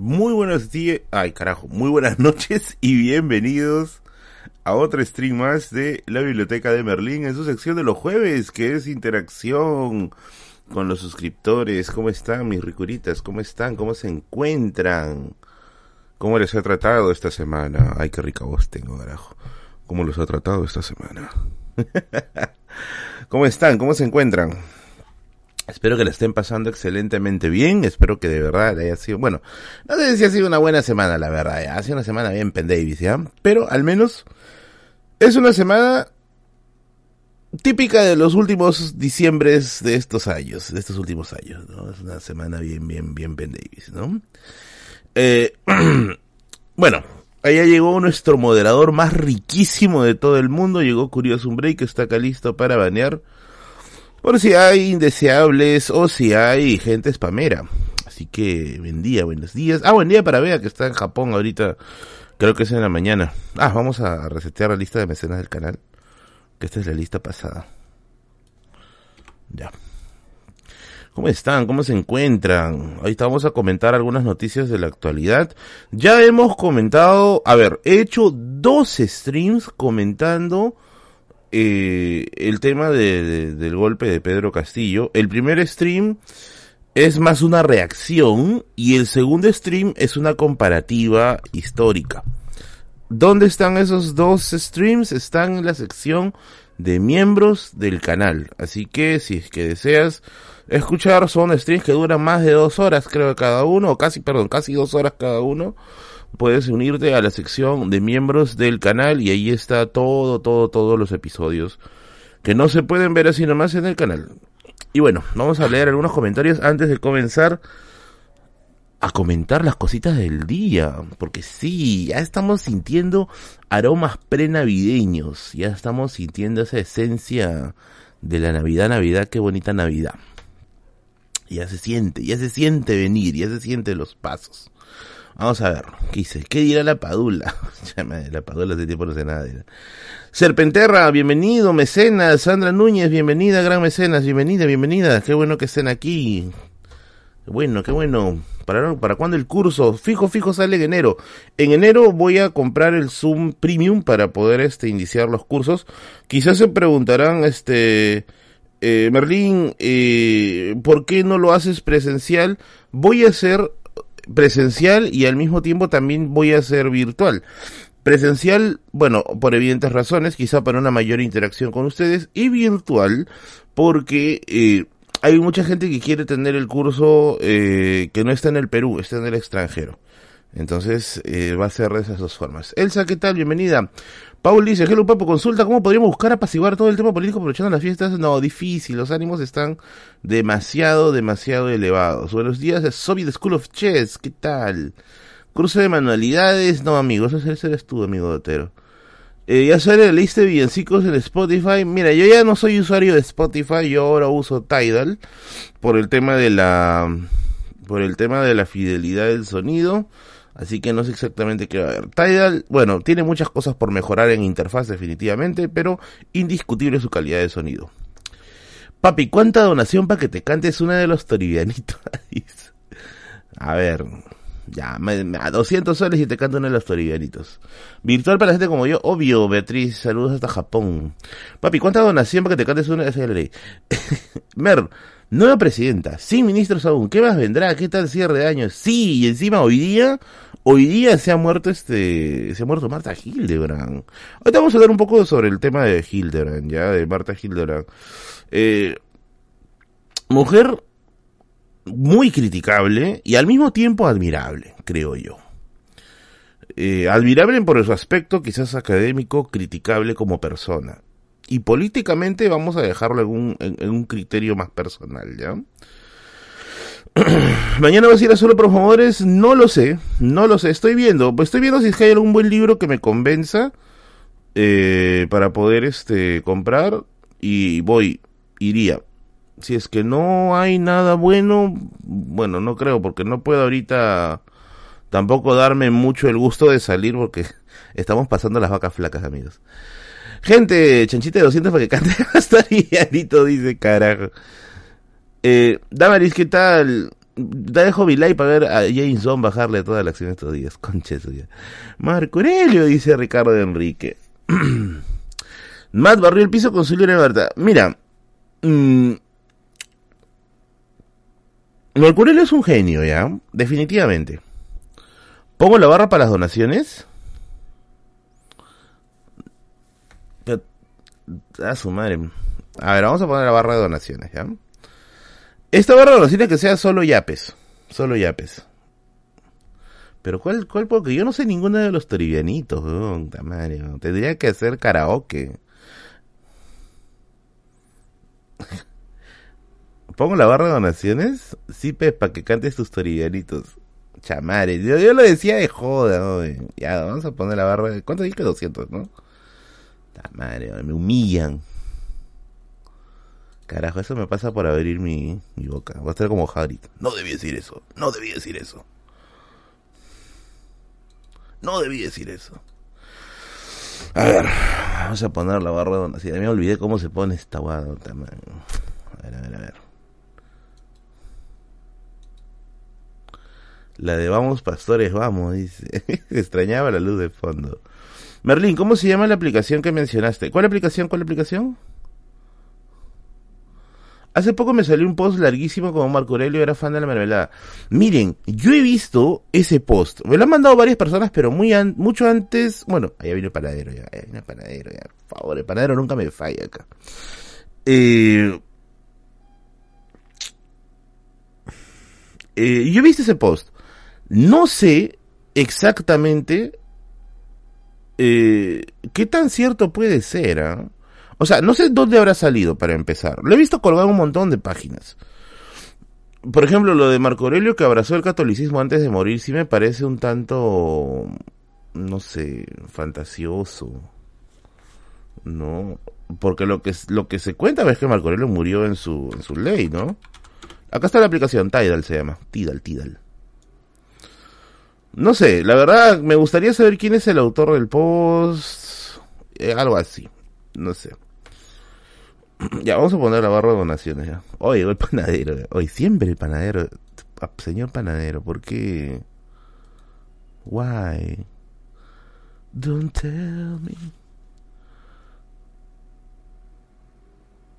Muy buenos días, ay carajo, muy buenas noches y bienvenidos a otro stream más de la Biblioteca de Merlín en su sección de los jueves, que es interacción con los suscriptores. ¿Cómo están mis ricuritas? ¿Cómo están? ¿Cómo se encuentran? ¿Cómo les ha tratado esta semana? Ay, qué rica voz tengo, carajo. ¿Cómo los ha tratado esta semana? ¿Cómo están? ¿Cómo se encuentran? Espero que le estén pasando excelentemente bien. Espero que de verdad haya sido, bueno, no sé si ha sido una buena semana, la verdad. Ha sido una semana bien pendavis, ¿ya? Pero al menos es una semana típica de los últimos diciembres de estos años, de estos últimos años, ¿no? Es una semana bien, bien, bien pendavis, ¿no? Eh, bueno, allá llegó nuestro moderador más riquísimo de todo el mundo. Llegó Curioso Break, que está acá listo para banear por si hay indeseables o si hay gente spamera. Así que buen día, buenos días. Ah, buen día para Bea que está en Japón ahorita. Creo que es en la mañana. Ah, vamos a resetear la lista de mecenas del canal. Que esta es la lista pasada. Ya. ¿Cómo están? ¿Cómo se encuentran? Ahorita vamos a comentar algunas noticias de la actualidad. Ya hemos comentado, a ver, he hecho dos streams comentando eh, el tema de, del golpe de Pedro Castillo. El primer stream es más una reacción y el segundo stream es una comparativa histórica. ¿Dónde están esos dos streams? Están en la sección de miembros del canal. Así que si es que deseas escuchar, son streams que duran más de dos horas, creo, cada uno, o casi, perdón, casi dos horas cada uno puedes unirte a la sección de miembros del canal y ahí está todo, todo, todos los episodios que no se pueden ver así nomás en el canal. Y bueno, vamos a leer algunos comentarios antes de comenzar a comentar las cositas del día, porque sí, ya estamos sintiendo aromas prenavideños, ya estamos sintiendo esa esencia de la Navidad, Navidad, qué bonita Navidad. Ya se siente, ya se siente venir, ya se siente los pasos. Vamos a ver, ¿qué dice? ¿Qué dirá la Padula? la Padula hace tiempo no sé nada. Serpenterra, bienvenido, mecenas. Sandra Núñez, bienvenida, gran mecenas, bienvenida, bienvenida. Qué bueno que estén aquí. Qué bueno, qué bueno. ¿Para, ¿Para cuándo el curso? Fijo, fijo sale en enero. En enero voy a comprar el Zoom Premium para poder este iniciar los cursos. Quizás se preguntarán, este, eh, Merlín, eh, ¿por qué no lo haces presencial? Voy a hacer presencial y al mismo tiempo también voy a hacer virtual. Presencial, bueno, por evidentes razones, quizá para una mayor interacción con ustedes, y virtual porque eh, hay mucha gente que quiere tener el curso eh, que no está en el Perú, está en el extranjero. Entonces eh, va a ser de esas dos formas. Elsa, ¿qué tal? Bienvenida. Paul dice, hello papo, consulta cómo podríamos buscar apaciguar todo el tema político aprovechando las fiestas. No, difícil, los ánimos están demasiado, demasiado elevados. Buenos días, Soviet School of Chess, ¿qué tal? Curso de manualidades, no amigos, ese eres tú, amigo Dotero. Eh, ya sale la lista de villancicos en Spotify. Mira, yo ya no soy usuario de Spotify, yo ahora uso Tidal por el tema de la por el tema de la fidelidad del sonido. Así que no sé exactamente qué va a haber. Tidal, bueno, tiene muchas cosas por mejorar en interfaz definitivamente, pero indiscutible su calidad de sonido. Papi, ¿cuánta donación para que te cantes una de los toribianitos? a ver, ya, a 200 soles y te canto una de los toribianitos. Virtual para la gente como yo, obvio, Beatriz, saludos hasta Japón. Papi, ¿cuánta donación para que te cantes una de esas ley? Mer, nueva presidenta, sin ministros aún, ¿qué más vendrá? ¿Qué tal cierre de año? Sí, y encima hoy día Hoy día se ha muerto este, se ha muerto Marta Hildebrand. Ahorita vamos a hablar un poco sobre el tema de Hildebrand, ya, de Marta Hildebrand. Eh, mujer muy criticable y al mismo tiempo admirable, creo yo. Eh, admirable por su aspecto quizás académico, criticable como persona. Y políticamente vamos a dejarlo en un, en un criterio más personal, ¿ya? Mañana vas a ir a solo por favores, no lo sé, no lo sé, estoy viendo, pues estoy viendo si es que hay algún buen libro que me convenza eh, para poder este comprar y voy, iría. Si es que no hay nada bueno, bueno, no creo, porque no puedo ahorita tampoco darme mucho el gusto de salir porque estamos pasando las vacas flacas, amigos. Gente, chanchita de 200 para que cante hasta dice carajo. Eh, Damaris, ¿qué tal? Te dejo mi para ver a James Bond bajarle toda la acción estos días. Conche suya. Marco Aurelio, dice Ricardo Enrique. Matt barrió el piso con su libro Mira, mmm, Marco Aurelio es un genio, ¿ya? Definitivamente. Pongo la barra para las donaciones. A su madre. A ver, vamos a poner la barra de donaciones, ¿ya? Esta barra de donaciones que sea solo yapes. Solo yapes. Pero ¿cuál, cuál? Porque yo no sé ninguno de los toribianitos, weón. Tendría que hacer karaoke. Pongo la barra de donaciones. Sí, pues, para que cantes tus toribianitos. Chamares. Yo, lo decía de joda, Ya, vamos a poner la barra. De... ¿Cuánto dije? 200, ¿no? Madre, me humillan. Carajo, eso me pasa por abrir mi, boca. Va a estar como Harry. No debí decir eso. No debí decir eso. No debí decir eso. A ver, vamos a poner la barra donde si me olvidé cómo se pone esta guada. A ver, a ver, a ver. La de vamos pastores, vamos, dice. Extrañaba la luz de fondo. Merlín, ¿cómo se llama la aplicación que mencionaste? ¿Cuál aplicación? ¿Cuál aplicación? Hace poco me salió un post larguísimo como Marco Aurelio era fan de la mermelada. Miren, yo he visto ese post. Me lo han mandado varias personas, pero muy mucho antes. Bueno, ahí viene el panadero ya. Ahí viene el panadero ya. Por favor, el panadero nunca me falla acá. Eh, eh, yo he visto ese post. No sé exactamente eh, qué tan cierto puede ser. ¿ah? O sea, no sé dónde habrá salido para empezar. Lo he visto colgado un montón de páginas. Por ejemplo, lo de Marco Aurelio que abrazó el catolicismo antes de morir sí me parece un tanto, no sé, fantasioso. No, porque lo que lo que se cuenta es que Marco Aurelio murió en su en su ley, ¿no? Acá está la aplicación Tidal se llama, Tidal, Tidal. No sé, la verdad me gustaría saber quién es el autor del post, eh, algo así, no sé. Ya, vamos a poner la barra de donaciones ya. Oye, el panadero. Oye, siempre el panadero. Ah, señor panadero, ¿por qué? Why? Don't tell me.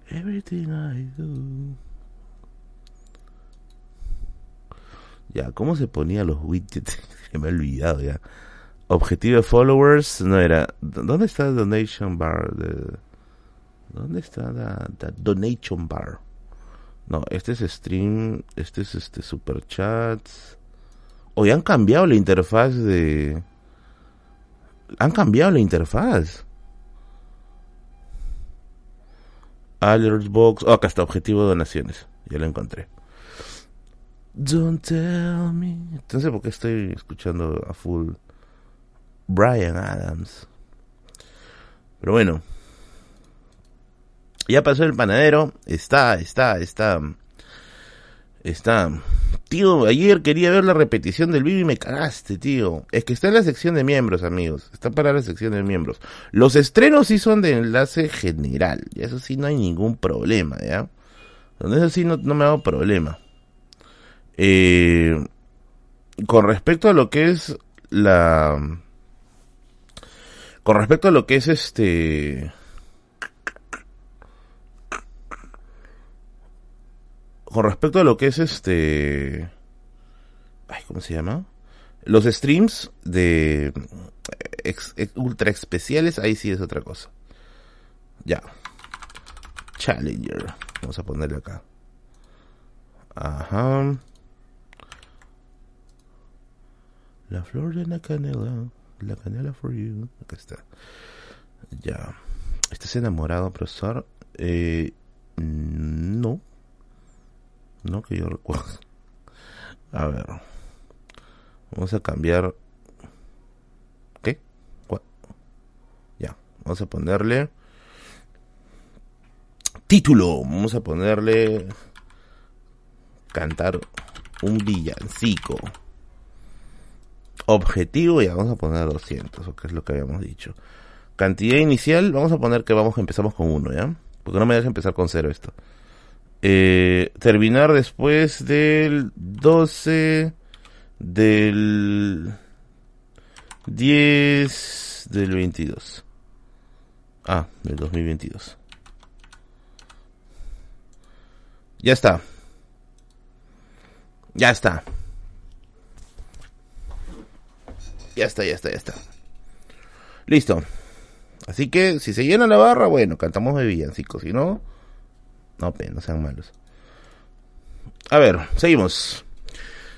Everything I do. Ya, ¿cómo se ponía los widgets? me he olvidado ya. Objetivo de followers no era. ¿Dónde está el donation bar? De... ¿Dónde está la, donation bar? No, este es stream, este es este super chats. Hoy han cambiado la interfaz de han cambiado la interfaz. Alerts box, oh, acá está objetivo de donaciones. Ya lo encontré. Don't tell me. Entonces, ¿por qué estoy escuchando a full Brian Adams? Pero bueno, ya pasó el panadero. Está, está, está. Está. Tío, ayer quería ver la repetición del vídeo y me cagaste, tío. Es que está en la sección de miembros, amigos. Está para la sección de miembros. Los estrenos sí son de enlace general. Y eso sí no hay ningún problema, ¿ya? Donde eso sí no me hago problema. Eh, con respecto a lo que es la... Con respecto a lo que es este con respecto a lo que es este... Ay, ¿Cómo se llama? Los streams de ultra especiales, ahí sí es otra cosa. Ya. Challenger. Vamos a ponerle acá. Ajá. La flor de la canela. La canela for you. Acá está. Ya. ¿Estás enamorado, profesor? Eh, no. No que yo recuerdo. A ver. Vamos a cambiar. ¿Qué? Ya. Vamos a ponerle. Título. Vamos a ponerle. Cantar un villancico. Objetivo, ya vamos a poner 200, o que es lo que habíamos dicho. Cantidad inicial, vamos a poner que vamos empezamos con 1, ¿ya? Porque no me deja empezar con 0 esto. eh, terminar después del 12 del 10 del 22. Ah, del 2022. Ya está. Ya está. Ya está, ya está, ya está. Listo. Así que si se llena la barra, bueno, cantamos de villancicos. Si no, no, no sean malos. A ver, seguimos.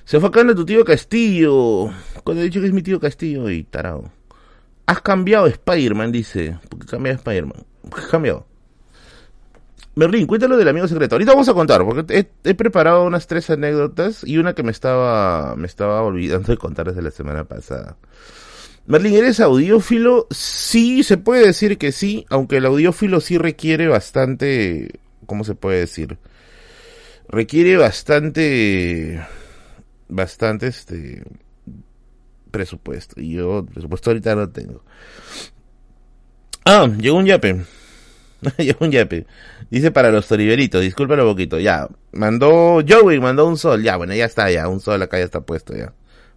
Se fue acá tu tío Castillo. Cuando he dicho que es mi tío Castillo y tarado. Has cambiado Spider-Man, dice. ¿Por qué cambiado Spider-Man? ¿Por qué cambiado? Merlin, cuéntalo del amigo secreto. Ahorita vamos a contar, porque he, preparado unas tres anécdotas y una que me estaba, me estaba olvidando de contar desde la semana pasada. Merlin, ¿eres audiófilo? Sí, se puede decir que sí, aunque el audiófilo sí requiere bastante, ¿cómo se puede decir? Requiere bastante, bastante este presupuesto. Y yo presupuesto ahorita no tengo. Ah, llegó un yape. llegó un yape. Dice para los toriberitos, discúlpalo un poquito. Ya, mandó Joey, mandó un sol. Ya, bueno, ya está, ya, un sol acá ya está puesto ya.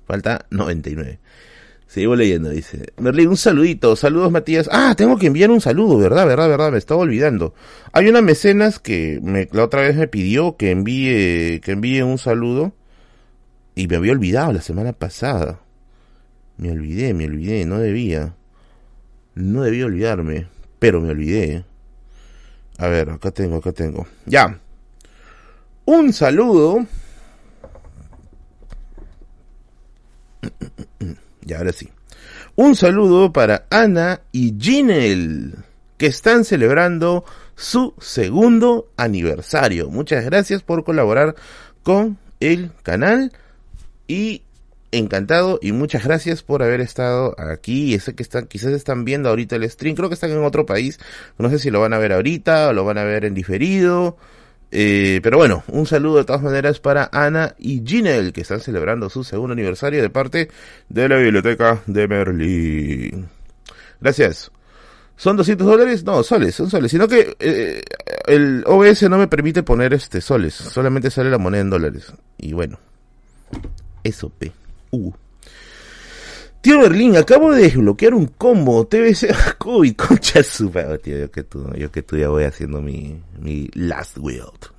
Falta 99. Sigo leyendo, dice. Merlin, un saludito. Saludos, Matías. Ah, tengo que enviar un saludo, ¿verdad? ¿Verdad? ¿Verdad? Me estaba olvidando. Hay una mecenas que me, la otra vez me pidió que envíe, que envíe un saludo. Y me había olvidado la semana pasada. Me olvidé, me olvidé, no debía. No debía olvidarme, pero me olvidé. A ver, acá tengo, acá tengo. Ya. Un saludo. Y ahora sí. Un saludo para Ana y Ginel, que están celebrando su segundo aniversario. Muchas gracias por colaborar con el canal y encantado y muchas gracias por haber estado aquí. Sé que están, quizás están viendo ahorita el stream, creo que están en otro país. No sé si lo van a ver ahorita o lo van a ver en diferido. Eh, pero bueno, un saludo de todas maneras para Ana y Ginel, que están celebrando su segundo aniversario de parte de la Biblioteca de Merlín. Gracias. ¿Son 200 dólares? No, soles, son soles. Sino que eh, el OBS no me permite poner este soles. Solamente sale la moneda en dólares. Y bueno, eso, P. Tío Berlín, acabo de desbloquear un combo TBC COVID, concha super, tío, yo que tú, yo que tú ya voy haciendo mi, mi last world.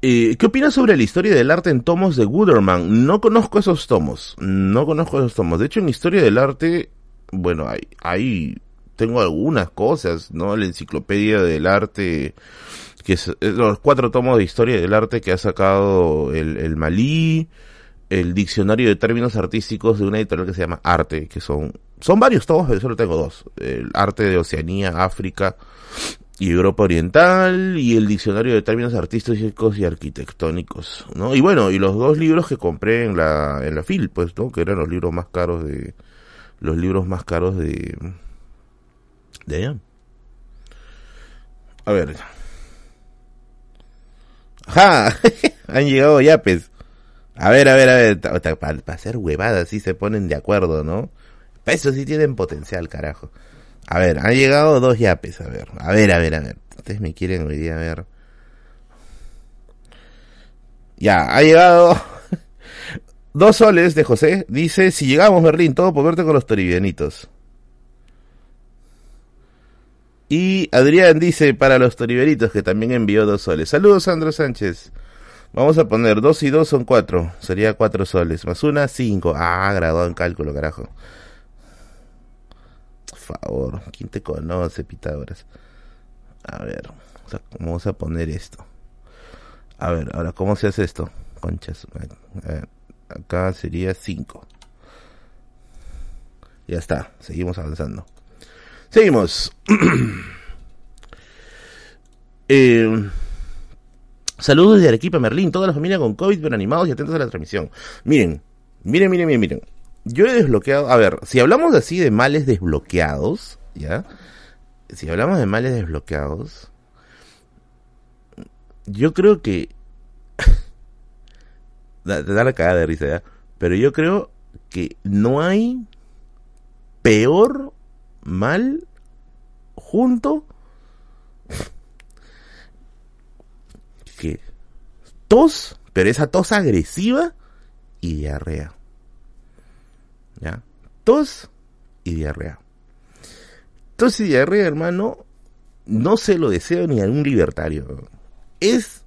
Eh, ¿Qué opinas sobre la historia del arte en tomos de Wooderman? No conozco esos tomos, no conozco esos tomos. De hecho, en historia del arte, bueno, hay, hay, tengo algunas cosas, ¿no? La enciclopedia del arte, que es, los cuatro tomos de historia del arte que ha sacado el, el Malí, el diccionario de términos artísticos de una editorial que se llama Arte, que son, son varios tomos, pero solo tengo dos. El arte de Oceanía, África y Europa Oriental, y el diccionario de términos artísticos y arquitectónicos, ¿no? Y bueno, y los dos libros que compré en la, en la FIL, pues, ¿no? Que eran los libros más caros de, los libros más caros de, de allá. A ver. ¡Ja! Han llegado yapes. A ver, a ver, a ver, para, hacer huevadas sí se ponen de acuerdo, ¿no? Eso sí tienen potencial, carajo. A ver, han llegado dos yapes, a ver, a ver, a ver, a ver. Ustedes me quieren hoy día a ver. Ya, ha llegado dos soles de José. Dice, si llegamos Berlín, todo por verte con los toribianitos. Y Adrián dice, para los toriberitos, que también envió dos soles. Saludos, Sandro Sánchez. Vamos a poner 2 y 2 son 4. Sería 4 soles. Más una, 5. Ah, graduado en cálculo, carajo. Por favor, ¿quién te conoce, Pitágoras? A ver, vamos a poner esto. A ver, ahora, ¿cómo se hace esto? Conchas. acá sería 5. Ya está, seguimos avanzando. Seguimos. eh, Saludos de Arequipa, Merlín, toda la familia con COVID, pero animados y atentos a la transmisión. Miren, miren, miren, miren, miren. Yo he desbloqueado, a ver, si hablamos así de males desbloqueados, ¿ya? Si hablamos de males desbloqueados, yo creo que... te da la cagada de risa, ¿ya? Pero yo creo que no hay peor mal junto que tos, pero esa tos agresiva y diarrea. ¿Ya? Tos y diarrea. Tos y diarrea, hermano, no se lo deseo ni a un libertario. Es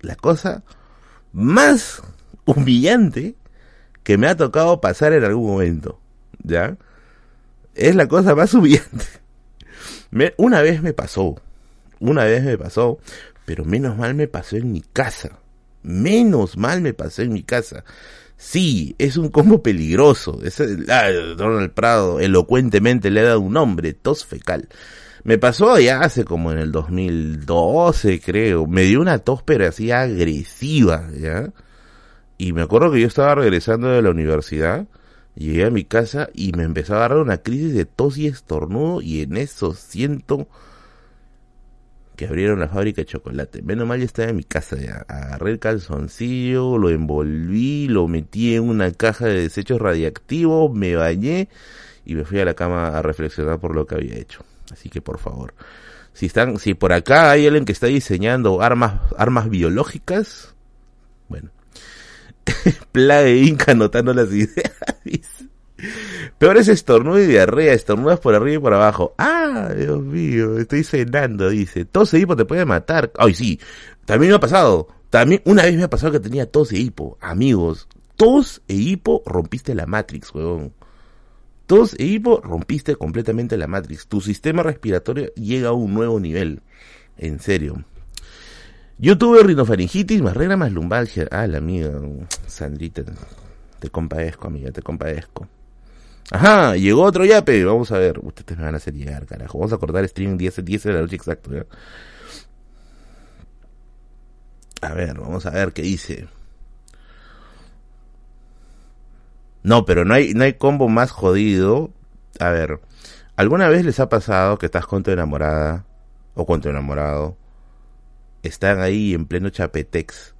la cosa más humillante que me ha tocado pasar en algún momento. ¿Ya? Es la cosa más humillante. una vez me pasó. Una vez me pasó. Pero menos mal me pasó en mi casa. Menos mal me pasó en mi casa. Sí, es un combo peligroso. Es, Donald Prado elocuentemente le ha dado un nombre, tos fecal. Me pasó ya hace como en el 2012, creo. Me dio una tos, pero así agresiva, ¿ya? Y me acuerdo que yo estaba regresando de la universidad, llegué a mi casa y me empezó a agarrar una crisis de tos y estornudo y en eso siento que abrieron la fábrica de chocolate. Menos mal ya estaba en mi casa ya. Agarré el calzoncillo, lo envolví, lo metí en una caja de desechos radiactivos, me bañé y me fui a la cama a reflexionar por lo que había hecho. Así que por favor, si están, si por acá hay alguien que está diseñando armas, armas biológicas, bueno, Plague Inca anotando las ideas. Peor es estornudo y diarrea, estornudas por arriba y por abajo. Ah, Dios mío, estoy cenando, dice. Tos e hipo te puede matar. Ay, sí, también me ha pasado. También, una vez me ha pasado que tenía tos e hipo. Amigos, tos e hipo rompiste la Matrix, weón. Tos e hipo rompiste completamente la Matrix. Tu sistema respiratorio llega a un nuevo nivel. En serio. Yo tuve rinofaringitis, más regla, más lumbalgia. Ah, la amiga, Sandrita. Te compadezco, amiga, te compadezco. Ajá, llegó otro yape. Vamos a ver. Ustedes me van a hacer llegar, carajo. Vamos a cortar stream 10, 10 de la noche exacto. A ver, vamos a ver qué dice. No, pero no hay, no hay combo más jodido. A ver, ¿alguna vez les ha pasado que estás con tu enamorada o con tu enamorado? Están ahí en pleno chapetex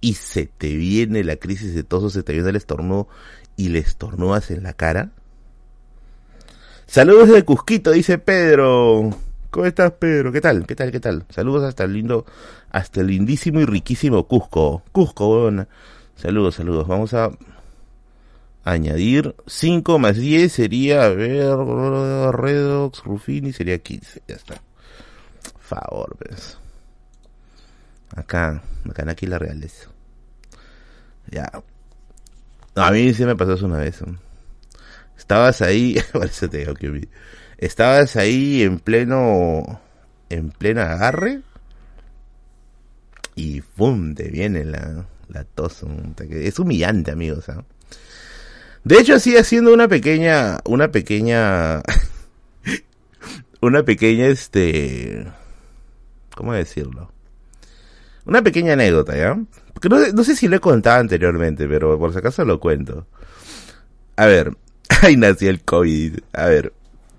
y se te viene la crisis de toso, se te viene el estornudo y le estornudas en la cara. Saludos de Cusquito, dice Pedro. ¿Cómo estás, Pedro? ¿Qué tal? ¿Qué tal? ¿Qué tal? Saludos hasta el lindo, hasta el lindísimo y riquísimo Cusco. Cusco, bueno. Saludos, saludos. Vamos a añadir 5 más 10 sería, a ver, Redox, Rufini sería 15. Ya está. Favor, pues. Acá, acá en aquí la realeza. Ya. a mí sí me pasó eso una vez. Estabas ahí, que estabas ahí en pleno, en pleno agarre y ¡pum! te viene la, la tos. Es humillante, amigos. ¿ah? De hecho, así haciendo una pequeña, una pequeña, una pequeña, este, ¿cómo decirlo? Una pequeña anécdota, ¿ya? Porque no, sé si lo he contado anteriormente, pero por si acaso lo cuento. A ver, ahí nació el COVID. A ver,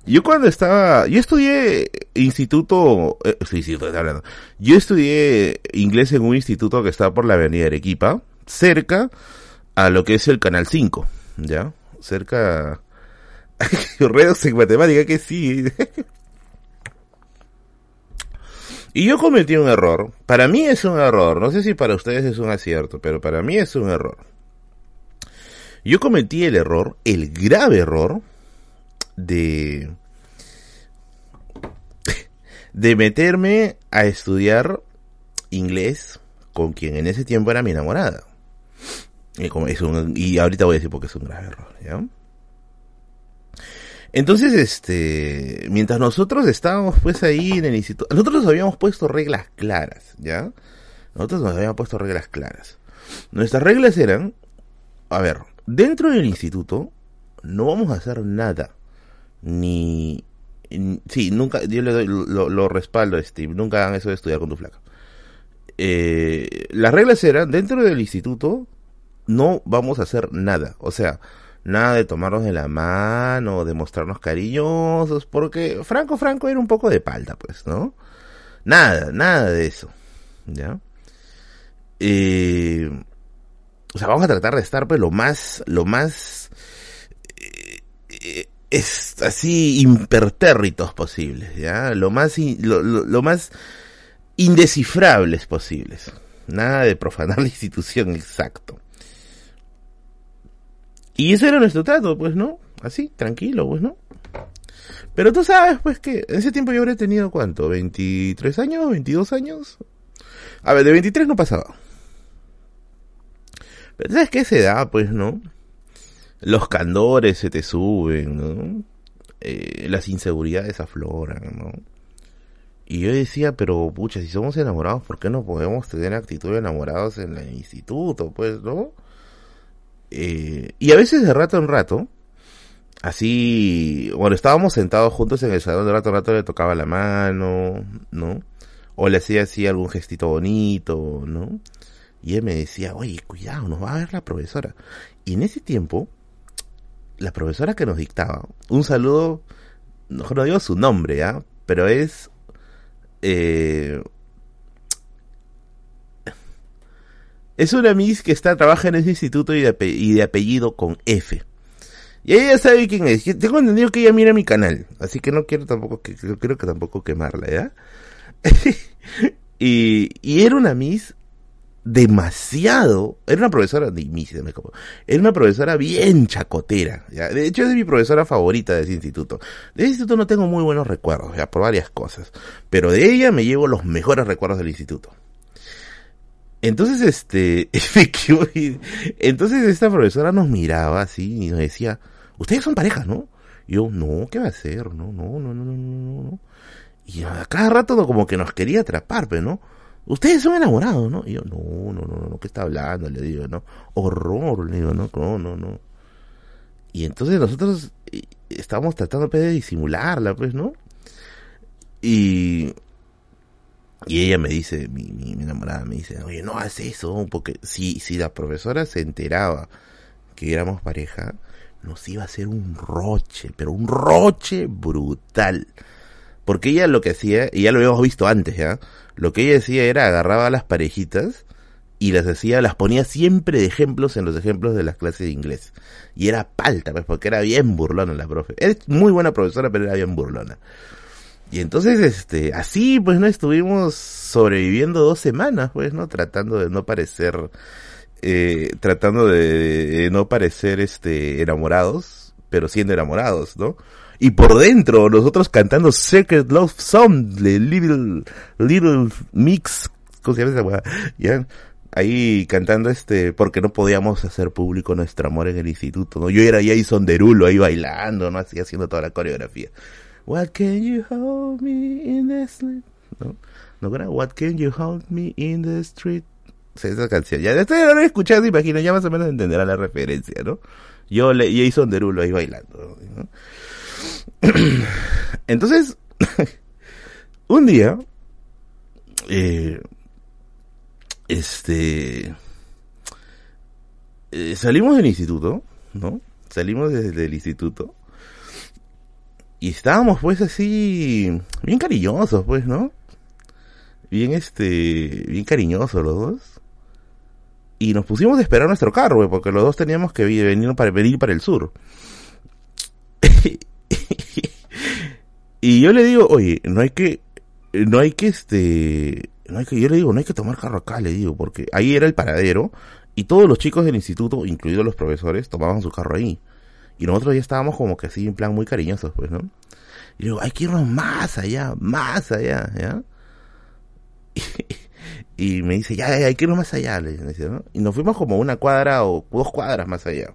yo cuando estaba, yo estudié instituto, eh, instituto, hablando. Yo estudié inglés en un instituto que está por la avenida Arequipa, cerca a lo que es el Canal 5, ¿ya? Cerca, redos en matemática que sí. Y yo cometí un error. Para mí es un error. No sé si para ustedes es un acierto, pero para mí es un error. Yo cometí el error, el grave error, de, de meterme a estudiar inglés con quien en ese tiempo era mi enamorada. Y, ahorita voy a decir porque es un grave error, ¿ya? Entonces, este, mientras nosotros estábamos pues ahí en el instituto, nosotros nos habíamos puesto reglas claras, ¿ya? Nosotros nos habíamos puesto reglas claras. Nuestras reglas eran, a ver, dentro del instituto no vamos a hacer nada, ni, sí, nunca, yo le doy, lo, respaldo a Steve, nunca hagan eso de estudiar con tu flaca. Eh, las reglas eran, dentro del instituto no vamos a hacer nada, o sea, nada de tomarnos de la mano, de mostrarnos cariñosos, porque Franco Franco era un poco de palda, pues, ¿no? Nada, nada de eso, ¿ya? Eh, o sea, vamos a tratar de estar, pues, lo más, lo más, eh, es así, impertérritos posibles, ¿ya? Lo más, lo, lo, lo más indescifrables posibles. Nada de profanar la institución, exacto. Y ese era nuestro trato, pues, ¿no? Así, tranquilo, pues, ¿no? Pero tú sabes, pues, que en ese tiempo yo habría tenido, ¿cuánto? ¿23 años? ¿22 años? A ver, de 23 no pasaba. Pero ¿sabes qué se da, pues, no? Los candores se te suben, ¿no? Eh, las inseguridades afloran, ¿no? Y yo decía, pero pucha, si somos enamorados, ¿por qué no podemos tener actitud de enamorados en el instituto? Pues, ¿no? Eh, y a veces de rato en rato, así, bueno, estábamos sentados juntos en el salón, de rato en rato le tocaba la mano, ¿no? O le hacía así algún gestito bonito, ¿no? Y él me decía, oye, cuidado, nos va a ver la profesora. Y en ese tiempo, la profesora que nos dictaba, un saludo, no, no digo su nombre, ¿ya? Pero es eh, es una Miss que está, trabaja en ese instituto y de, apellido con F. Y ella sabe quién es. tengo entendido que ella mira mi canal. Así que no quiero tampoco que, creo que tampoco quemarla, ¿ya? y, y era una Miss demasiado. Era una profesora, de me Era una profesora bien chacotera. ¿ya? De hecho, es mi profesora favorita de ese instituto. De ese instituto no tengo muy buenos recuerdos, ya, por varias cosas. Pero de ella me llevo los mejores recuerdos del instituto. Entonces, este, entonces esta profesora nos miraba así y nos decía, ustedes son parejas, ¿no? Y yo, no, ¿qué va a hacer? No, no, no, no, no, no, no. Y a cada rato como que nos quería atrapar, pero no ustedes son enamorados, ¿no? Y yo, no, no, no, no, ¿qué está hablando? Le digo, ¿no? Horror, le digo, no, no, no, no. Y entonces nosotros eh, estábamos tratando pues, de disimularla, pues, ¿no? Y, y ella me dice, mi, mi, enamorada me dice, oye, no hagas eso, porque si, si la profesora se enteraba que éramos pareja, nos iba a hacer un roche, pero un roche brutal. Porque ella lo que hacía, y ya lo habíamos visto antes, ¿ya? Lo que ella decía era agarraba a las parejitas y las hacía, las ponía siempre de ejemplos en los ejemplos de las clases de inglés. Y era palta, pues, porque era bien burlona la profe. Es muy buena profesora, pero era bien burlona. Y entonces, este, así, pues, no estuvimos sobreviviendo dos semanas, pues, ¿no? Tratando de no parecer, eh, tratando de, de no parecer, este, enamorados, pero siendo enamorados, ¿no? Y por dentro nosotros cantando Secret Love Song de Little, Little Mix, ¿cómo se llama esa ¿Ya? Ahí cantando este, porque no podíamos hacer público nuestro amor en el instituto, ¿no? Yo era Jason Derulo ahí bailando, ¿no? Así haciendo toda la coreografía. What can you hold me in the street? ¿No? ¿No What can you hold me in the street? esa canción. Ya, estoy no he escuchado, imagino, ya más o menos entenderá la referencia, ¿no? Yo, le, Jason Derulo ahí bailando, ¿no? Entonces, un día, eh, este, eh, salimos del instituto, ¿no? Salimos desde el instituto y estábamos pues así, bien cariñosos, pues, ¿no? Bien, este, bien cariñosos los dos. Y nos pusimos a esperar nuestro carro, porque los dos teníamos que venir para, venir para el sur. Y yo le digo, oye, no hay que, no hay que este, no hay que, yo le digo, no hay que tomar carro acá, le digo, porque ahí era el paradero y todos los chicos del instituto, incluidos los profesores, tomaban su carro ahí. Y nosotros ya estábamos como que así en plan muy cariñosos, pues, ¿no? Y digo, hay que irnos más allá, más allá, ¿ya? Y, me dice, ya, ya, hay que irnos más allá, le dice, ¿no? Y nos fuimos como una cuadra o dos cuadras más allá.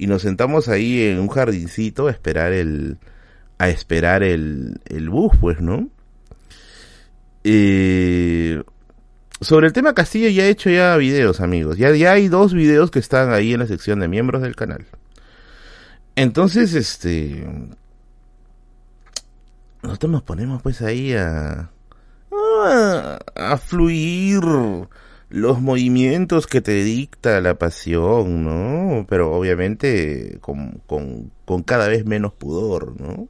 Y nos sentamos ahí en un jardincito a esperar el, a esperar el, el bus, pues, ¿no? Eh, sobre el tema Castillo ya he hecho ya videos, amigos. Ya, ya hay dos videos que están ahí en la sección de miembros del canal. Entonces, este... Nosotros nos ponemos pues ahí a... a, a fluir los movimientos que te dicta la pasión, ¿no? Pero obviamente con, con, con cada vez menos pudor, ¿no?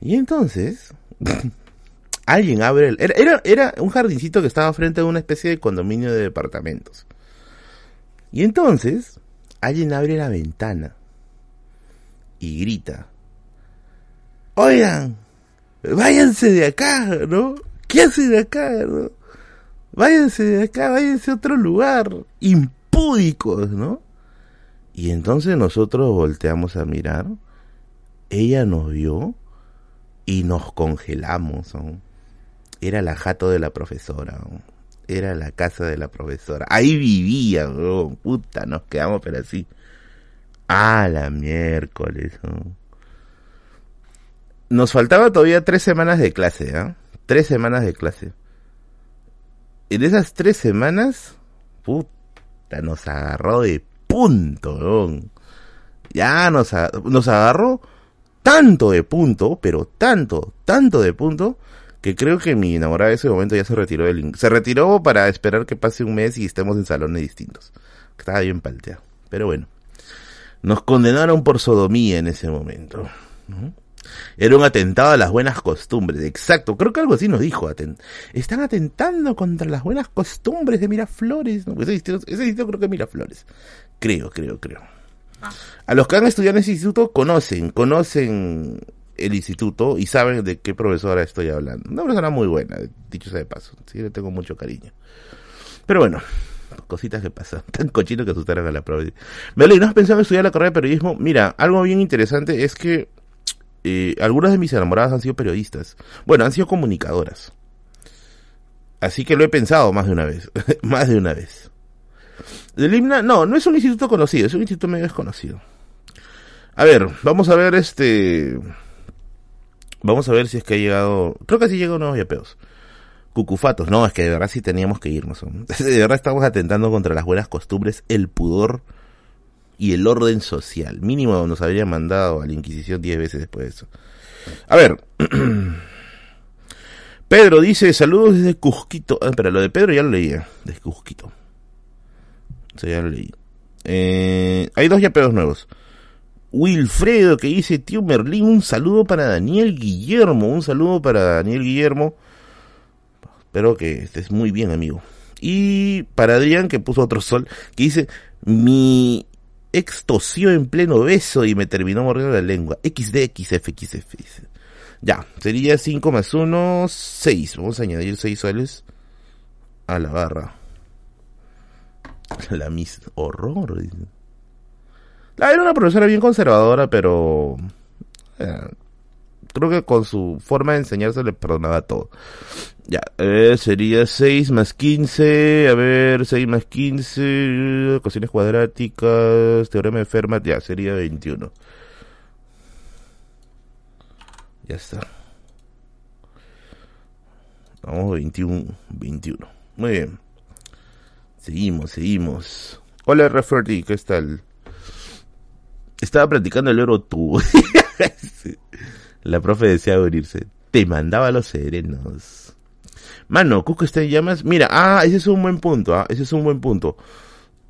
Y entonces, alguien abre el... Era, era, un jardincito que estaba frente a una especie de condominio de departamentos. Y entonces, alguien abre la ventana y grita, oigan, váyanse de acá, ¿no? ¿Qué hacen acá? No? Váyanse de acá, váyanse a otro lugar. Impúdicos, ¿no? Y entonces nosotros volteamos a mirar. Ella nos vio y nos congelamos. Era la jato de la profesora. Era la casa de la profesora. Ahí vivía, puta, nos quedamos pero así. Ah, la miércoles. Nos faltaba todavía tres semanas de clase, ¿ah? Tres semanas de clase. En esas tres semanas, puta, nos agarró de punto, Ya nos, nos agarró tanto de punto, pero tanto, tanto de punto, que creo que mi enamorada en ese momento ya se retiró del... Se retiró para esperar que pase un mes y estemos en salones distintos. Estaba bien palteado. Pero bueno. Nos condenaron por sodomía en ese momento. Era un atentado a las buenas costumbres. Exacto. Creo que algo así nos dijo. Están atentando contra las buenas costumbres de Miraflores. Ese, distrito, creo que es Miraflores. Creo, creo, creo. Ah. A los que han estudiado en ese instituto conocen, conocen el instituto y saben de qué profesora estoy hablando. Una profesora muy buena, dicho sea de paso. Sí, le tengo mucho cariño. Pero bueno, cositas que pasan. Tan cochinos que asustaron a la profesora. Meli, ¿no has pensado en estudiar la carrera de periodismo? Mira, algo bien interesante es que eh, algunas de mis enamoradas han sido periodistas. Bueno, han sido comunicadoras. Así que lo he pensado más de una vez. más de una vez. Himna, no, no es un instituto conocido, es un instituto medio desconocido. A ver, vamos a ver este. Vamos a ver si es que ha llegado. Creo que sí llegó nuevos yapeos. Cucufatos, no, es que de verdad sí teníamos que irnos. De verdad estamos atentando contra las buenas costumbres, el pudor y el orden social. Mínimo nos habría mandado a la Inquisición diez veces después de eso. A ver. Pedro dice, saludos desde Cusquito. Ah, espera, lo de Pedro ya lo leía. Desde Cusquito. Eso ya lo leí. Eh, hay dos yapeos nuevos. Wilfredo que dice, tío Merlín, un saludo para Daniel Guillermo, un saludo para Daniel Guillermo. Espero que estés muy bien, amigo. Y para Adrián, que puso otro sol, que dice, mi ex tosió en pleno beso y me terminó mordiendo la lengua. XD, XF, XF. Ya, sería 5 más 1, 6. Vamos a añadir 6 soles a la barra. La mis horror. Ah, era una profesora bien conservadora, pero eh, creo que con su forma de enseñarse le perdonaba todo. Ya, eh, sería 6 más 15, a ver, 6 más 15, ecuaciones cuadráticas, teorema de Fermat, ya, sería 21. Ya está. Vamos, 21, 21. Muy bien. Seguimos, seguimos. Hola, Referty, ¿qué tal? Estaba practicando el oro tú. La profe decía abrirse. Te mandaba los serenos. Mano, Cusco está en llamas. Mira, ah, ese es un buen punto, ah, ese es un buen punto.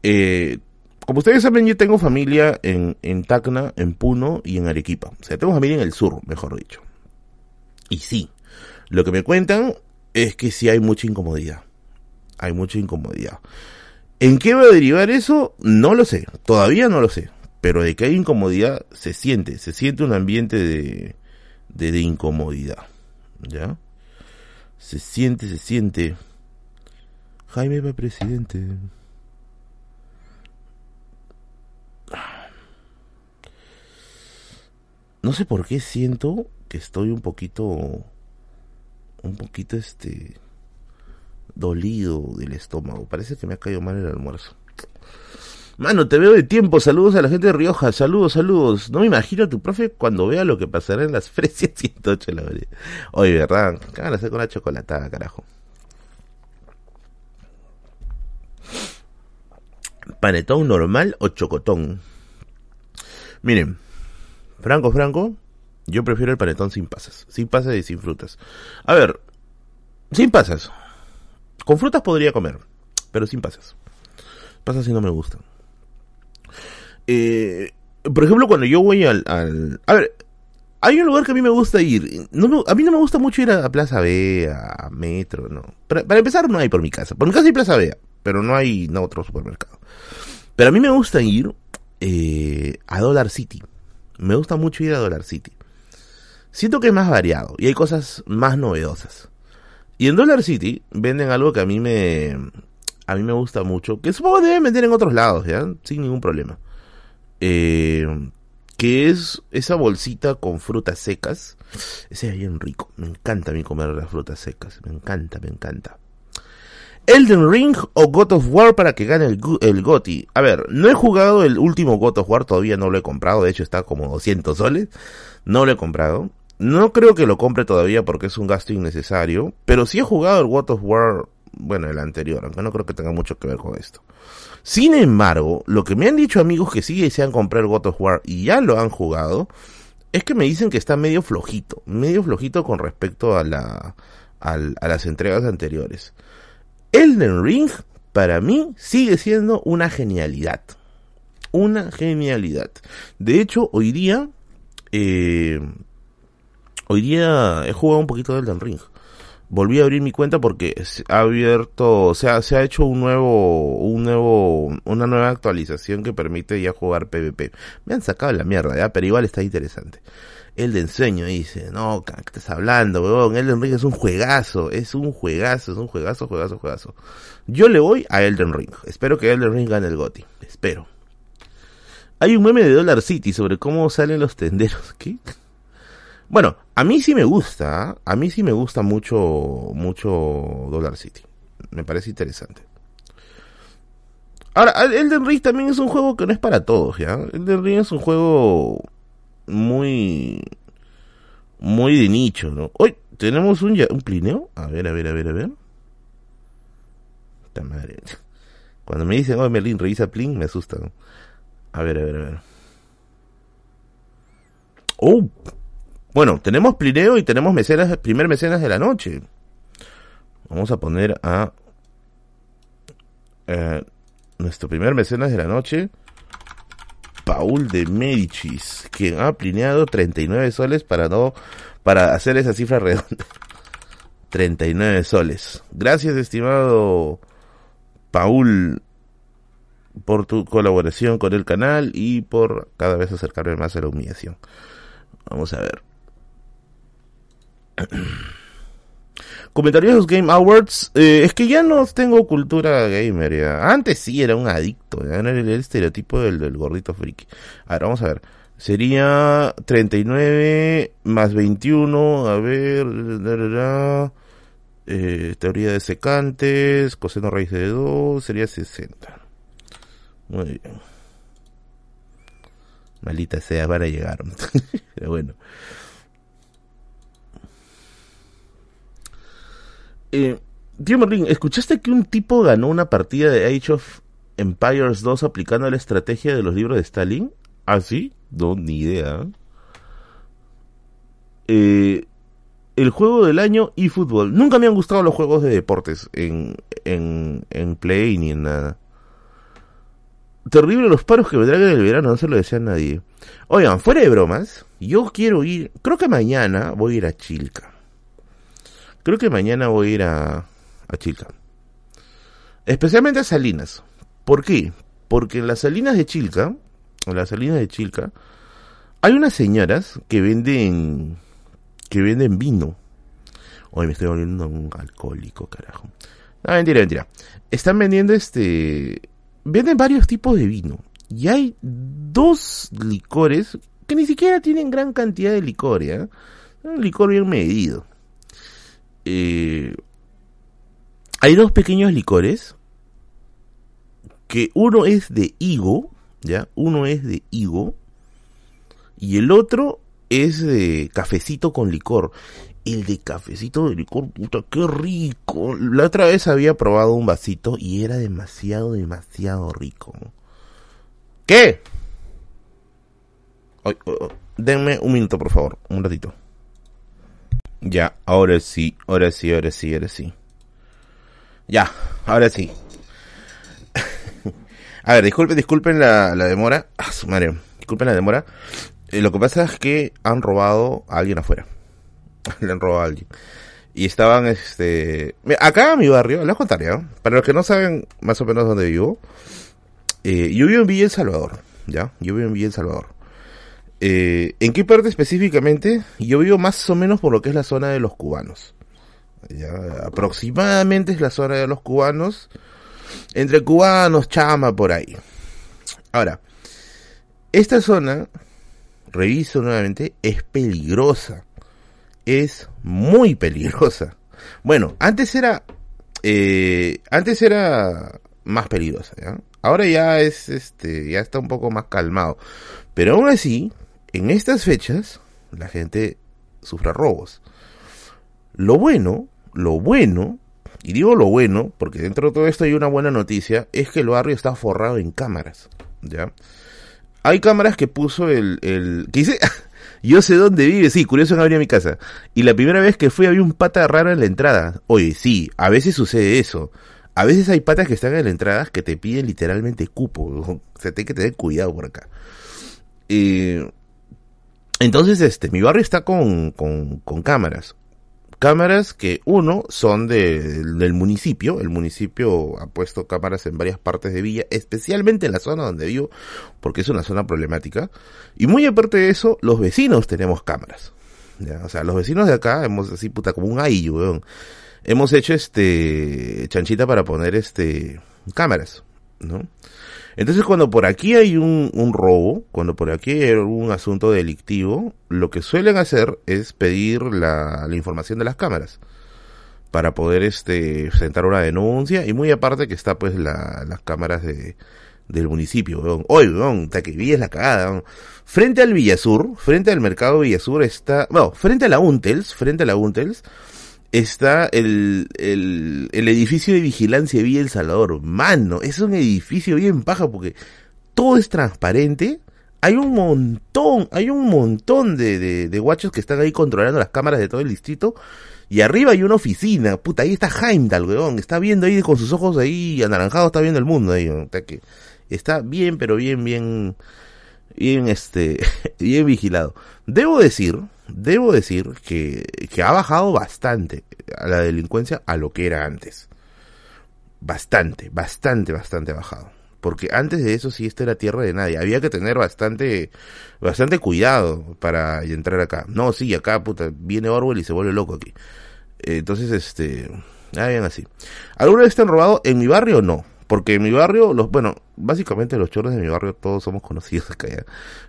Eh, como ustedes saben, yo tengo familia en, en Tacna, en Puno y en Arequipa. O sea, tengo familia en el sur, mejor dicho. Y sí, lo que me cuentan es que sí hay mucha incomodidad. Hay mucha incomodidad. ¿En qué va a derivar eso? No lo sé. Todavía no lo sé pero de que hay incomodidad se siente, se siente un ambiente de, de, incomodidad, ¿ya? Se siente, se siente. Jaime va presidente. No sé por qué siento que estoy un poquito, un poquito este, dolido del estómago. Parece que me ha caído mal el almuerzo. Mano, te veo de tiempo. Saludos a la gente de Rioja. Saludos, saludos. No me imagino a tu profe cuando vea lo que pasará en las fresias 108 la verdad. Oye, ¿verdad? ¿Qué van a hacer con la chocolatada, carajo? ¿Panetón normal o chocotón? Miren, Franco, Franco, yo prefiero el panetón sin pasas. Sin pasas y sin frutas. A ver, sin pasas. Con frutas podría comer, pero sin pasas. Pasas si no me gustan. Eh, por ejemplo, cuando yo voy al, A ver, hay un lugar que a mí me gusta ir. No a mí no me gusta mucho ir a, Plaza B, a Metro, no. Para, empezar, no hay por mi casa. Por mi casa hay Plaza B, pero no hay no, otro supermercado. Pero a mí me gusta ir eh, a Dollar City. Me gusta mucho ir a Dollar City. Siento que es más variado y hay cosas más novedosas. Y en Dollar City venden algo que a mí me a mí me gusta mucho, que supongo que deben vender en otros lados, ¿ya? Sin ningún problema. Eh, que es esa bolsita con frutas secas. Ese es bien rico. Me encanta a mí comer las frutas secas. Me encanta, me encanta. Elden Ring o God of War para que gane el, el GOTI. A ver, no he jugado el último God of War, todavía no lo he comprado, de hecho está como 200 soles. No lo he comprado. No creo que lo compre todavía porque es un gasto innecesario, pero sí he jugado el God of War, bueno, el anterior, aunque no creo que tenga mucho que ver con esto. Sin embargo, lo que me han dicho amigos que sí desean comprar God of War y ya lo han jugado, es que me dicen que está medio flojito, medio flojito con respecto a la, a, las entregas anteriores. Elden Ring, para mí, sigue siendo una genialidad. Una genialidad. De hecho, hoy día, eh, hoy día he jugado un poquito de Elden Ring. Volví a abrir mi cuenta porque se ha abierto, o sea, se ha hecho un nuevo, un nuevo, una nueva actualización que permite ya jugar PvP. Me han sacado la mierda, ya, pero igual está interesante. Elden Sueño dice, no, ¿qué estás hablando, weón? Elden Ring es un juegazo, es un juegazo, es un juegazo, juegazo, juegazo. Yo le voy a Elden Ring. Espero que Elden Ring gane el GOTI. Espero. Hay un meme de Dollar City sobre cómo salen los tenderos. ¿Qué? Bueno, a mí sí me gusta, a mí sí me gusta mucho, mucho Dollar City. Me parece interesante. Ahora, Elden Ring también es un juego que no es para todos, ¿ya? Elden Ring es un juego muy muy de nicho, ¿no? Hoy tenemos un, un plineo. A ver, a ver, a ver, a ver. Esta madre. Cuando me dicen, oh, Merlin, revisa plin, me asustan. A ver, a ver, a ver. Oh, bueno, tenemos plineo y tenemos mecenas, primer mecenas de la noche. Vamos a poner a eh, nuestro primer mecenas de la noche. Paul de Medicis, quien ha plineado 39 soles para no para hacer esa cifra redonda. 39 soles. Gracias, estimado Paul, por tu colaboración con el canal y por cada vez acercarme más a la humillación. Vamos a ver. Comentarios de los Game Awards. Eh, es que ya no tengo cultura gamer. Ya. Antes sí era un adicto. Ya era el, estereotipo del, del, gordito friki. A ver, vamos a ver. Sería 39 más 21. A ver. Eh, teoría de secantes. Coseno raíz de 2. Sería 60. Muy bien. Malita sea, van a llegar. Pero bueno. Eh, tío Merlin, ¿escuchaste que un tipo ganó una partida de Age of Empires 2 aplicando la estrategia de los libros de Stalin? ¿Ah, sí? No, ni idea. Eh, el juego del año y fútbol. Nunca me han gustado los juegos de deportes en, en, en Play ni en nada. Terrible los paros que vendrán en el verano, no se lo decía a nadie. Oigan, fuera de bromas, yo quiero ir, creo que mañana voy a ir a Chilca. Creo que mañana voy a ir a, Chilca. Especialmente a Salinas. ¿Por qué? Porque en las Salinas de Chilca, en las Salinas de Chilca, hay unas señoras que venden, que venden vino. Hoy me estoy volviendo un alcohólico, carajo. No, mentira, mentira. Están vendiendo este, venden varios tipos de vino. Y hay dos licores que ni siquiera tienen gran cantidad de licor, ¿ya? Un licor bien medido. Eh, hay dos pequeños licores que uno es de higo, ¿ya? Uno es de higo y el otro es de cafecito con licor. El de cafecito de licor, puta, qué rico. La otra vez había probado un vasito y era demasiado, demasiado rico. ¿Qué? denme un minuto, por favor, un ratito. Ya, ahora sí, ahora sí, ahora sí, ahora sí. Ya, ahora sí. a ver, disculpen, disculpen la, demora. Ah, su madre. Disculpen la demora. Eh, lo que pasa es que han robado a alguien afuera. Le han robado a alguien. Y estaban, este... Acá en mi barrio, les contaré, Para los que no saben más o menos dónde vivo. Eh, yo vivo en Villa El Salvador, ¿ya? Yo vivo en Villa El Salvador. Eh, ¿En qué parte específicamente? Yo vivo más o menos por lo que es la zona de los cubanos. Aproximadamente es la zona de los cubanos. Entre cubanos, chama, por ahí. Ahora, esta zona, reviso nuevamente, es peligrosa. Es muy peligrosa. Bueno, antes era, eh, antes era más peligrosa, ¿ya? Ahora ya es, este, ya está un poco más calmado. Pero aún así, en estas fechas, la gente sufre robos. Lo bueno, lo bueno, y digo lo bueno, porque dentro de todo esto hay una buena noticia, es que el barrio está forrado en cámaras, ¿ya? Hay cámaras que puso el, el, que dice, yo sé dónde vive, sí, curioso en abrir mi casa. Y la primera vez que fui había un pata raro en la entrada. Oye, sí, a veces sucede eso. A veces hay patas que están en la entrada que te piden literalmente cupo. O sea, hay que tener cuidado por acá. Entonces, este, mi barrio está con, con, con cámaras. Cámaras que, uno, son de, del municipio. El municipio ha puesto cámaras en varias partes de Villa, especialmente en la zona donde vivo, porque es una zona problemática. Y muy aparte de eso, los vecinos tenemos cámaras. O sea, los vecinos de acá hemos así, puta, como un aillo, weón hemos hecho este chanchita para poner este cámaras, ¿no? Entonces cuando por aquí hay un, un robo, cuando por aquí hay un asunto delictivo, lo que suelen hacer es pedir la, la información de las cámaras para poder este sentar una denuncia y muy aparte que está pues la, las cámaras de del municipio, weón. Oye, weón, que Villa es la cagada, Frente al Villasur, frente al mercado Villasur está, bueno, frente a la Untels, frente a la Untels, está el, el, el edificio de vigilancia de Villa El Salvador. Mano, es un edificio bien paja porque todo es transparente. Hay un montón, hay un montón de, de, de guachos que están ahí controlando las cámaras de todo el distrito. Y arriba hay una oficina, puta, ahí está Heimdall, weón, está viendo ahí con sus ojos ahí anaranjados, está viendo el mundo ahí, está, que está bien, pero bien, bien, bien, este, bien vigilado. Debo decir, debo decir que, que ha bajado bastante a la delincuencia a lo que era antes. Bastante, bastante, bastante bajado. Porque antes de eso sí, esta era tierra de nadie. Había que tener bastante, bastante cuidado para entrar acá. No, sí, acá, puta, viene Orwell y se vuelve loco aquí. Entonces, este, ah, bien así. ¿Alguna vez te han robado en mi barrio? No. Porque en mi barrio, los, bueno, básicamente los chorros de mi barrio todos somos conocidos acá ya.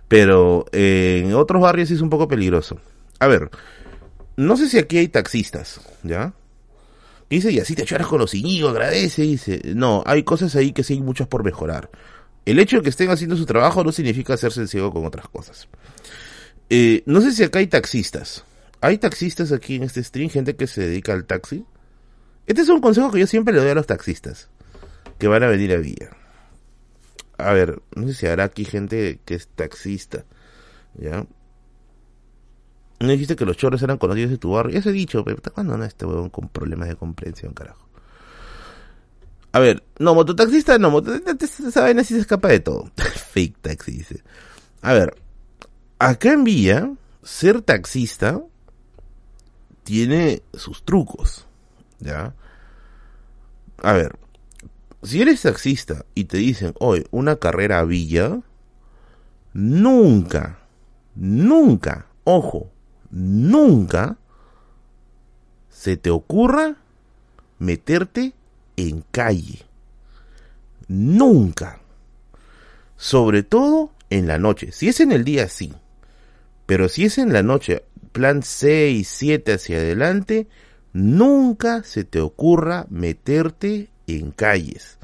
Pero eh, en otros barrios es un poco peligroso. A ver, no sé si aquí hay taxistas, ¿ya? dice, y así te echarás con los ciñigos, agradece, dice. No, hay cosas ahí que sí hay muchas por mejorar. El hecho de que estén haciendo su trabajo no significa hacerse ciego con otras cosas. Eh, no sé si acá hay taxistas. ¿Hay taxistas aquí en este stream? Gente que se dedica al taxi. Este es un consejo que yo siempre le doy a los taxistas que van a venir a Villa. A ver, no sé si habrá aquí gente que es taxista. ¿Ya? No dijiste que los chorros eran conocidos de tu barrio. Ya se he dicho, pero ¿cuándo no este huevón con problemas de comprensión, carajo? A ver, no, mototaxista no, mototaxista esa vaina se escapa de todo. Fake taxi, dice. A ver, acá en Villa, ser taxista tiene sus trucos, ¿ya? A ver, si eres taxista y te dicen, hoy una carrera a Villa, nunca, nunca, ojo, nunca se te ocurra meterte en calle. Nunca. Sobre todo en la noche. Si es en el día, sí. Pero si es en la noche, plan 6, 7 hacia adelante, nunca se te ocurra meterte en calles.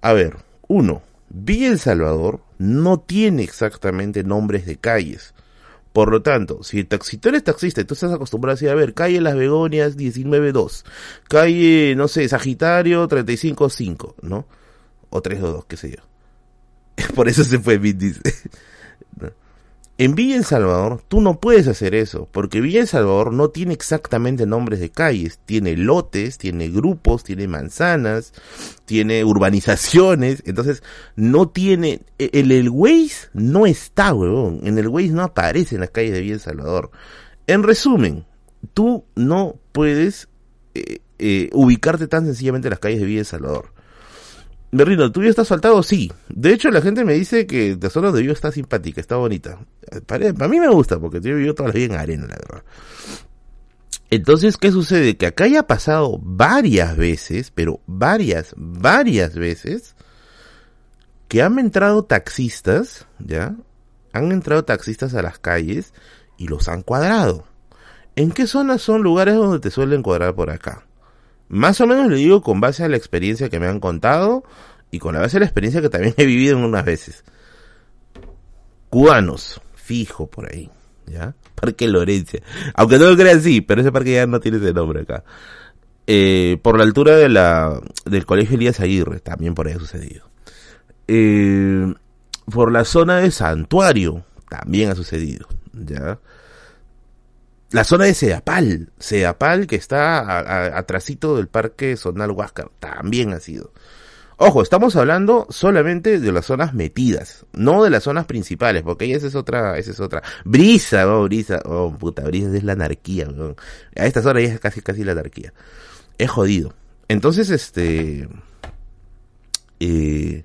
A ver, uno, Villa El Salvador no tiene exactamente nombres de calles. Por lo tanto, si, el si tú taxista y tú estás acostumbrado a decir, a ver, calle Las Begonias 192, calle, no sé, Sagitario 355, ¿no? O 322, qué sé yo. Por eso se fue dice. En Villa El Salvador tú no puedes hacer eso, porque Villa El Salvador no tiene exactamente nombres de calles, tiene lotes, tiene grupos, tiene manzanas, tiene urbanizaciones, entonces no tiene, e, el, el Waze no está, huevón, en el Waze no aparece en las calles de Villa El Salvador. En resumen, tú no puedes eh, eh, ubicarte tan sencillamente en las calles de Villa El Salvador. Berrino, ¿tú ya estás faltado? Sí. De hecho, la gente me dice que la zona de vivo está simpática, está bonita. Para, mí me gusta, porque yo vivo toda la vida en arena, la verdad. Entonces, ¿qué sucede? Que acá ya ha pasado varias veces, pero varias, varias veces, que han entrado taxistas, ¿ya? Han entrado taxistas a las calles y los han cuadrado. ¿En qué zonas son lugares donde te suelen cuadrar por acá? Más o menos le digo con base a la experiencia que me han contado y con la base de la experiencia que también he vivido en unas veces. Cubanos, fijo por ahí, ¿ya? Parque Lorencia. Aunque no lo crean así, pero ese parque ya no tiene ese nombre acá. Eh, por la altura de la, del colegio Elías Aguirre, también por ahí ha sucedido. Eh, por la zona de Santuario, también ha sucedido, ¿ya? La zona de Seapal, Seapal que está atrasito del parque Zonal Huáscar, también ha sido. Ojo, estamos hablando solamente de las zonas metidas, no de las zonas principales, porque esa es otra, esa es otra. Brisa, oh, brisa, oh, puta, brisa es la anarquía, A esta zona ya es casi, casi la anarquía. Es jodido. Entonces, este, eh,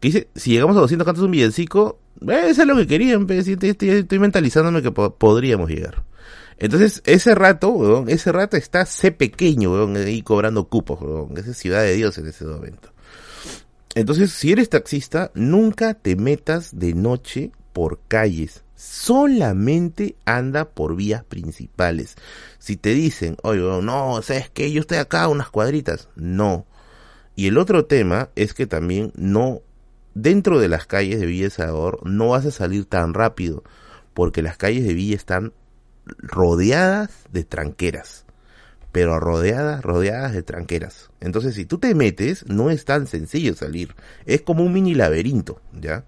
¿qué dice? Si llegamos a 200 cantos un villancico, eh, eso es lo que querían, estoy, estoy, mentalizándome que podríamos llegar. Entonces, ese rato, weón, ese rato está C pequeño, weón, ahí cobrando cupos, weón. Esa es ciudad de Dios en ese momento. Entonces, si eres taxista, nunca te metas de noche por calles. Solamente anda por vías principales. Si te dicen, oye, no, ¿sabes qué? Yo estoy acá unas cuadritas. No. Y el otro tema es que también no, dentro de las calles de Villa Salvador, no vas a salir tan rápido. Porque las calles de Villa están rodeadas de tranqueras pero rodeadas, rodeadas de tranqueras. Entonces, si tú te metes, no es tan sencillo salir. Es como un mini laberinto, ¿ya?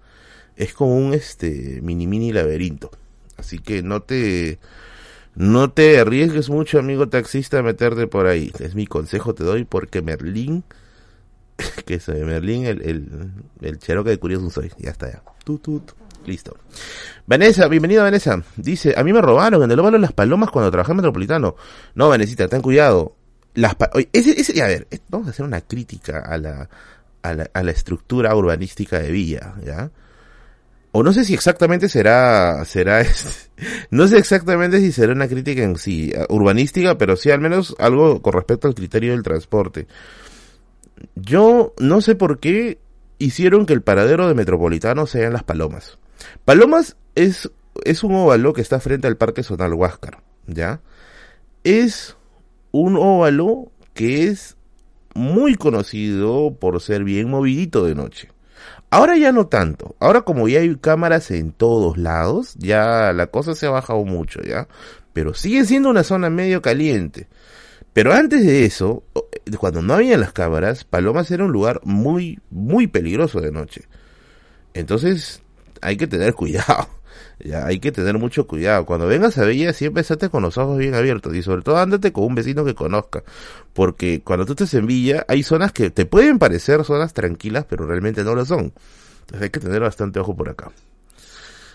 Es como un este mini mini laberinto. Así que no te no te arriesgues mucho, amigo taxista, a meterte por ahí. Es mi consejo te doy porque Merlín que es Merlín el el el de curioso soy. Ya está ya. Tut, tut. Listo. Vanessa, bienvenida Vanessa. Dice, a mí me robaron en el óvalo las palomas cuando trabajé en Metropolitano. No, Vanesita, ten cuidado. Las Oye, ese, ese, a ver, vamos a hacer una crítica a la, a la, a la estructura urbanística de Villa, ¿ya? O no sé si exactamente será, será, este, no sé exactamente si será una crítica en sí, urbanística, pero sí al menos algo con respecto al criterio del transporte. Yo no sé por qué hicieron que el paradero de Metropolitano sean las palomas. Palomas es, es un óvalo que está frente al Parque Zonal Huáscar, ¿ya? Es un óvalo que es muy conocido por ser bien movidito de noche. Ahora ya no tanto. Ahora como ya hay cámaras en todos lados, ya la cosa se ha bajado mucho, ¿ya? Pero sigue siendo una zona medio caliente. Pero antes de eso, cuando no había las cámaras, Palomas era un lugar muy, muy peligroso de noche. Entonces, hay que tener cuidado. Ya, hay que tener mucho cuidado. Cuando vengas a Villa, siempre estate con los ojos bien abiertos. Y sobre todo, ándate con un vecino que conozca. Porque cuando tú estés en Villa, hay zonas que te pueden parecer zonas tranquilas, pero realmente no lo son. Entonces hay que tener bastante ojo por acá.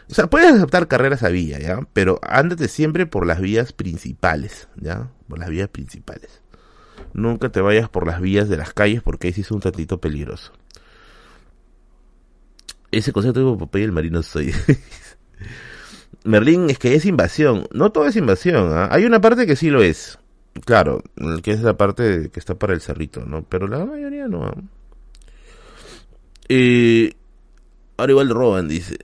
O sea, puedes adaptar carreras a Villa, ¿ya? Pero ándate siempre por las vías principales, ¿ya? Por las vías principales. Nunca te vayas por las vías de las calles porque ahí sí es un tantito peligroso. Ese concepto de Popeye el marino soy. Merlín es que es invasión. No todo es invasión. ¿ah? Hay una parte que sí lo es. Claro, que es la parte que está para el cerrito, ¿no? Pero la mayoría no. ¿ah? Eh, ahora igual roban, dice.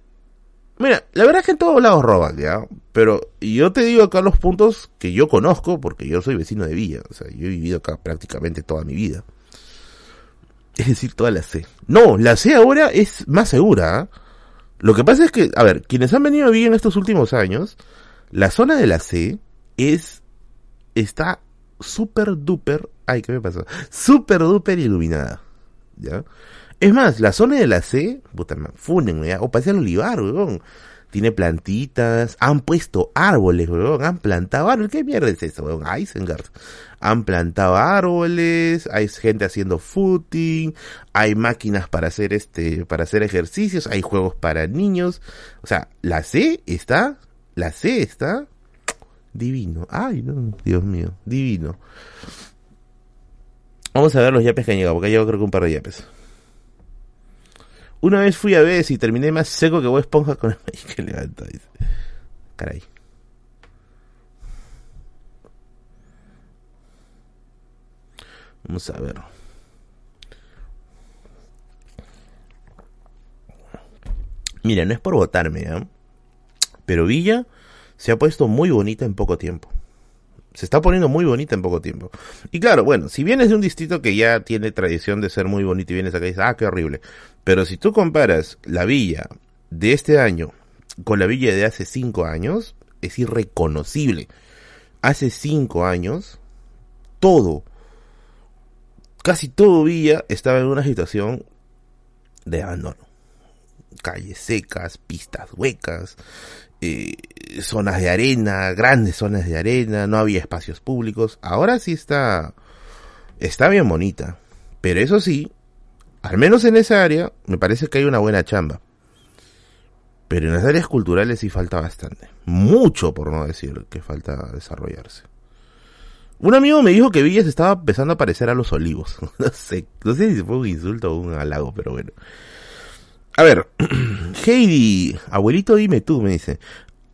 Mira, la verdad es que en todos lados roban, ¿ya? Pero yo te digo acá los puntos que yo conozco, porque yo soy vecino de Villa. O sea, yo he vivido acá prácticamente toda mi vida. Es decir, toda la C. No, la C ahora es más segura. ¿ah? Lo que pasa es que, a ver, quienes han venido a Villa en estos últimos años, la zona de la C es, está súper duper, ay, ¿qué me pasó? Súper duper iluminada. ¿Ya? Es más, la zona de la C, puta, funen, o parece el olivar, weón. Tiene plantitas, han puesto árboles, weón, han plantado árboles. ¿Qué mierda es eso, weón? Isengard. Han plantado árboles, hay gente haciendo footing, hay máquinas para hacer este, para hacer ejercicios, hay juegos para niños. O sea, la C está, la C está divino. Ay, no, Dios mío, divino. Vamos a ver los yapes que han llegado, porque yo creo que un par de yapes. Una vez fui a Bess y terminé más seco que voy esponja con el que levanta. Caray. Vamos a ver. Mira, no es por votarme, ¿eh? pero Villa se ha puesto muy bonita en poco tiempo. Se está poniendo muy bonita en poco tiempo. Y claro, bueno, si vienes de un distrito que ya tiene tradición de ser muy bonito y vienes acá y dices, ah, qué horrible. Pero si tú comparas la villa de este año con la villa de hace cinco años, es irreconocible. Hace cinco años, todo, casi todo Villa estaba en una situación de abandono. Calles secas, pistas huecas, eh, zonas de arena, grandes zonas de arena, no había espacios públicos. Ahora sí está, está bien bonita. Pero eso sí, al menos en esa área, me parece que hay una buena chamba. Pero en las áreas culturales sí falta bastante. Mucho, por no decir, que falta desarrollarse. Un amigo me dijo que Villas estaba empezando a parecer a los olivos. no sé, no sé si fue un insulto o un halago, pero bueno. A ver, Heidi, abuelito, dime tú, me dice.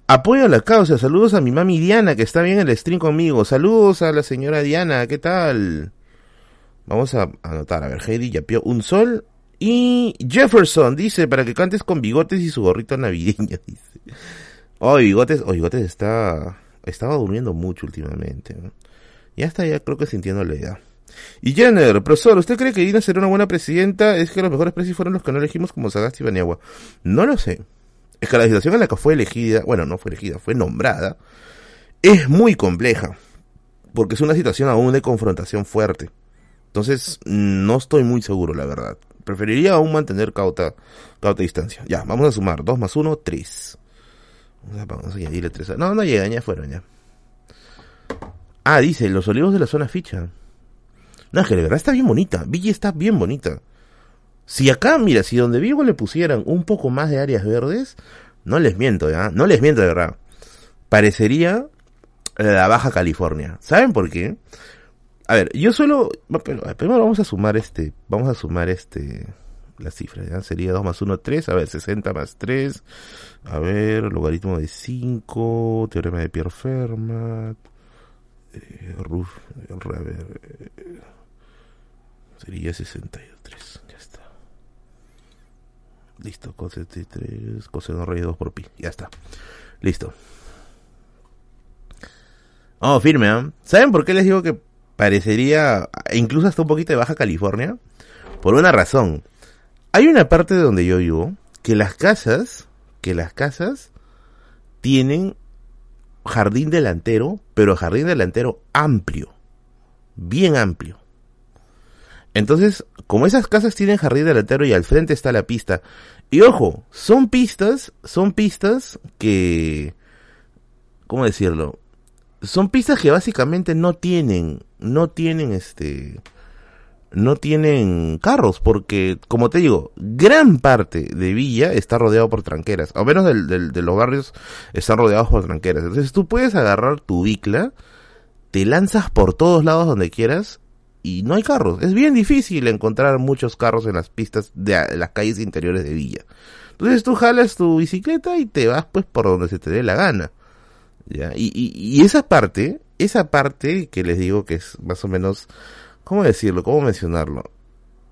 Apoyo a la causa, saludos a mi mami Diana, que está bien en el stream conmigo. Saludos a la señora Diana, ¿qué tal? Vamos a anotar, a ver, Heidi ya pió un sol. Y Jefferson dice, para que cantes con bigotes y su gorrito navideño, dice. Oh, bigotes, oh, bigotes está, estaba durmiendo mucho últimamente. Ya está, ya creo que sintiendo la edad. Y Jenner, profesor, ¿usted cree que Dina será una buena presidenta? Es que los mejores precios fueron los que no elegimos como Sagasti y Baniagua. No lo sé. Es que la situación en la que fue elegida, bueno, no fue elegida, fue nombrada, es muy compleja. Porque es una situación aún de confrontación fuerte. Entonces, no estoy muy seguro, la verdad. Preferiría aún mantener cauta, cauta distancia. Ya, vamos a sumar. 2 más 1, 3. Vamos a añadirle 3. No, no llegan, ya fueron, ya. Ah, dice, los olivos de la zona ficha. No, que de verdad está bien bonita. Villa está bien bonita. Si acá, mira, si donde vivo le pusieran un poco más de áreas verdes, no les miento, ¿ya? No les miento de verdad. Parecería la Baja California. ¿Saben por qué? A ver, yo suelo... Primero vamos a sumar este... Vamos a sumar este... La cifra, ¿ya? Sería 2 más 1, 3. A ver, 60 más 3. A ver, logaritmo de 5. Teorema de Pierre Fermat. Eh, Ruf, a ver... Eh, Sería 63. Ya está. Listo. Cos 73. Coseno raíz 2 por pi. Ya está. Listo. Oh, firme, ¿eh? ¿Saben por qué les digo que parecería incluso hasta un poquito de Baja California? Por una razón. Hay una parte de donde yo vivo que las casas, que las casas tienen jardín delantero, pero jardín delantero amplio. Bien amplio. Entonces, como esas casas tienen jardín delantero y al frente está la pista, y ojo, son pistas, son pistas que, ¿cómo decirlo? Son pistas que básicamente no tienen, no tienen este, no tienen carros, porque, como te digo, gran parte de Villa está rodeado por tranqueras, o menos de los barrios están rodeados por tranqueras. Entonces tú puedes agarrar tu bicla, te lanzas por todos lados donde quieras y no hay carros. Es bien difícil encontrar muchos carros en las pistas de, las calles interiores de Villa. Entonces tú jalas tu bicicleta y te vas pues por donde se te dé la gana. ¿ya? Y, y, y esa parte, esa parte que les digo que es más o menos, ¿cómo decirlo? ¿Cómo mencionarlo?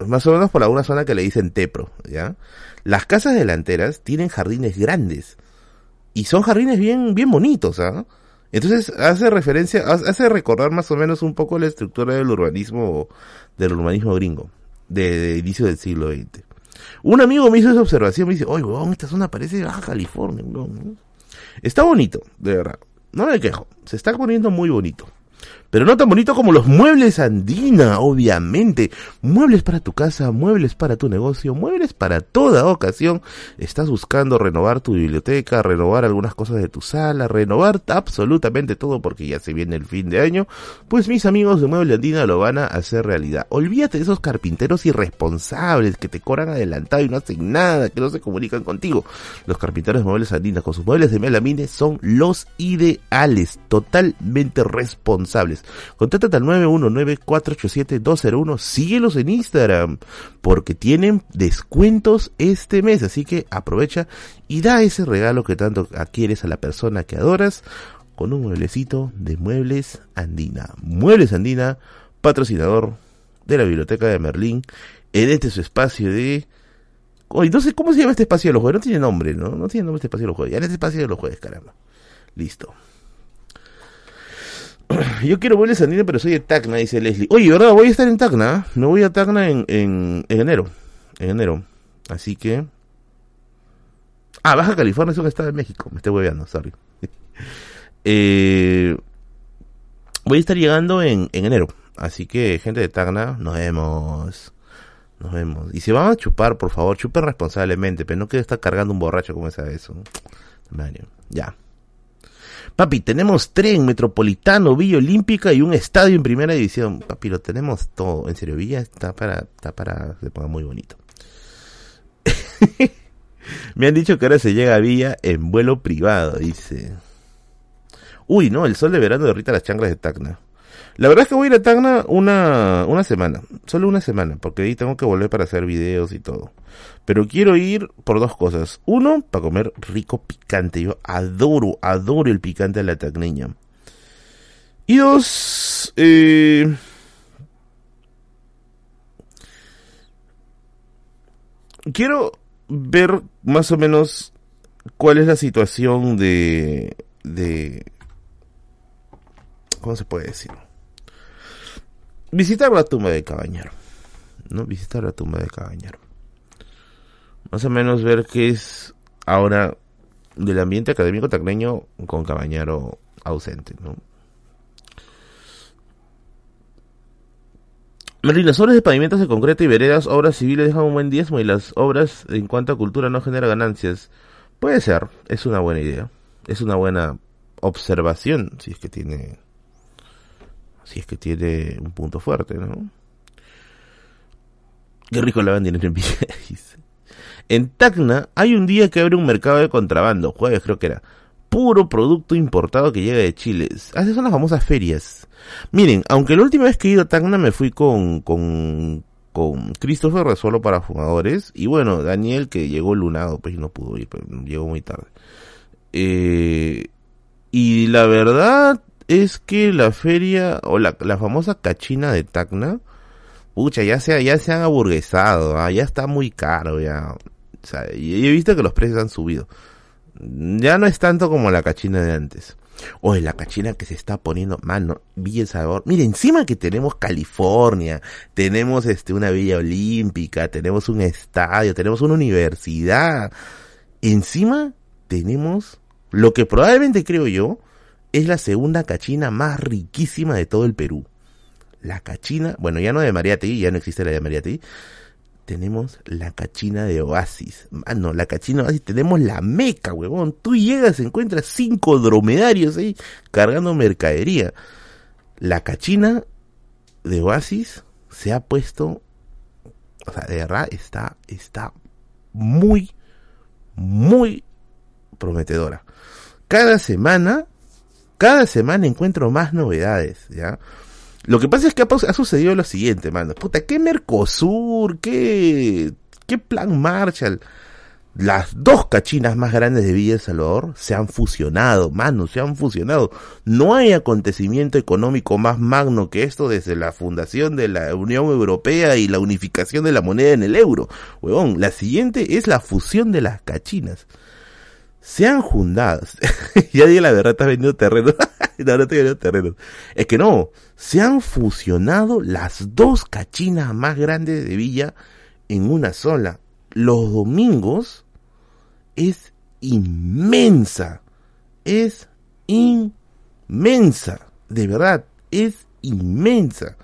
Más o menos por alguna zona que le dicen Tepro, ¿ya? Las casas delanteras tienen jardines grandes. Y son jardines bien, bien bonitos, ¿ah? Entonces hace referencia, hace recordar más o menos un poco la estructura del urbanismo, del urbanismo gringo, de, inicio del siglo XX. Un amigo me hizo esa observación, me dice, oye, weón, esta zona parece Baja California, Está bonito, de verdad. No me quejo, se está poniendo muy bonito pero no tan bonito como los muebles Andina, obviamente. Muebles para tu casa, muebles para tu negocio, muebles para toda ocasión. Estás buscando renovar tu biblioteca, renovar algunas cosas de tu sala, renovar absolutamente todo porque ya se viene el fin de año. Pues mis amigos de Muebles Andina lo van a hacer realidad. Olvídate de esos carpinteros irresponsables que te cobran adelantado y no hacen nada, que no se comunican contigo. Los carpinteros de Muebles Andina con sus muebles de melamine son los ideales, totalmente responsables Contáctate al 919-487-201. Síguelos en Instagram porque tienen descuentos este mes. Así que aprovecha y da ese regalo que tanto quieres a la persona que adoras con un mueblecito de Muebles Andina. Muebles Andina, patrocinador de la Biblioteca de Merlín en este su espacio de... Oye, no sé cómo se llama este espacio de los jueves, no tiene nombre, ¿no? No tiene nombre este espacio de los jueves, ya en este espacio de los jueves, caramba. Listo. Yo quiero volver a Sandina, pero soy de Tacna, dice Leslie. Oye, ¿verdad? Voy a estar en Tacna. Me voy a Tacna en, en, en enero. En enero. Así que... Ah, Baja California es un estado de México. Me estoy hueveando, sorry. eh, voy a estar llegando en, en enero. Así que, gente de Tacna, nos vemos. Nos vemos. Y si van a chupar, por favor, chupen responsablemente, pero no que estar cargando un borracho como esa. Mario, ya. Papi, tenemos tren, metropolitano, Villa Olímpica y un estadio en primera división. Papi, lo tenemos todo. En serio, Villa está para, está para se ponga muy bonito. Me han dicho que ahora se llega a Villa en vuelo privado, dice. Uy, no, el sol de verano derrita las changlas de Tacna. La verdad es que voy a ir a Tacna una, una semana, solo una semana, porque ahí tengo que volver para hacer videos y todo. Pero quiero ir por dos cosas. Uno, para comer rico picante. Yo adoro, adoro el picante de la tacneña. Y dos, eh, quiero ver más o menos cuál es la situación de, de, ¿cómo se puede decir? visitar la tumba de Cabañero. ¿No? Visitar la tumba de Cabañero. Más o menos ver qué es ahora del ambiente académico tacneño con Cabañero ausente, ¿no? las obras de pavimentos de concreto y veredas, obras civiles dejan un buen diezmo y las obras en cuanto a cultura no generan ganancias. Puede ser, es una buena idea. Es una buena observación, si es que tiene si es que tiene un punto fuerte, ¿no? Qué rico la bandera en En Tacna hay un día que abre un mercado de contrabando, jueves creo que era. Puro producto importado que llega de Chile. Hace son las famosas ferias. Miren, aunque la última vez que he ido a Tacna me fui con, con, con Christopher solo para fumadores. Y bueno, Daniel que llegó lunado, pues no pudo ir, pues, llegó muy tarde. Eh, y la verdad, es que la feria o la, la famosa cachina de Tacna, pucha, ya se, ya se han aburguesado, ¿ah? ya está muy caro, ya. O sea, y he visto que los precios han subido. Ya no es tanto como la cachina de antes. O la cachina que se está poniendo, mano, Villa El Sabor. Mire, encima que tenemos California, tenemos este una Villa Olímpica, tenemos un estadio, tenemos una universidad. Encima tenemos lo que probablemente creo yo es la segunda cachina más riquísima de todo el Perú. La cachina, bueno, ya no de Mariati, ya no existe la de Mariati. Tenemos la cachina de Oasis. Ah, no, la cachina de Oasis, tenemos la meca, huevón. Tú llegas, encuentras cinco dromedarios ahí cargando mercadería. La cachina de Oasis se ha puesto, o sea, de verdad está, está muy, muy prometedora. Cada semana cada semana encuentro más novedades, ¿ya? Lo que pasa es que ha, sucedido lo siguiente, mano. Puta, ¿qué Mercosur? ¿Qué, qué Plan Marshall? Las dos cachinas más grandes de Villa El Salvador se han fusionado, mano, se han fusionado. No hay acontecimiento económico más magno que esto desde la fundación de la Unión Europea y la unificación de la moneda en el euro. Huevón, la siguiente es la fusión de las cachinas se han juntado. ya dije la verdad, estás vendiendo terrenos. no, no estoy vendiendo terrenos. Es que no, se han fusionado las dos cachinas más grandes de Villa en una sola. Los domingos es inmensa. Es inmensa. De verdad, es inmensa.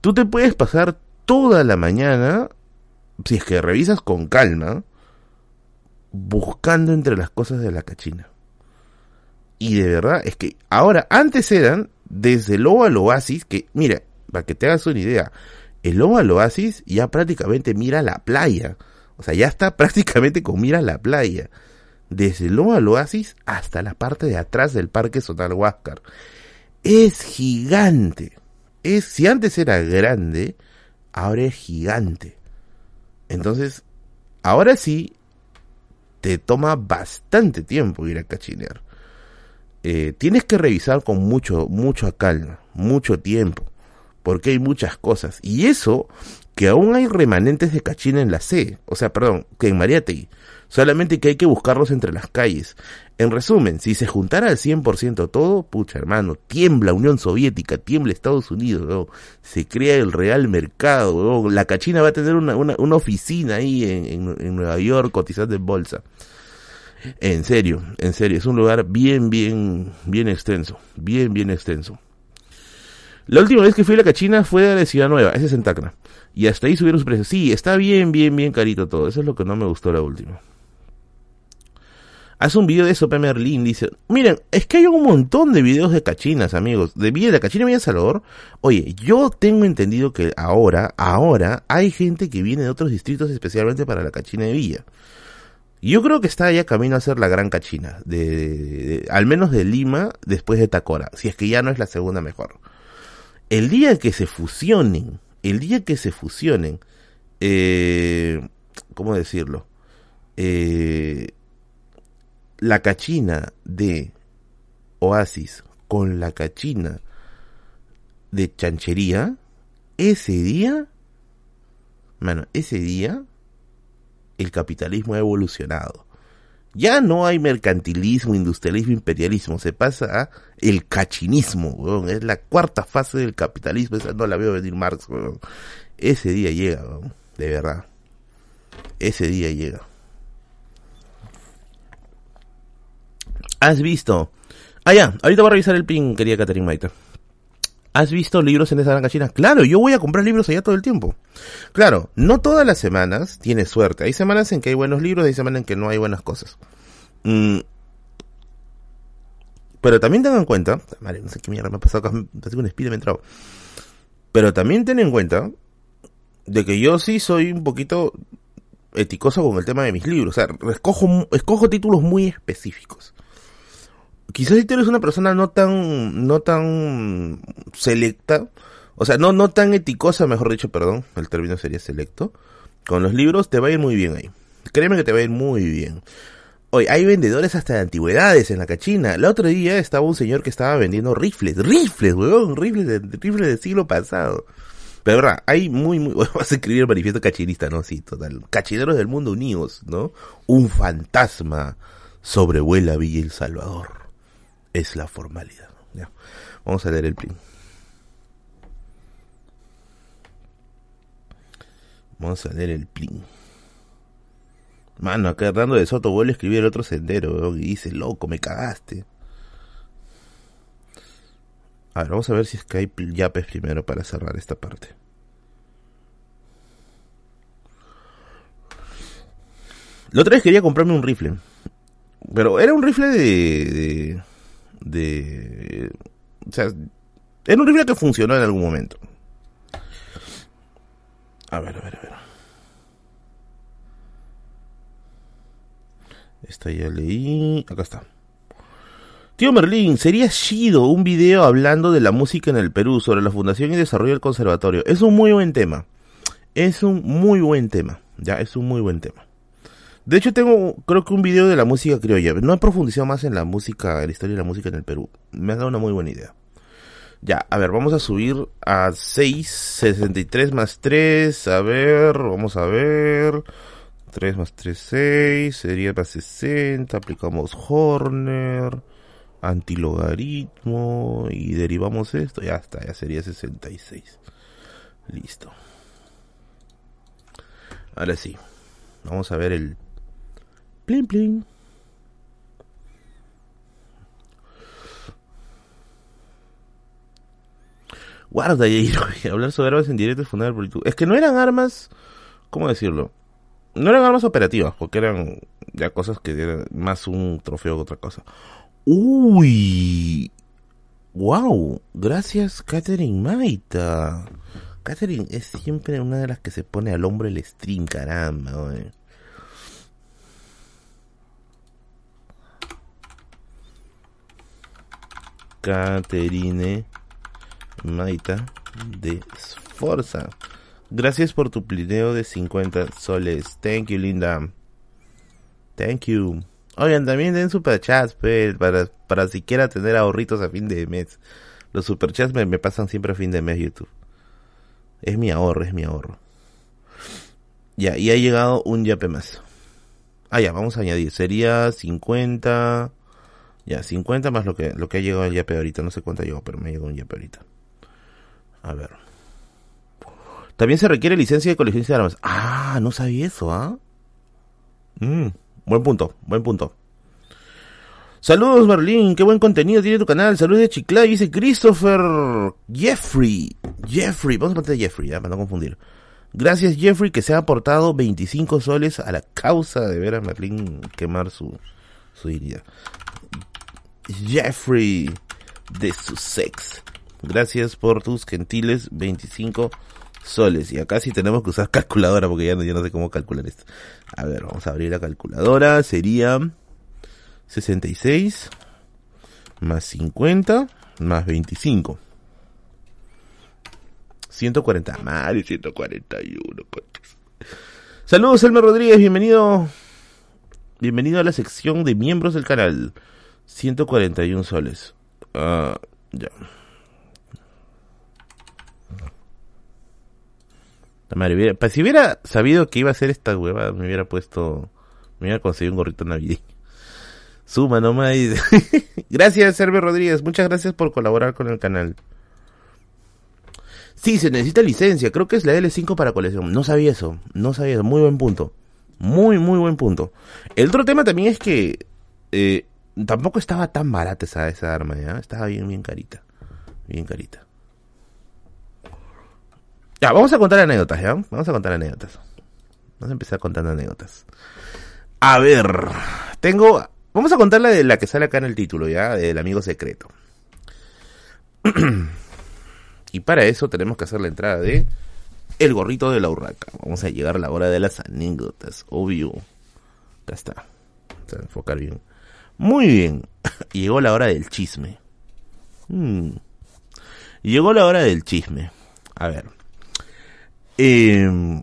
Tú te puedes pasar toda la mañana, si es que revisas con calma, buscando entre las cosas de la cachina. Y de verdad, es que ahora, antes eran desde el al oasis, que mira, para que te hagas una idea, el al oasis ya prácticamente mira la playa. O sea, ya está prácticamente con mira la playa. Desde el al oasis hasta la parte de atrás del parque Sonal Huáscar. Es gigante. Es, si antes era grande, ahora es gigante. Entonces, ahora sí, te toma bastante tiempo ir a cachinear. Eh, tienes que revisar con mucho, mucha calma, mucho tiempo, porque hay muchas cosas. Y eso, que aún hay remanentes de cachina en la C, o sea, perdón, que en Mariategui. Solamente que hay que buscarlos entre las calles. En resumen, si se juntara al 100% todo, pucha hermano, tiembla Unión Soviética, tiembla Estados Unidos, se crea el real mercado, la cachina va a tener una, una, oficina ahí en, en, Nueva York cotizando en bolsa. En serio, en serio, es un lugar bien, bien, bien extenso, bien, bien extenso. La última vez que fui a la cachina fue a la Ciudad Nueva, ese es en Tacna. Y hasta ahí subieron sus precios. Sí, está bien, bien, bien carito todo. Eso es lo que no me gustó la última. Hace un video de eso. Merlin, dice, miren, es que hay un montón de videos de cachinas, amigos, de Villa de Cachina Villa Salvador. Oye, yo tengo entendido que ahora, ahora, hay gente que viene de otros distritos especialmente para la cachina de Villa. Yo creo que está ya camino a ser la gran cachina, de, al menos de Lima, después de Tacora, si es que ya no es la segunda mejor. El día que se fusionen, el día que se fusionen, eh, ¿cómo decirlo? Eh, la cachina de Oasis con la cachina de chanchería, ese día, mano, ese día el capitalismo ha evolucionado. Ya no hay mercantilismo, industrialismo, imperialismo, se pasa a el cachinismo, es la cuarta fase del capitalismo, esa no la veo venir Marx, Ese día llega, de verdad. Ese día llega. ¿Has visto? Ah, ya, ahorita voy a revisar el pin, querida Catherine Maita. ¿Has visto libros en esa gran cachina? Claro, yo voy a comprar libros allá todo el tiempo. Claro, no todas las semanas tienes suerte. Hay semanas en que hay buenos libros, hay semanas en que no hay buenas cosas. Mm. Pero también tengan en cuenta, madre, no sé qué mierda me ha pasado un espíritu me entrado. Pero también ten en cuenta de que yo sí soy un poquito eticoso con el tema de mis libros. O sea, escojo, escojo títulos muy específicos quizás si tú eres una persona no tan, no tan selecta, o sea, no, no tan eticosa, mejor dicho, perdón, el término sería selecto, con los libros te va a ir muy bien ahí. Créeme que te va a ir muy bien. Hoy hay vendedores hasta de antigüedades en la cachina. El otro día estaba un señor que estaba vendiendo rifles, rifles, weón, rifles de, rifles del siglo pasado. Pero verdad, hay muy, muy, vas a escribir el manifiesto cachinista, ¿no? Sí, total. Cachineros del mundo unidos, ¿no? Un fantasma sobrevuela Villa El Salvador es la formalidad. Vamos a leer el plin. Vamos a leer el plin. Mano, acá dando de Soto vuelve a escribir el otro sendero, y dice, loco, me cagaste. A ver, vamos a ver si es que hay yapes primero para cerrar esta parte. La otra vez quería comprarme un rifle. Pero era un rifle de... O sea, era un rifle que funcionó en algún momento. A ver, a ver, a ver. Esta ya leí. Acá está. Tío Merlín, sería chido un video hablando de la música en el Perú, sobre la fundación y desarrollo del conservatorio. Es un muy buen tema. Es un muy buen tema. Ya, es un muy buen tema. De hecho, tengo, creo que un video de la música criolla. No he profundizado más en la música, en la historia de la música en el Perú. Me ha dado una muy buena idea. Ya, a ver, vamos a subir a 6, 63 más 3. A ver, vamos a ver. 3 más 3, 6. Sería más 60. Aplicamos Horner. Antilogaritmo. Y derivamos esto. Ya está, ya sería 66. Listo. Ahora sí. Vamos a ver el Plin, plin. Guarda, y hablar sobre armas en directo es fundamental. Es que no eran armas, ¿cómo decirlo? No eran armas operativas, porque eran ya cosas que eran más un trofeo que otra cosa. Uy, wow, gracias Catherine Maita. Catherine es siempre una de las que se pone al hombro el stream, caramba. Caterine Maita de Sforza. Gracias por tu plineo de 50 soles. Thank you, linda. Thank you. Oigan, también den superchats, pues, para, para siquiera tener ahorritos a fin de mes. Los superchats me, me pasan siempre a fin de mes YouTube. Es mi ahorro, es mi ahorro. Ya, y ha llegado un yape más. Ah, ya, vamos a añadir. Sería 50. Ya, 50 más lo que, lo que ha llegado el yape ahorita. No sé cuánto llegó, pero me llegó un yape ahorita. A ver. También se requiere licencia de colección de armas. Ah, no sabía eso, ¿ah? Mm, buen punto, buen punto. Saludos Berlín, qué buen contenido tiene tu canal. Saludos de Chiclayo, dice Christopher Jeffrey. Jeffrey, vamos a poner Jeffrey, ya, para no confundir. Gracias Jeffrey que se ha aportado 25 soles a la causa de ver a Merlín quemar su, su dignidad. Jeffrey de Sussex. Gracias por tus gentiles 25 soles. Y acá sí tenemos que usar calculadora porque ya no, sé cómo calcular esto. A ver, vamos a abrir la calculadora. Sería 66 más 50 más 25. 140. Mario, 141. Saludos, Elmer Rodríguez. Bienvenido. Bienvenido a la sección de miembros del canal. 141 soles. Ah, ya. Madre, pues, si hubiera sabido que iba a ser esta hueva, me hubiera puesto, me hubiera conseguido un gorrito navideño. Suma nomás. gracias, Server Rodríguez. Muchas gracias por colaborar con el canal. Sí, se necesita licencia. Creo que es la L5 para colección. No sabía eso. No sabía eso. Muy buen punto. Muy, muy buen punto. El otro tema también es que eh, tampoco estaba tan barata esa, esa arma, ¿ya? Estaba bien, bien carita. Bien carita. Ya, vamos a contar anécdotas, ¿ya? Vamos a contar anécdotas. Vamos a empezar contando anécdotas. A ver, tengo... Vamos a contar la de la que sale acá en el título, ¿ya? Del amigo secreto. y para eso tenemos que hacer la entrada de... El gorrito de la urraca. Vamos a llegar a la hora de las anécdotas, obvio. Acá está. Vamos a enfocar bien. Muy bien. Llegó la hora del chisme. Hmm. Llegó la hora del chisme. A ver. Eh...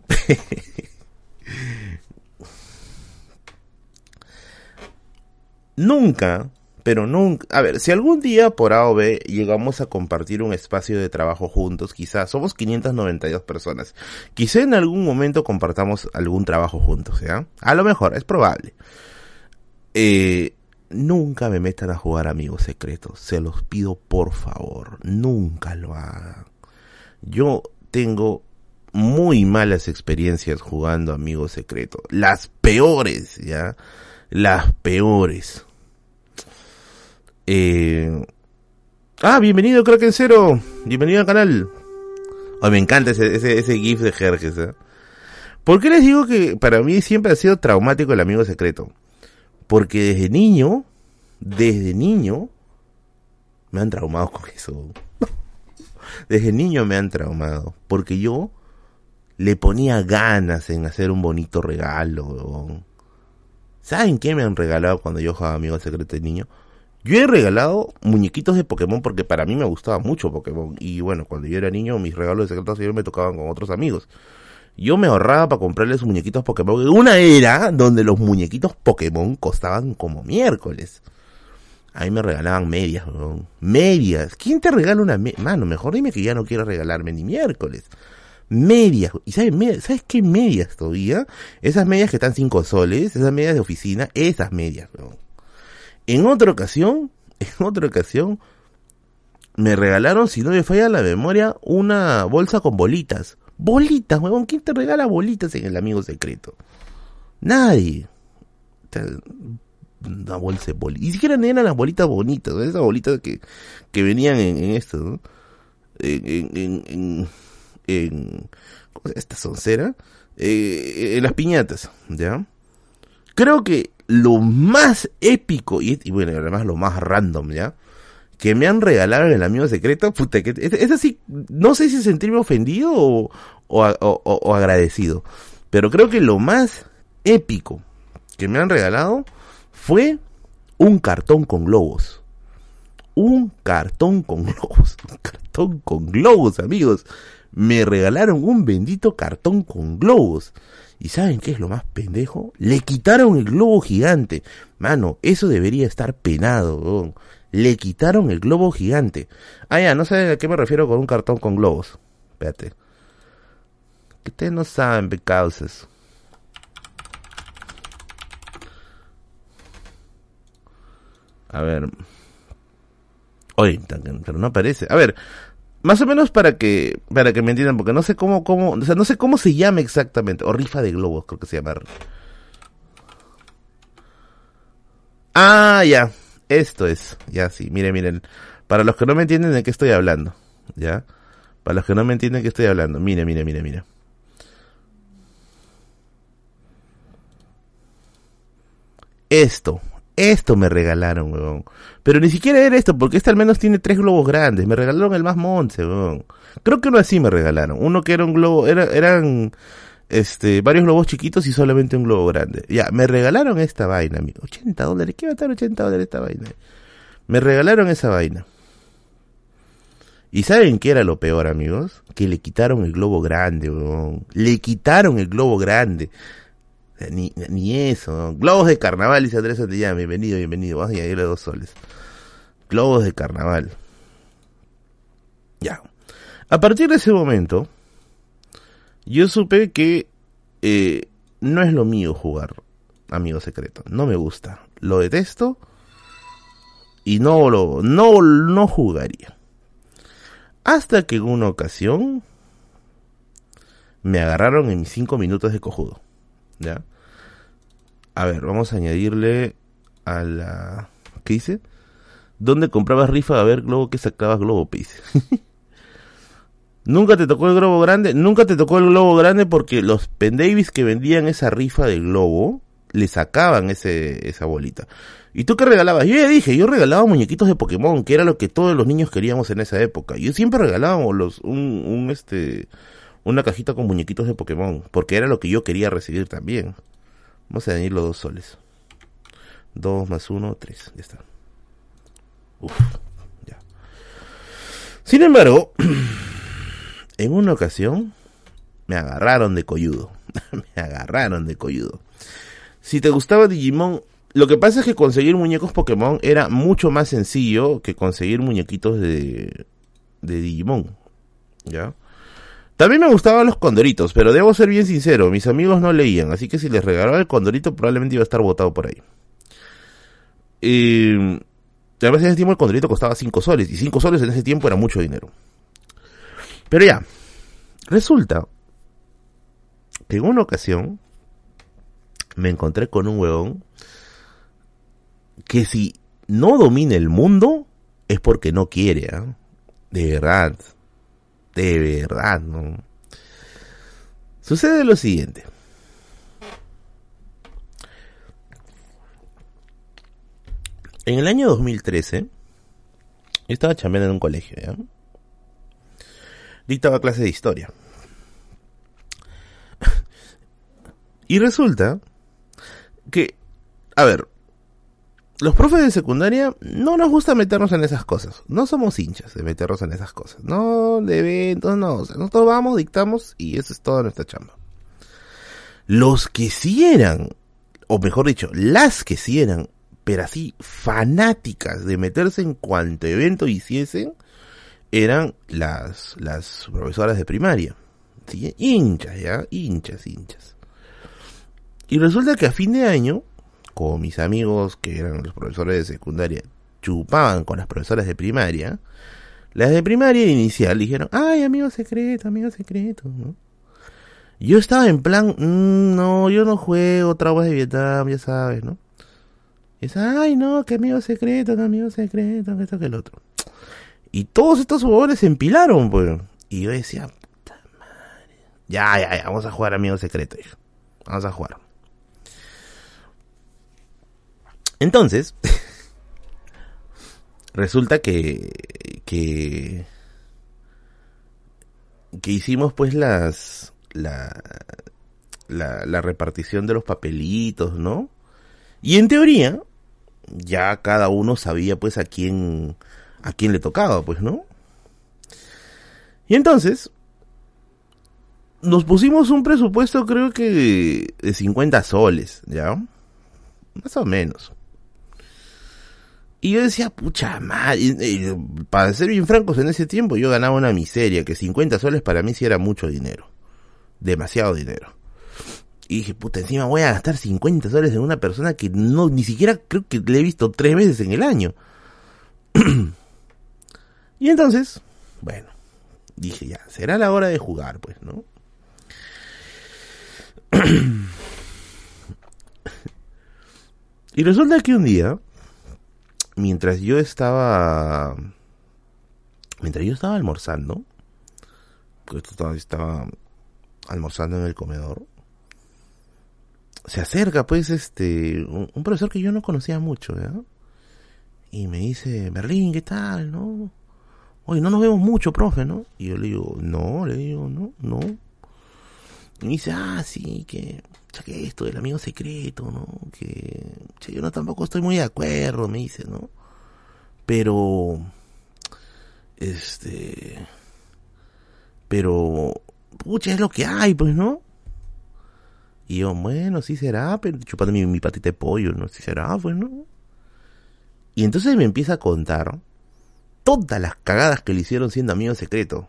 nunca, pero nunca, a ver, si algún día por A o B llegamos a compartir un espacio de trabajo juntos, quizás somos 592 personas, quizá en algún momento compartamos algún trabajo juntos, ¿ya? A lo mejor, es probable. Eh, nunca me metan a jugar amigos secretos, se los pido por favor, nunca lo hagan. Yo tengo muy malas experiencias jugando Amigos Secretos. Las peores, ¿ya? Las peores. Eh... Ah, bienvenido Kraken Cero. Bienvenido al canal. Oh, me encanta ese, ese, ese GIF de Jerjes, ¿eh? ¿Por qué les digo que para mí siempre ha sido traumático el amigo secreto? Porque desde niño, desde niño, me han traumado con eso. Desde niño me han traumado. Porque yo le ponía ganas en hacer un bonito regalo. ¿Saben qué me han regalado cuando yo jugaba Amigo Secreto de Niño? Yo he regalado muñequitos de Pokémon porque para mí me gustaba mucho Pokémon. Y bueno, cuando yo era niño, mis regalos de secretos siempre me tocaban con otros amigos. Yo me ahorraba para comprarles muñequitos Pokémon. Una era donde los muñequitos Pokémon costaban como miércoles. A mí me regalaban medias, medias. ¿Quién te regala una media? Mano, mejor dime que ya no quiero regalarme ni miércoles medias. ¿Y sabes, ¿sabes qué medias todavía? Esas medias que están 5 soles, esas medias de oficina, esas medias. En otra ocasión, en otra ocasión, me regalaron, si no me falla la memoria, una bolsa con bolitas. Bolitas, weón. ¿Quién te regala bolitas en el amigo secreto? Nadie. Una bolsa de bolitas. Y siquiera eran las bolitas bonitas, esas bolitas que, que venían en, esto, ¿no? en, en, en en esta soncera, eh, en las piñatas, ¿ya? Creo que lo más épico, y, bueno, además lo más random, ¿ya? Que me han regalado en el amigo secreto, puta, que es, así, no sé si sentirme ofendido o, o agradecido, pero creo que lo más épico que me han regalado fue un cartón con globos. Un cartón con globos. Un cartón con globos, amigos me regalaron un bendito cartón con globos. ¿Y saben qué es lo más pendejo? Le quitaron el globo gigante. Mano, eso debería estar penado, Le quitaron el globo gigante. Ah, ya, no sé a qué me refiero con un cartón con globos. Espérate. Que ustedes no saben, causas. A ver. Oye, pero no aparece. A ver, más o menos para que para que me entiendan, porque no sé cómo cómo, o sea, no sé cómo se llama exactamente. O rifa de globos, creo que se llama. Ah, ya. Esto es. Ya sí, miren, miren. Para los que no me entienden de qué estoy hablando, ¿ya? Para los que no me entienden de qué estoy hablando. Mire, mire, mire, mire. Esto, esto me regalaron, weón. Pero ni siquiera era esto, porque este al menos tiene tres globos grandes. Me regalaron el más monce, weón. Creo que uno así me regalaron. Uno que era un globo, era, eran este, varios globos chiquitos y solamente un globo grande. Ya, me regalaron esta vaina, amigo. 80 dólares. ¿Qué va a estar 80 dólares esta vaina? Me regalaron esa vaina. ¿Y saben qué era lo peor, amigos? Que le quitaron el globo grande, weón. Le quitaron el globo grande. Ni, ni eso. Globos de carnaval, dice Andrés Santillán. Bienvenido, bienvenido. Vamos a añadirle dos soles. Globos de carnaval. Ya. A partir de ese momento, yo supe que eh, no es lo mío jugar Amigo Secreto. No me gusta. Lo detesto. Y no lo, no, no jugaría. Hasta que en una ocasión me agarraron en mis cinco minutos de cojudo. ¿Ya? A ver, vamos a añadirle a la... ¿Qué dice? ¿Dónde comprabas rifa a ver globo que sacabas globo, dice. ¿Nunca te tocó el globo grande? Nunca te tocó el globo grande porque los pendavis que vendían esa rifa de globo le sacaban ese, esa bolita. ¿Y tú qué regalabas? Yo ya dije, yo regalaba muñequitos de Pokémon, que era lo que todos los niños queríamos en esa época. Yo siempre regalábamos los, un, un este, una cajita con muñequitos de Pokémon, porque era lo que yo quería recibir también. Vamos a añadir los dos soles. Dos más uno, tres. Ya está. Uf, ya. Sin embargo, en una ocasión me agarraron de coyudo. me agarraron de coyudo. Si te gustaba Digimon, lo que pasa es que conseguir muñecos Pokémon era mucho más sencillo que conseguir muñequitos de, de Digimon. ¿Ya? También me gustaban los condoritos, pero debo ser bien sincero, mis amigos no leían, así que si les regalaba el condorito probablemente iba a estar botado por ahí. Y además en ese tiempo el condorito costaba 5 soles, y 5 soles en ese tiempo era mucho dinero. Pero ya, resulta que en una ocasión me encontré con un huevón que si no domina el mundo es porque no quiere, ¿eh? De verdad de verdad, ¿no? Sucede lo siguiente. En el año 2013, yo estaba chambeando en un colegio, ¿ya? Dictaba clase de historia. Y resulta que, a ver, los profes de secundaria no nos gusta meternos en esas cosas. No somos hinchas de meternos en esas cosas. No, de eventos, no. O sea, nosotros vamos, dictamos y eso es toda nuestra chamba. Los que sí eran, o mejor dicho, las que sí eran, pero así fanáticas de meterse en cuanto evento hiciesen, eran las, las profesoras de primaria. ¿Sí? Hinchas, ya, hinchas, hinchas. Y resulta que a fin de año, como mis amigos que eran los profesores de secundaria chupaban con las profesoras de primaria, las de primaria inicial dijeron, ay, amigo secreto, amigo secreto, Yo estaba en plan, mm, no, yo no juego traumas de Vietnam, ya sabes, ¿no? Y es, ay, no, que amigo secreto, que amigo secreto, que esto, que el otro. Y todos estos jugadores se empilaron, pues. Y yo decía, puta madre. Ya, ya, ya, vamos a jugar amigo secreto, hijo. Vamos a jugar. Entonces, resulta que, que, que hicimos pues las, la, la, la repartición de los papelitos, ¿no? Y en teoría, ya cada uno sabía pues a quién, a quién le tocaba, pues, ¿no? Y entonces, nos pusimos un presupuesto creo que de 50 soles, ¿ya? Más o menos. Y yo decía, pucha madre, para ser bien francos, en ese tiempo yo ganaba una miseria, que 50 soles para mí sí era mucho dinero. demasiado dinero. Y dije, puta, encima voy a gastar 50 soles en una persona que no, ni siquiera creo que le he visto tres veces en el año. y entonces, bueno, dije ya, será la hora de jugar, pues, ¿no? y resulta que un día, mientras yo estaba, mientras yo estaba almorzando, porque estaba almorzando en el comedor, se acerca pues este un, profesor que yo no conocía mucho, Y me dice, Berlín, ¿qué tal? ¿No? Oye, no nos vemos mucho, profe, ¿no? Y yo le digo, no, le digo, no, no. Y me dice, ah, sí, que, que esto del amigo secreto, ¿no? Que, yo no tampoco estoy muy de acuerdo, me dice, ¿no? Pero, este, pero, pucha, es lo que hay, pues, ¿no? Y yo, bueno, sí será, pero chupando mi, mi patita de pollo, ¿no? Sí será, pues, ¿no? Y entonces me empieza a contar todas las cagadas que le hicieron siendo amigo secreto.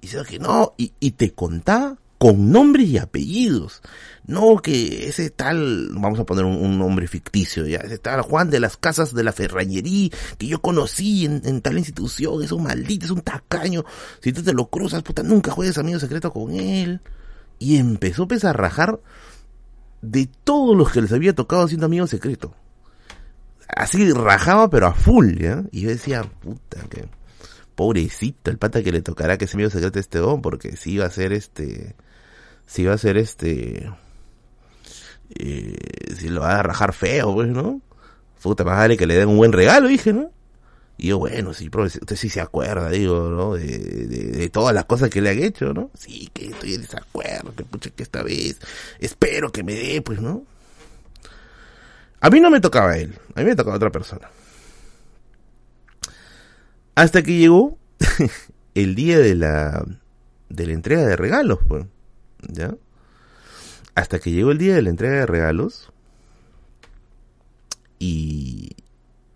Y dice que no, y, te contaba con nombres y apellidos. No que ese tal, vamos a poner un, nombre ficticio, ya, ese tal Juan de las Casas de la Ferrañería, que yo conocí en, en, tal institución, es un maldito, es un tacaño. Si tú te lo cruzas, puta, nunca juegues amigo secreto con él y empezó pues, a rajar de todos los que les había tocado siendo amigo secreto. Así rajaba pero a full, ¿ya? Y yo decía, puta, que pobrecito el pata que le tocará que es amigo secreto este don, porque si iba a ser este, si iba a ser este, eh, si lo va a rajar feo, pues, ¿no? Puta, más que le den un buen regalo, dije, ¿no? Y yo, bueno, sí, usted sí se acuerda, digo, ¿no? De, de, todas las cosas que le han hecho, ¿no? Sí, que estoy en desacuerdo, que pucha, que esta vez espero que me dé, pues, ¿no? A mí no me tocaba él, a mí me tocaba otra persona. Hasta que llegó el día de la, de la entrega de regalos, pues, ¿ya? Hasta que llegó el día de la entrega de regalos y,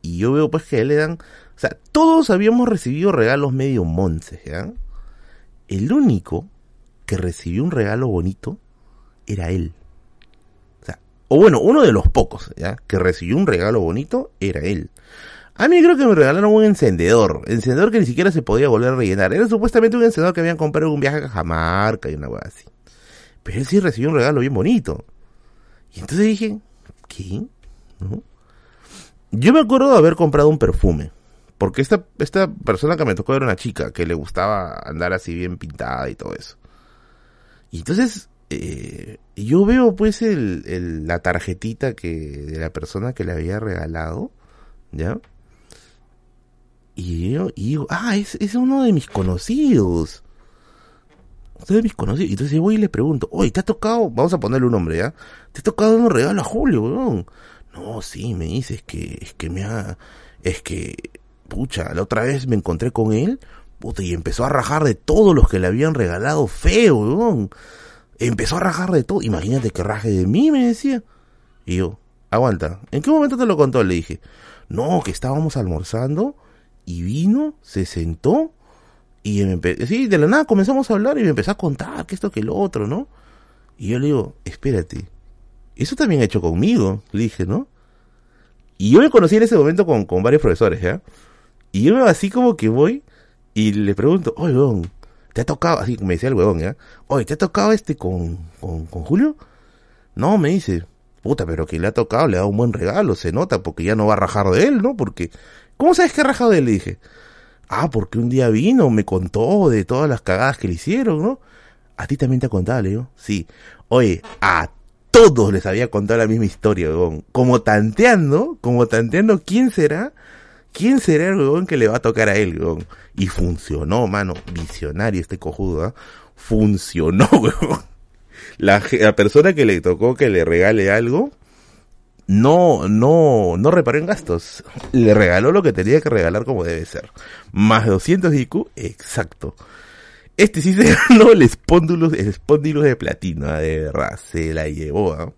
y yo veo pues que a él le dan o sea, todos habíamos recibido regalos medio monces, ¿ya? El único que recibió un regalo bonito era él. O bueno, uno de los pocos, ¿ya? Que recibió un regalo bonito era él. A mí creo que me regalaron un encendedor. Encendedor que ni siquiera se podía volver a rellenar. Era supuestamente un encendedor que habían comprado en un viaje a Cajamarca y una cosa así. Pero él sí recibió un regalo bien bonito. Y entonces dije, ¿qué? ¿No? Yo me acuerdo de haber comprado un perfume. Porque esta, esta persona que me tocó era una chica que le gustaba andar así bien pintada y todo eso. Y entonces, eh, yo veo pues el, el, la tarjetita que, de la persona que le había regalado, ¿ya? Y yo, y digo, ah, es, es uno de mis conocidos. Uno de mis conocidos. Y entonces voy y le pregunto, oye, ¿te ha tocado? Vamos a ponerle un nombre, ¿ya? ¿Te ha tocado un regalo a Julio, weón? No, sí, me dice, es que, es que me ha, es que pucha, la otra vez me encontré con él, puta, y empezó a rajar de todos los que le habían regalado feo, weón. Empezó a rajar de todo. Imagínate que raje de mí, me decía. Y yo, aguanta, ¿en qué momento te lo contó? Le dije, no, que estábamos almorzando y vino, se sentó y me sí, de la nada comenzamos a hablar y me empezó a contar que esto que lo otro, ¿no? Y yo le digo, espérate, eso también ha hecho conmigo, le dije, ¿no? Y yo me conocí en ese momento con, con varios profesores, ¿ya? Y yo así como que voy y le pregunto, oye, ¿te ha tocado? Así me decía el weón, ¿ya? Oye, ¿te ha tocado este con, con, con Julio? No, me dice, puta, pero que le ha tocado, le ha dado un buen regalo, se nota, porque ya no va a rajar de él, ¿no? Porque, ¿cómo sabes que ha rajado de él? Le dije, ah, porque un día vino, me contó de todas las cagadas que le hicieron, ¿no? A ti también te ha contado, le digo, sí. Oye, a todos les había contado la misma historia, weón. Como tanteando, como tanteando quién será ¿Quién será el huevón que le va a tocar a él, huevón? Y funcionó, mano. Visionario este cojudo, ¿ah? Funcionó, huevón. La, persona que le tocó que le regale algo, no, no, no reparó en gastos. Le regaló lo que tenía que regalar como debe ser. Más 200 IQ, exacto. Este sí se ganó el espóndulo, el espóndulo de platino, ¿ah? de verdad, se la llevó, ¿ah?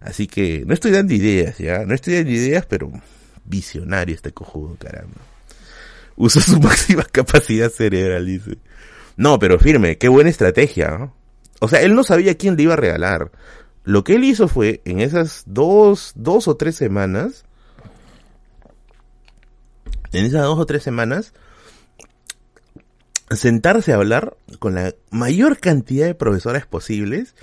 Así que no estoy dando ideas, ya, no estoy dando ideas, pero Visionario este cojudo, caramba. Usa su máxima capacidad cerebral, dice. No, pero firme, qué buena estrategia. O sea, él no sabía quién le iba a regalar. Lo que él hizo fue, en esas dos, dos o tres semanas, en esas dos o tres semanas, sentarse a hablar con la mayor cantidad de profesores posibles,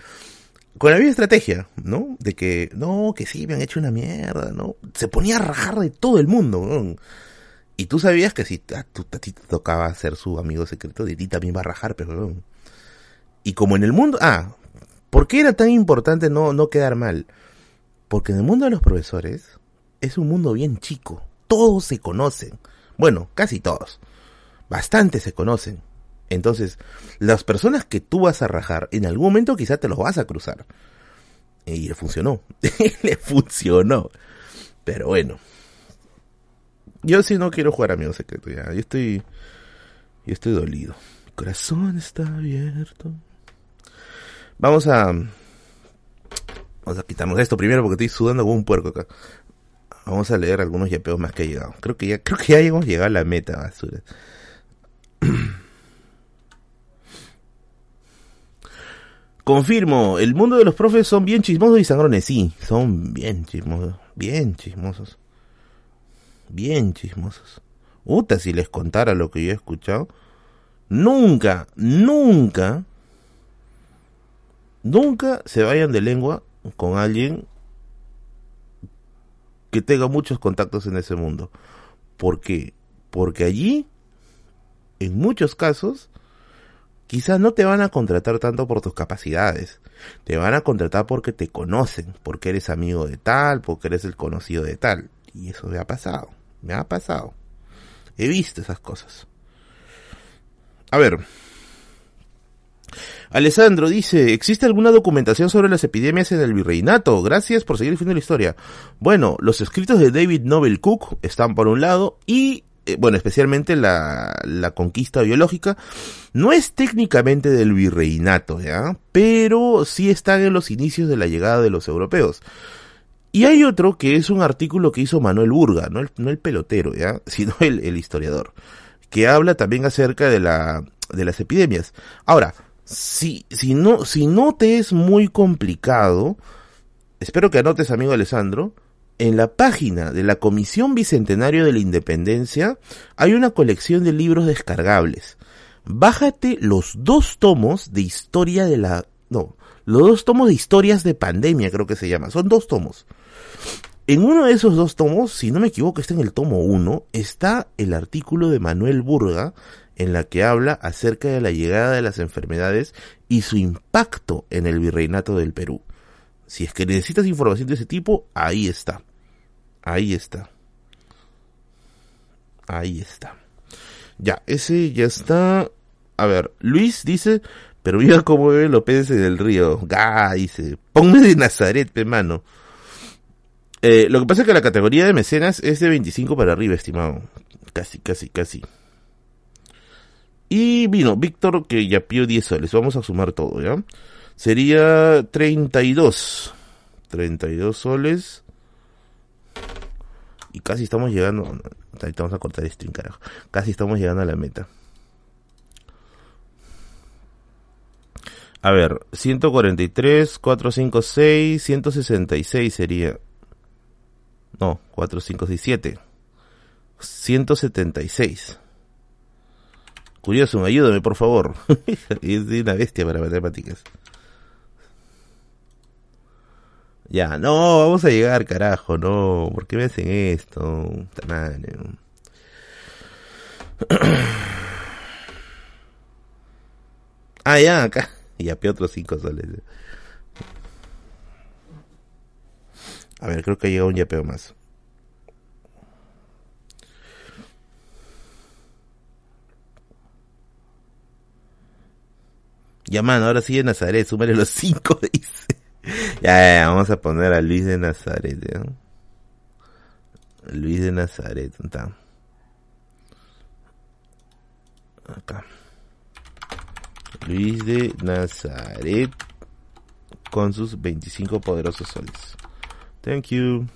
con la misma estrategia, ¿no? De que, no, que sí, me han hecho una mierda, ¿no? Se ponía a rajar de todo el mundo, ¿no? Y tú sabías que si a, tu, ti te tocaba ser su amigo secreto, de ti también va a rajar, pero... Y como en el mundo... Ah, ¿por qué era tan importante no, no quedar mal? Porque en el mundo de los profesores es un mundo bien chico. Todos se conocen. Bueno, casi todos. Bastante se conocen. Entonces, las personas que tú vas a rajar, en algún momento quizá te los vas a cruzar. Y le funcionó. le funcionó. Pero bueno. Yo sí no quiero jugar amigo secreto ya. Yo estoy. Yo estoy dolido. Mi corazón está abierto. Vamos a. Vamos a quitarnos esto primero porque estoy sudando como un puerco acá. Vamos a leer algunos yapeos más que ha llegado. Creo que ya, creo que ya hemos llegado a la meta, basura. Confirmo, el mundo de los profes son bien chismosos y sangrones. Sí, son bien chismosos. Bien chismosos bien chismosos. Uta, si les contara lo que yo he escuchado. Nunca, nunca, nunca se vayan de lengua con alguien que tenga muchos contactos en ese mundo. ¿Por qué? Porque allí, en muchos casos, quizás no te van a contratar tanto por tus capacidades. Te van a contratar porque te conocen, porque eres amigo de tal, porque eres el conocido de tal. Y eso me ha pasado. Me ha pasado. He visto esas cosas. A ver. Alessandro dice, ¿existe alguna documentación sobre las epidemias en el virreinato? Gracias por seguir el de la historia. Bueno, los escritos de David Nobel Cook están por un lado y, eh, bueno, especialmente la, la conquista biológica, no es técnicamente del virreinato, ¿ya? Pero sí están en los inicios de la llegada de los europeos. Y hay otro que es un artículo que hizo Manuel Burga, no el, no el pelotero, ¿ya? sino el, el, historiador, que habla también acerca de, la, de las epidemias. Ahora, si, si, no, si no te es muy complicado, espero que anotes, amigo Alessandro, en la página de la Comisión Bicentenario de la Independencia hay una colección de libros descargables. Bájate los dos tomos de historia de la... No, los dos tomos de historias de pandemia creo que se llama. Son dos tomos. En uno de esos dos tomos, si no me equivoco, está en el tomo 1, está el artículo de Manuel Burga en la que habla acerca de la llegada de las enfermedades y su impacto en el virreinato del Perú. Si es que necesitas información de ese tipo, ahí está. Ahí está. Ahí está. Ya, ese ya está. A ver, Luis dice, pero mira cómo bebe López del Río. Gah, dice, ponme de Nazaret, pe mano. Eh, lo que pasa es que la categoría de mecenas es de 25 para arriba, estimado. Casi, casi, casi. Y vino Víctor, que ya pidió 10 soles. Vamos a sumar todo, ¿ya? Sería 32. 32 soles. Y casi estamos llegando. Ahorita vamos a cortar este carajo. Casi estamos llegando a la meta. A ver, 143, 456, 166 sería. No, 4567. 176. Curioso, ayúdame por favor. es una bestia para matemáticas. Ya, no, vamos a llegar, carajo, no. ¿Por qué me hacen esto? ah, ya, acá. Y a otros 5 soles. A ver, creo que llega un yapeo más. Ya, mano, ahora sí de Nazaret, súmale los 5, dice. Ya, ya, vamos a poner a Luis de Nazaret, ¿ya? Luis de Nazaret, ¿está? Acá. Luis de Nazaret con sus 25 poderosos soles. Thank you.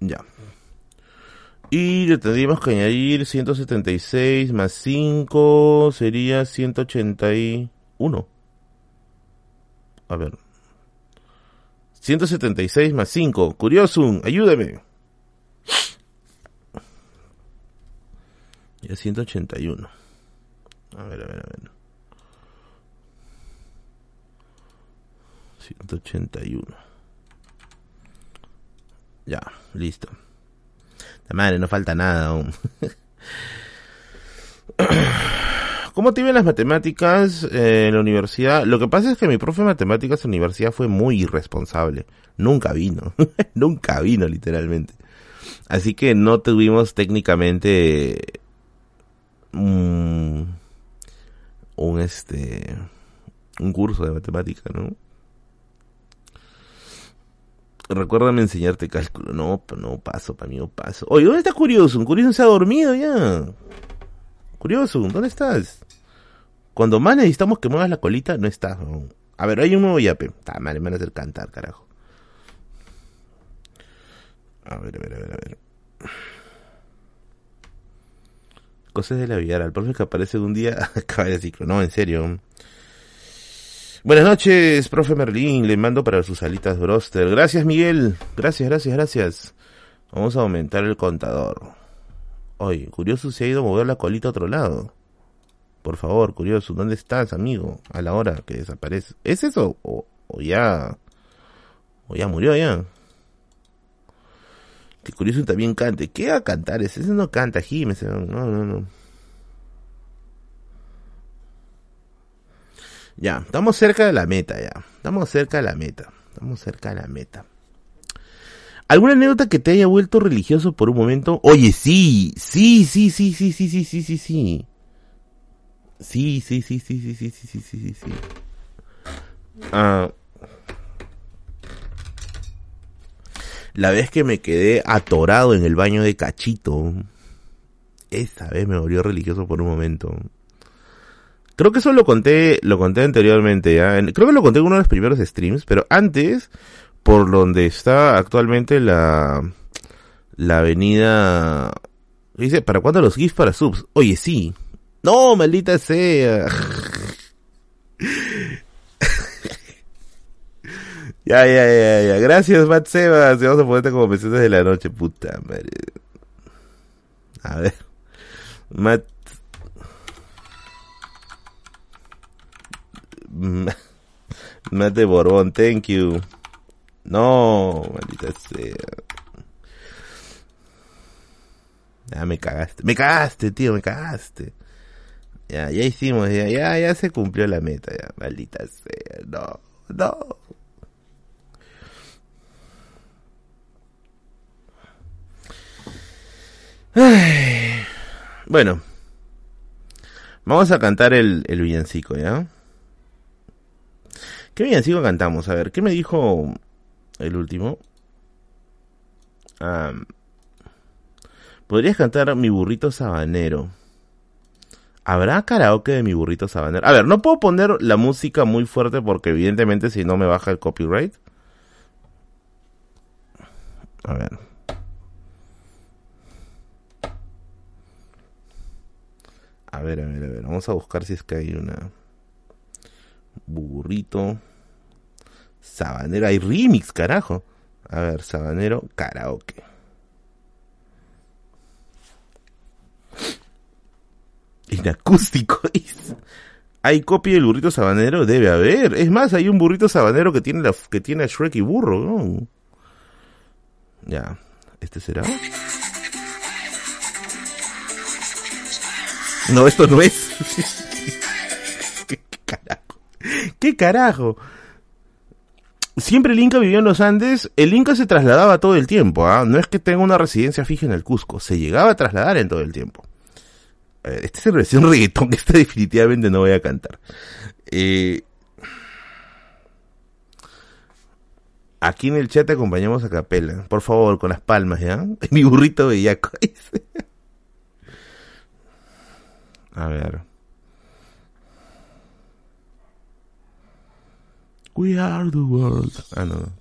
Ya. Y tendríamos que añadir 176 más 5 sería 181. A ver. 176 más 5. Curioso, ayúdame. Ya 181. A ver, a ver, a ver. 181. Ya, listo. La madre, no falta nada aún. ¿Cómo te iban las matemáticas en la universidad? Lo que pasa es que mi profe de matemáticas en la universidad fue muy irresponsable. Nunca vino. Nunca vino, literalmente. Así que no tuvimos técnicamente un, un este un curso de matemática, ¿no? Recuérdame enseñarte cálculo. No, no paso, para mí no paso. Oye, ¿dónde está Curioso? Curioso se ha dormido ya. Curioso, ¿dónde estás? Cuando más necesitamos que muevas la colita, no estás. A ver, hay un nuevo yape. Ah, madre, me van a hacer cantar, carajo. A ver, a ver, a ver, a ver. Cosas de la vida. El profe que aparece un día acaba de ciclo. No, en serio. Buenas noches, profe Merlín. Le mando para sus alitas broster. Gracias, Miguel. Gracias, gracias, gracias. Vamos a aumentar el contador. Oye, Curioso se ha ido a mover la colita a otro lado. Por favor, Curioso, ¿dónde estás, amigo? A la hora que desaparece. ¿Es eso? O, ya... O ya murió ya. Que Curioso también cante. ¿Qué va a cantar? Ese no canta, Jiménez. No, no, no. Ya, estamos cerca de la meta ya. Estamos cerca de la meta. Estamos cerca de la meta. ¿Alguna anécdota que te haya vuelto religioso por un momento? Oye, sí, sí, sí, sí, sí, sí, sí, sí, sí, sí. Sí, sí, sí, sí, sí, sí, sí, sí, sí, sí. Ah. La vez que me quedé atorado en el baño de Cachito. Esa vez me volvió religioso por un momento. Creo que eso lo conté, lo conté anteriormente, ¿ya? Creo que lo conté en uno de los primeros streams, pero antes, por donde está actualmente la, la avenida, dice, ¿para cuándo los GIFs para subs? Oye, sí. No, maldita sea. ya, ya, ya, ya. Gracias, Matt Sebas. Vamos a ponerte como mensajes de la noche, puta madre. A ver. Matt Mate Borbón, thank you. No, maldita sea. Ya me cagaste. Me cagaste, tío, me cagaste. Ya, ya hicimos, ya, ya, ya se cumplió la meta, ya, maldita sea. No, no. Bueno, vamos a cantar el, el villancico, ¿ya? ¿Qué villancico cantamos? A ver, ¿qué me dijo el último? Podrías cantar Mi burrito sabanero. ¿Habrá karaoke de Mi burrito sabanero? A ver, no puedo poner la música muy fuerte porque evidentemente si no me baja el copyright. A ver. A ver, a ver, a ver. Vamos a buscar si es que hay una burrito, sabanero, hay remix, carajo. A ver, sabanero, karaoke. En acústico. ¿Hay copia del burrito sabanero? Debe haber. Es más, hay un burrito sabanero que tiene, la, que tiene a Shrek y burro. ¿no? Ya. ¿Este será? No, esto no es. ¿Qué carajo? ¿Qué carajo? Siempre el Inca vivió en los Andes, el Inca se trasladaba todo el tiempo, ¿ah? no es que tenga una residencia fija en el Cusco, se llegaba a trasladar en todo el tiempo. esta es versión reggaetón que esta definitivamente no voy a cantar. Eh, aquí en el chat te acompañamos a capela, por favor, con las palmas, ¿ya? Mi burrito bellaco. a ver. We are the world. Ah, no.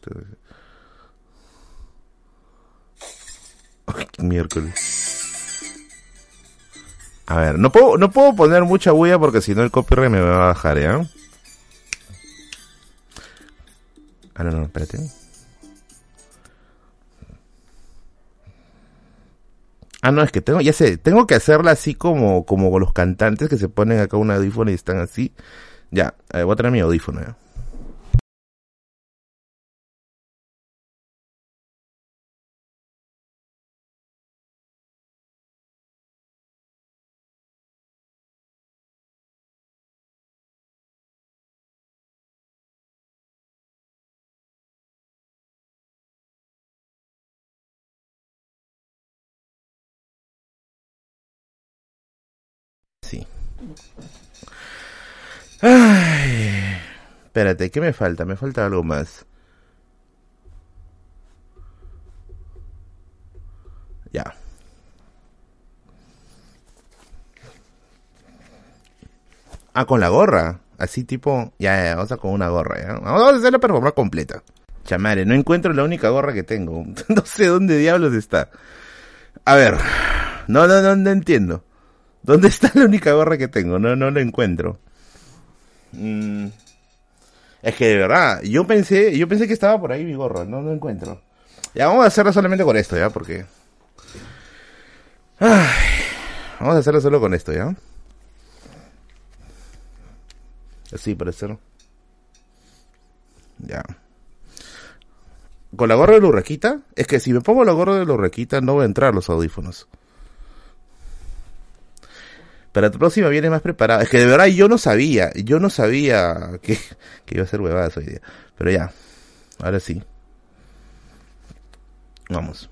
miércoles. A ver, no puedo, no puedo poner mucha bulla porque si no el copyright me va a bajar, ¿ya? Ah, no, no, espérate. Ah, no, es que tengo, ya sé, tengo que hacerla así como, como los cantantes que se ponen acá un audífono y están así. Ya, eh, voy a traer mi audífono ya. Ay, espérate, ¿qué me falta? Me falta algo más. Ya. Ah, con la gorra. Así tipo, ya, vamos a con una gorra. Vamos a hacer la performance completa. Chamare, no encuentro la única gorra que tengo. no sé dónde diablos está. A ver. No, no, no, no entiendo. ¿Dónde está la única gorra que tengo? No, no la encuentro. Mm. Es que de verdad, yo pensé, yo pensé que estaba por ahí mi gorra, no lo encuentro. Ya vamos a hacerlo solamente con esto, ya, porque. Ay, vamos a hacerlo solo con esto, ya. Así, para hacerlo. Ya. Con la gorra de la urraquita, es que si me pongo la gorra de la urraquita no va a entrar los audífonos. Para tu próxima viene más preparado. Es que de verdad yo no sabía, yo no sabía que, iba a ser huevadas hoy día. Pero ya, ahora sí. Vamos.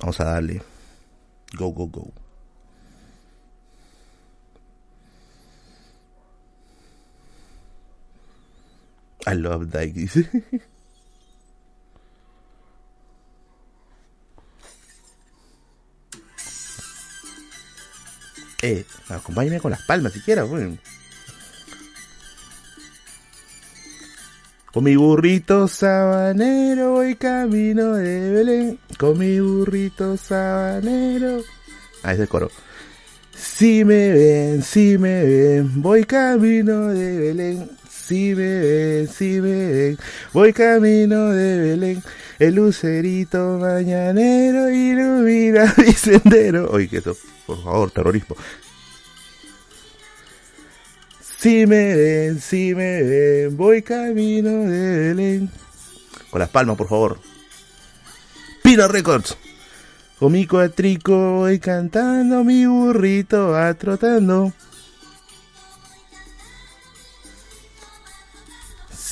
Vamos a darle. Go, go, go. I love Dikes. Eh, acompáñame con las palmas siquiera, güey. Con mi burrito sabanero voy camino de Belén. Con mi burrito sabanero. Ah, ese coro. Si me ven, si me ven, voy camino de Belén. Si me ven, si me ven, voy camino de Belén. El lucerito mañanero ilumina mi sendero. Oye, que eso, por favor, terrorismo. Si me ven, si me ven, voy camino de Belén. Con las palmas, por favor. Pino Records. Con mi cuatrico voy cantando, mi burrito va trotando.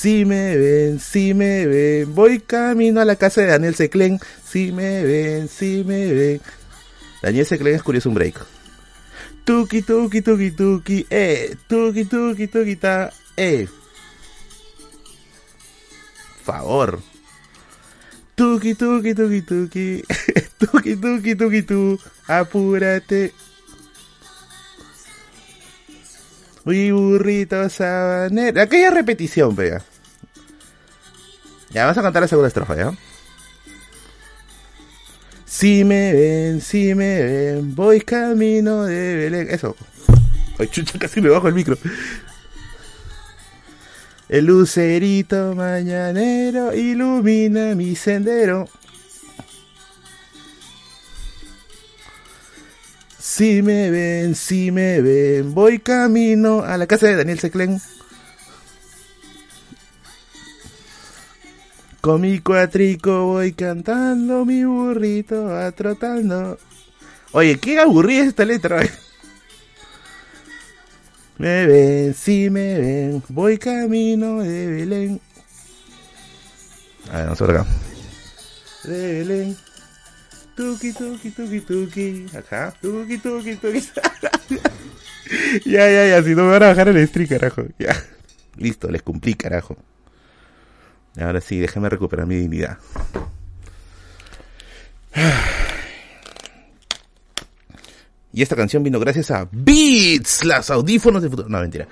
Si me ven, si me ven, voy camino a la casa de Daniel Seclen. Si me ven, si me ven. Daniel Seclen es curioso un break. Tuki, tuki, tuki, tuki, eh. Tuki, tuki, tuki, ta, eh. Favor. Tuki, tuki, tuki, tuki. tuki, tuki, tuki, tu. Apúrate. Uy, burrito sabanero. Aquella repetición, pega. Ya, vamos a cantar la segunda estrofa, ¿ya? Si me ven, si me ven, voy camino de Belén. Eso. Ay, chucha, casi me bajo el micro. El lucerito mañanero ilumina mi sendero. Si me ven, si me ven, voy camino a la casa de Daniel Seclen. Con mi cuatrico voy cantando, mi burrito va trotando. Oye, qué aburrida esta letra. Me ven, si me ven, voy camino de Belén. A ver, vamos a acá. De Belén. Tuki, tuki, tuki, tuki. Acá. Tuki, tuki, tuki. ya, ya, ya. Si no me van a bajar el stream, carajo. Ya. Listo, les cumplí, carajo. Ahora sí, déjame recuperar mi dignidad. Y esta canción vino gracias a Beats, las audífonos de futuro. No, mentira.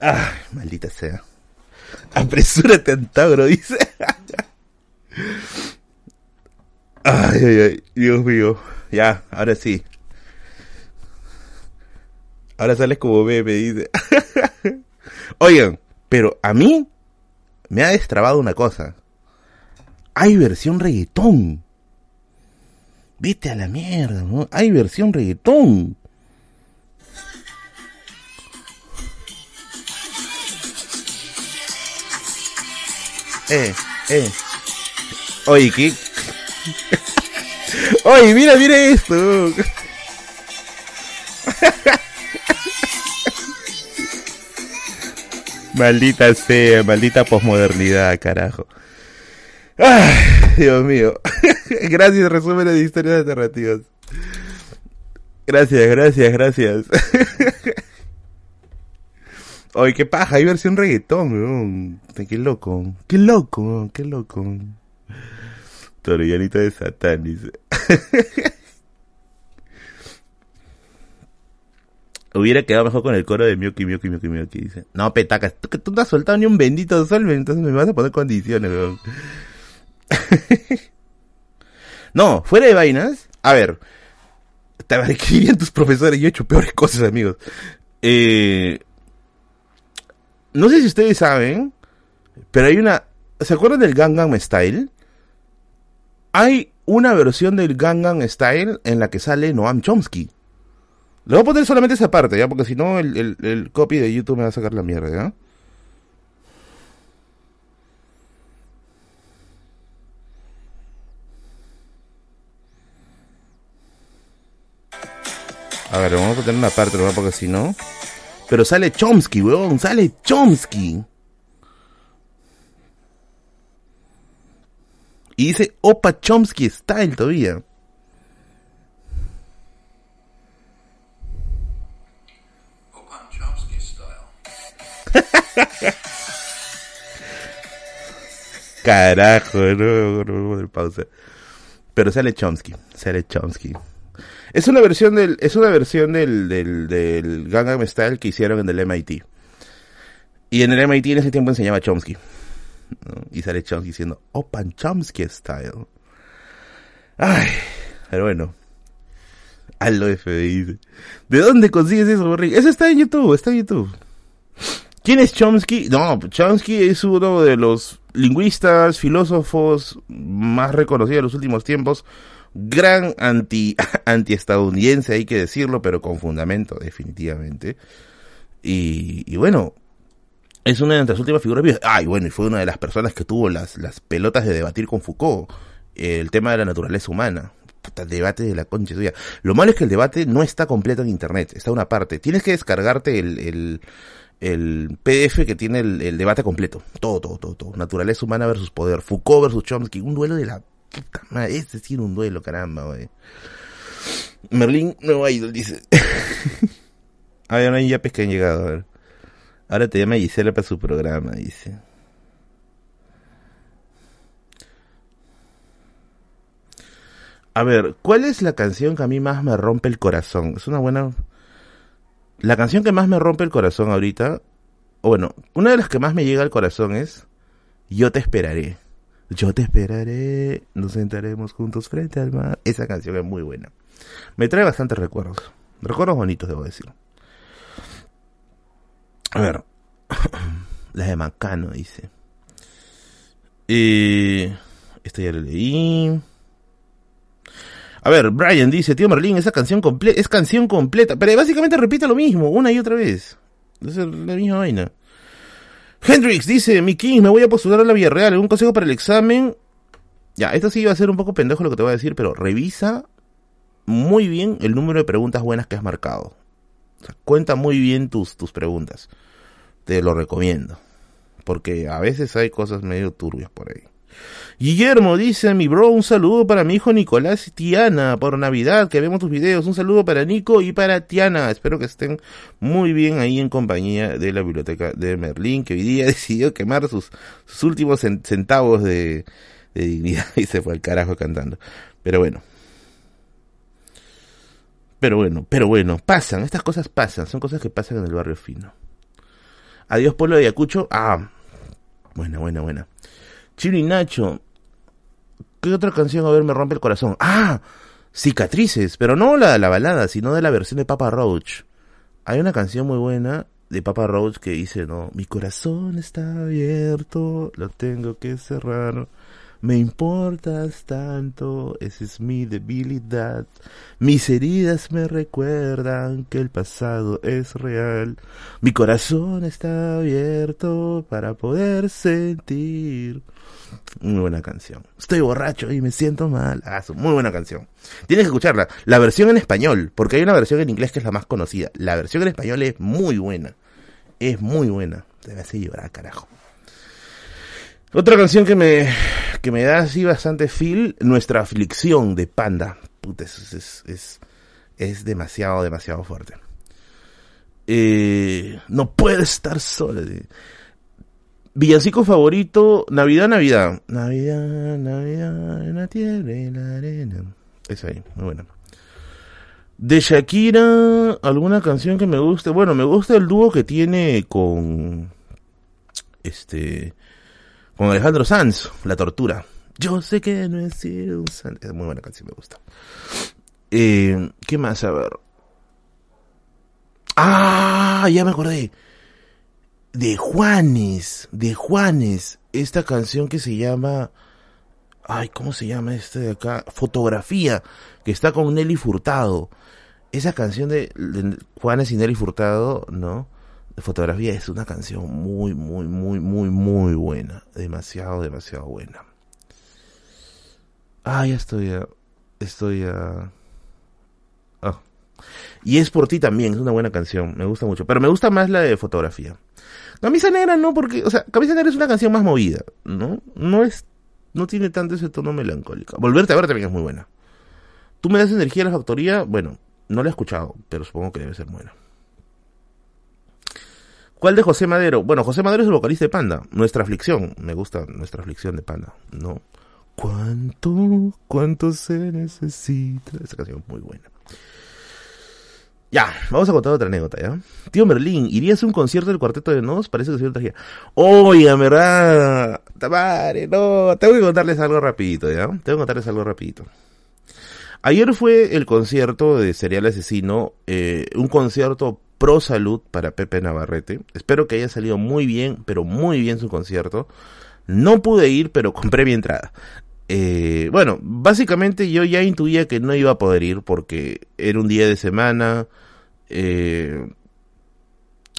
Ah, maldita sea. Apresúrate, Antauro, dice. Ay, ay, ay, Dios mío. Ya, ahora sí. Ahora sales como bebé, dice. Oigan, pero a mí me ha destrabado una cosa. Hay versión reggaetón. Vete a la mierda, ¿no? Hay versión reggaetón. Eh, eh. Oye, ¿qué? Oye, mira, mira esto. Maldita sea, maldita posmodernidad, carajo. Ay, Dios mío. Gracias, resumen de historias alternativas. Gracias, gracias, gracias. Oye, qué paja, hay versión reggaetón, weón. Qué loco, qué loco, qué loco. Torellanito de Satán, dice. Hubiera quedado mejor con el coro de Miyuki, Miyuki, Miyuki, Miyuki, dice. No, petaca, tú, tú no has soltado ni un bendito sol, entonces me vas a poner condiciones, weón. no, fuera de vainas, a ver, te escribían tus profesores, yo he hecho peores cosas, amigos. Eh, no sé si ustedes saben, pero hay una, ¿se acuerdan del Gangnam Style? Hay una versión del Gangnam Style en la que sale Noam Chomsky. Le voy a poner solamente esa parte, ¿ya? Porque si no, el, el, el, copy de YouTube me va a sacar la mierda, ¿ya? A ver, vamos a poner una parte, ¿no? Porque si no... Pero sale Chomsky, weón, sale Chomsky. Y dice Opa Chomsky Style todavía. Opa Chomsky Style. Carajo, no, no, no, pausa. Pero sale Chomsky, sale Chomsky. Es una versión del, es una versión del, del, del Gangnam Style que hicieron en el MIT. Y en el MIT en ese tiempo enseñaba Chomsky. Y sale Chomsky diciendo, Open Chomsky Style. Ay, pero bueno. Aldo FBI dice. ¿De dónde consigues eso, Borri? Eso está en YouTube, está en YouTube. ¿Quién es Chomsky? No, Chomsky es uno de los lingüistas, filósofos más reconocidos de los últimos tiempos gran anti anti-estadounidense, hay que decirlo, pero con fundamento, definitivamente. Y, bueno, es una de nuestras últimas figuras vivas. Ay, bueno, y fue una de las personas que tuvo las, las pelotas de debatir con Foucault el tema de la naturaleza humana. Puta, debate de la concha tuya. Lo malo es que el debate no está completo en internet, está una parte. Tienes que descargarte el, el PDF que tiene el, debate completo. Todo, todo, todo, todo. Naturaleza humana versus poder. Foucault versus Chomsky. Un duelo de la Puta madre, sí era un duelo, caramba, güey. Merlín Nuevo Idol dice. a ver, no hay yapes que han llegado, a ver. Ahora te llama Gisela para su programa, dice. A ver, ¿cuál es la canción que a mí más me rompe el corazón? Es una buena... La canción que más me rompe el corazón ahorita, o bueno, una de las que más me llega al corazón es Yo te esperaré. Yo te esperaré, nos sentaremos juntos frente al mar. Esa canción es muy buena. Me trae bastantes recuerdos. Recuerdos bonitos, debo decir. A ver. La de Macano, dice. Eh, esto ya lo leí. A ver, Brian dice, tío Merlín, esa canción completa, es canción completa, pero básicamente repite lo mismo, una y otra vez. Es la misma vaina. Hendrix dice, mi King, me voy a postular a la Villarreal, ¿algún consejo para el examen? Ya, esto sí va a ser un poco pendejo lo que te voy a decir, pero revisa muy bien el número de preguntas buenas que has marcado. O sea, cuenta muy bien tus, tus preguntas. Te lo recomiendo. Porque a veces hay cosas medio turbias por ahí. Guillermo dice, mi bro, un saludo para mi hijo Nicolás y Tiana por Navidad, que vemos tus videos. Un saludo para Nico y para Tiana. Espero que estén muy bien ahí en compañía de la biblioteca de Merlín, que hoy día decidió quemar sus, sus últimos centavos de, dignidad y se fue al carajo cantando. Pero bueno. Pero bueno, pero bueno, pasan, estas cosas pasan, son cosas que pasan en el barrio fino. Adiós pueblo de Ayacucho. Ah, buena, buena, buena. Chino y Nacho, ¿Qué otra canción, a ver, me rompe el corazón? Ah, Cicatrices, pero no la de la balada, sino de la versión de Papa Roach. Hay una canción muy buena de Papa Roach que dice, no, mi corazón está abierto, lo tengo que cerrar. Me importas tanto, esa es mi debilidad. Mis heridas me recuerdan que el pasado es real. Mi corazón está abierto para poder sentir. Muy buena canción. Estoy borracho y me siento mal. Ah, muy buena canción. Tienes que escucharla. La versión en español, porque hay una versión en inglés que es la más conocida. La versión en español es muy buena. Es muy buena. Te me hace llorar, carajo. Otra canción que me, que me da así bastante feel, Nuestra aflicción de Panda. Puta, es, es, es, es demasiado, demasiado fuerte. Eh, no puede estar sola. Villancico favorito, Navidad, Navidad. Navidad, Navidad, en la tierra y la arena. Es ahí, muy buena. De Shakira, alguna canción que me guste. Bueno, me gusta el dúo que tiene con. Este con Alejandro Sanz, La Tortura. Yo sé que no es Sanz. Es muy buena canción, me gusta. Eh, ¿Qué más? A ver. Ah, ya me acordé. De Juanes, de Juanes. Esta canción que se llama... Ay, ¿cómo se llama este de acá? Fotografía, que está con Nelly Furtado. Esa canción de, de Juanes y Nelly Furtado, ¿no? fotografía es una canción muy, muy, muy, muy, muy buena. Demasiado, demasiado buena. Ah, ya estoy a, estoy a... Y es por ti también, es una buena canción, me gusta mucho. Pero me gusta más la de fotografía. Camisa negra no, porque, o sea, Camisa negra es una canción más movida, ¿no? No es, no tiene tanto ese tono melancólico. Volverte a ver también es muy buena. Tú me das energía a la factoría, bueno, no la he escuchado, pero supongo que debe ser buena. ¿Cuál de José Madero? Bueno, José Madero es el vocalista de Panda. Nuestra aflicción. Me gusta nuestra aflicción de Panda. ¿No? ¿Cuánto, cuánto se necesita? Esa canción es muy buena. Ya, vamos a contar otra anécdota, ¿ya? Tío Merlín, ¿irías a un concierto del Cuarteto de Nos? Parece que soy otra Oiga, verdad, Tamare, no, tengo que contarles algo rapidito, ¿ya? Tengo que contarles algo rapidito. Ayer fue el concierto de Serial Asesino, eh, un concierto pro salud para Pepe Navarrete. Espero que haya salido muy bien, pero muy bien su concierto. No pude ir, pero compré mi entrada. Eh, bueno, básicamente yo ya intuía que no iba a poder ir porque era un día de semana. Eh,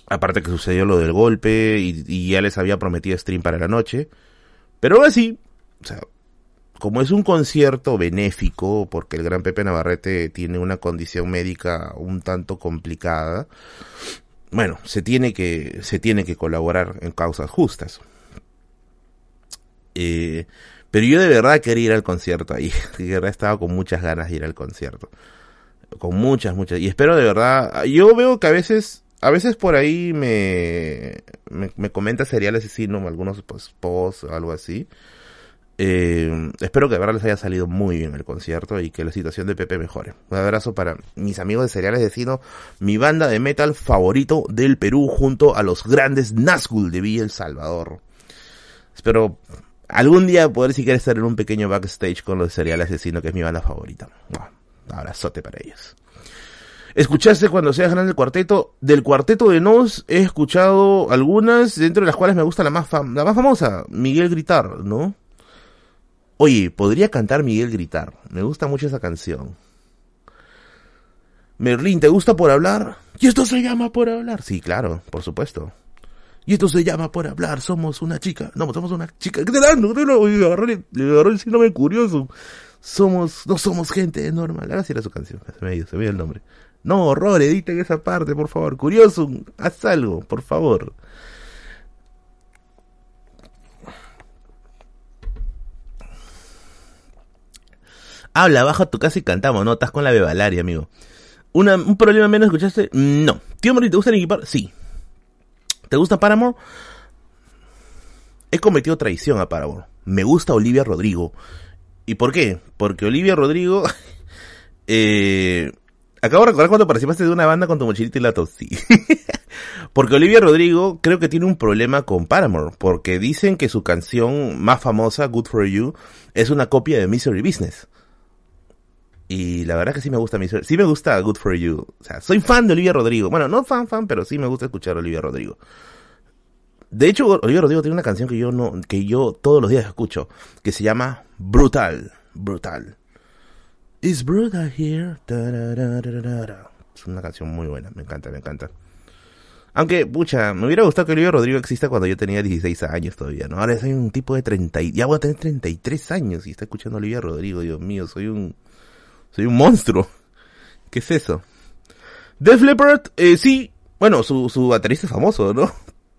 aparte que sucedió lo del golpe y, ya les había prometido stream para la noche. Pero aún así, o sea, como es un concierto benéfico, porque el gran Pepe Navarrete tiene una condición médica un tanto complicada, bueno, se tiene que, se tiene que colaborar en causas justas. Eh, pero yo de verdad quería ir al concierto ahí. De verdad estaba con muchas ganas de ir al concierto. Con muchas, muchas. Y espero de verdad. Yo veo que a veces, a veces por ahí me, me, me comenta serial asesino, algunos pues, posts o algo así. Eh, espero que de verdad les haya salido muy bien el concierto y que la situación de Pepe mejore. Un abrazo para mis amigos de Cereales Vecino, mi banda de metal favorito del Perú junto a los grandes Nazgul de Villa El Salvador. Espero algún día poder siquiera estar en un pequeño backstage con los Cereales Vecino, que es mi banda favorita. Un abrazote para ellos. ¿Escuchaste cuando seas grande el cuarteto? Del cuarteto de Nos he escuchado algunas, dentro de las cuales me gusta la más, la más famosa, Miguel Gritar, ¿no? Oye, podría cantar Miguel Gritar. Me gusta mucho esa canción. Merlín, ¿te gusta por hablar? Y esto se llama por hablar. Sí, claro, por supuesto. Y esto se llama por hablar. Somos una chica. No, somos una chica. ¿Qué te dando? Le agarró, el síndrome curioso. Somos, no somos gente normal. Ahora sí era su canción. Se me dio, se me dio el nombre. No, horror, editen esa parte, por favor. Curioso, haz algo, por favor. Habla, baja tu casa y cantamos, ¿no? Estás con la bebalaria, amigo. ¿Un problema menos escuchaste? No. Tío Mori, ¿te gusta equipar? Sí. ¿Te gusta Paramore? He cometido traición a Paramore. Me gusta Olivia Rodrigo. ¿Y por qué? Porque Olivia Rodrigo... eh, acabo de recordar cuando participaste de una banda con tu mochilita y la tosí. Porque Olivia Rodrigo creo que tiene un problema con Paramore, porque dicen que su canción más famosa, Good For You, es una copia de Misery Business. Y la verdad que sí me gusta Misery, sí me gusta Good For You. O sea, soy fan de Olivia Rodrigo. Bueno, no fan fan, pero sí me gusta escuchar a Olivia Rodrigo. De hecho, Olivia Rodrigo tiene una canción que yo no, que yo todos los días escucho, que se llama Brutal, Brutal. It's brutal here. Es una canción muy buena, me encanta, me encanta. Aunque, pucha, me hubiera gustado que Olivia Rodrigo exista cuando yo tenía 16 años todavía, ¿no? Ahora soy un tipo de 30, y ya voy a tener 33 años y está escuchando a Olivia Rodrigo, Dios mío, soy un, soy un monstruo. ¿Qué es eso? Def Leppard, eh, sí, bueno, su, su baterista es famoso, ¿no?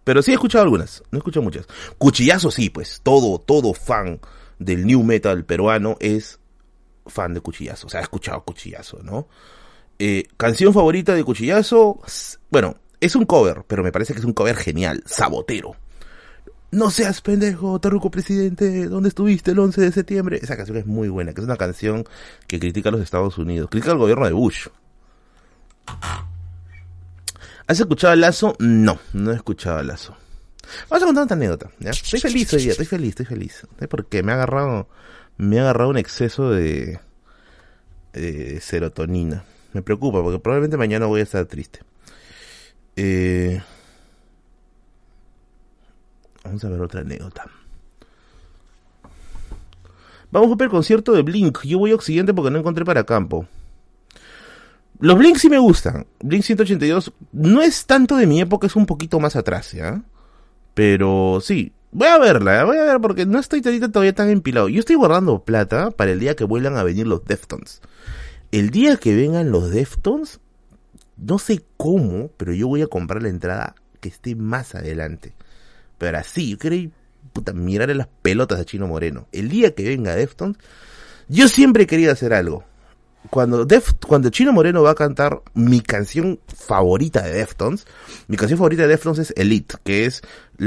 Pero sí he escuchado algunas, no he escuchado muchas. Cuchillazo sí, pues, todo, todo fan del new metal peruano es fan de Cuchillazo, o sea, ha escuchado Cuchillazo, ¿no? Eh, canción favorita de Cuchillazo, bueno, es un cover, pero me parece que es un cover genial, sabotero. No seas pendejo, Tarruco presidente, ¿dónde estuviste el 11 de septiembre? Esa canción es muy buena, que es una canción que critica a los Estados Unidos, critica al gobierno de Bush. ¿Has escuchado a Lazo? No, no he escuchado a Lazo. Vamos a contar otra anécdota, ¿ya? Estoy feliz hoy día, estoy feliz, estoy feliz. ¿Sabes por qué? Me ha agarrado, me ha agarrado un exceso de, de serotonina. Me preocupa porque probablemente mañana voy a estar triste. Eh, vamos a ver otra anécdota. Vamos a ver el concierto de Blink. Yo voy a Occidente porque no encontré para campo. Los Blink sí me gustan. Blink 182 no es tanto de mi época, es un poquito más atrás, ¿ya? Pero sí, voy a verla, ¿eh? voy a ver porque no estoy todavía tan empilado. Yo estoy guardando plata para el día que vuelvan a venir los Deftones. El día que vengan los Deftones, no sé cómo, pero yo voy a comprar la entrada que esté más adelante. Pero así, yo quiero ir, puta, las pelotas a Chino Moreno. El día que venga Deftones, yo siempre he querido hacer algo. Cuando Def, cuando Chino Moreno va a cantar mi canción favorita de Deftones, mi canción favorita de Deftones es Elite, que es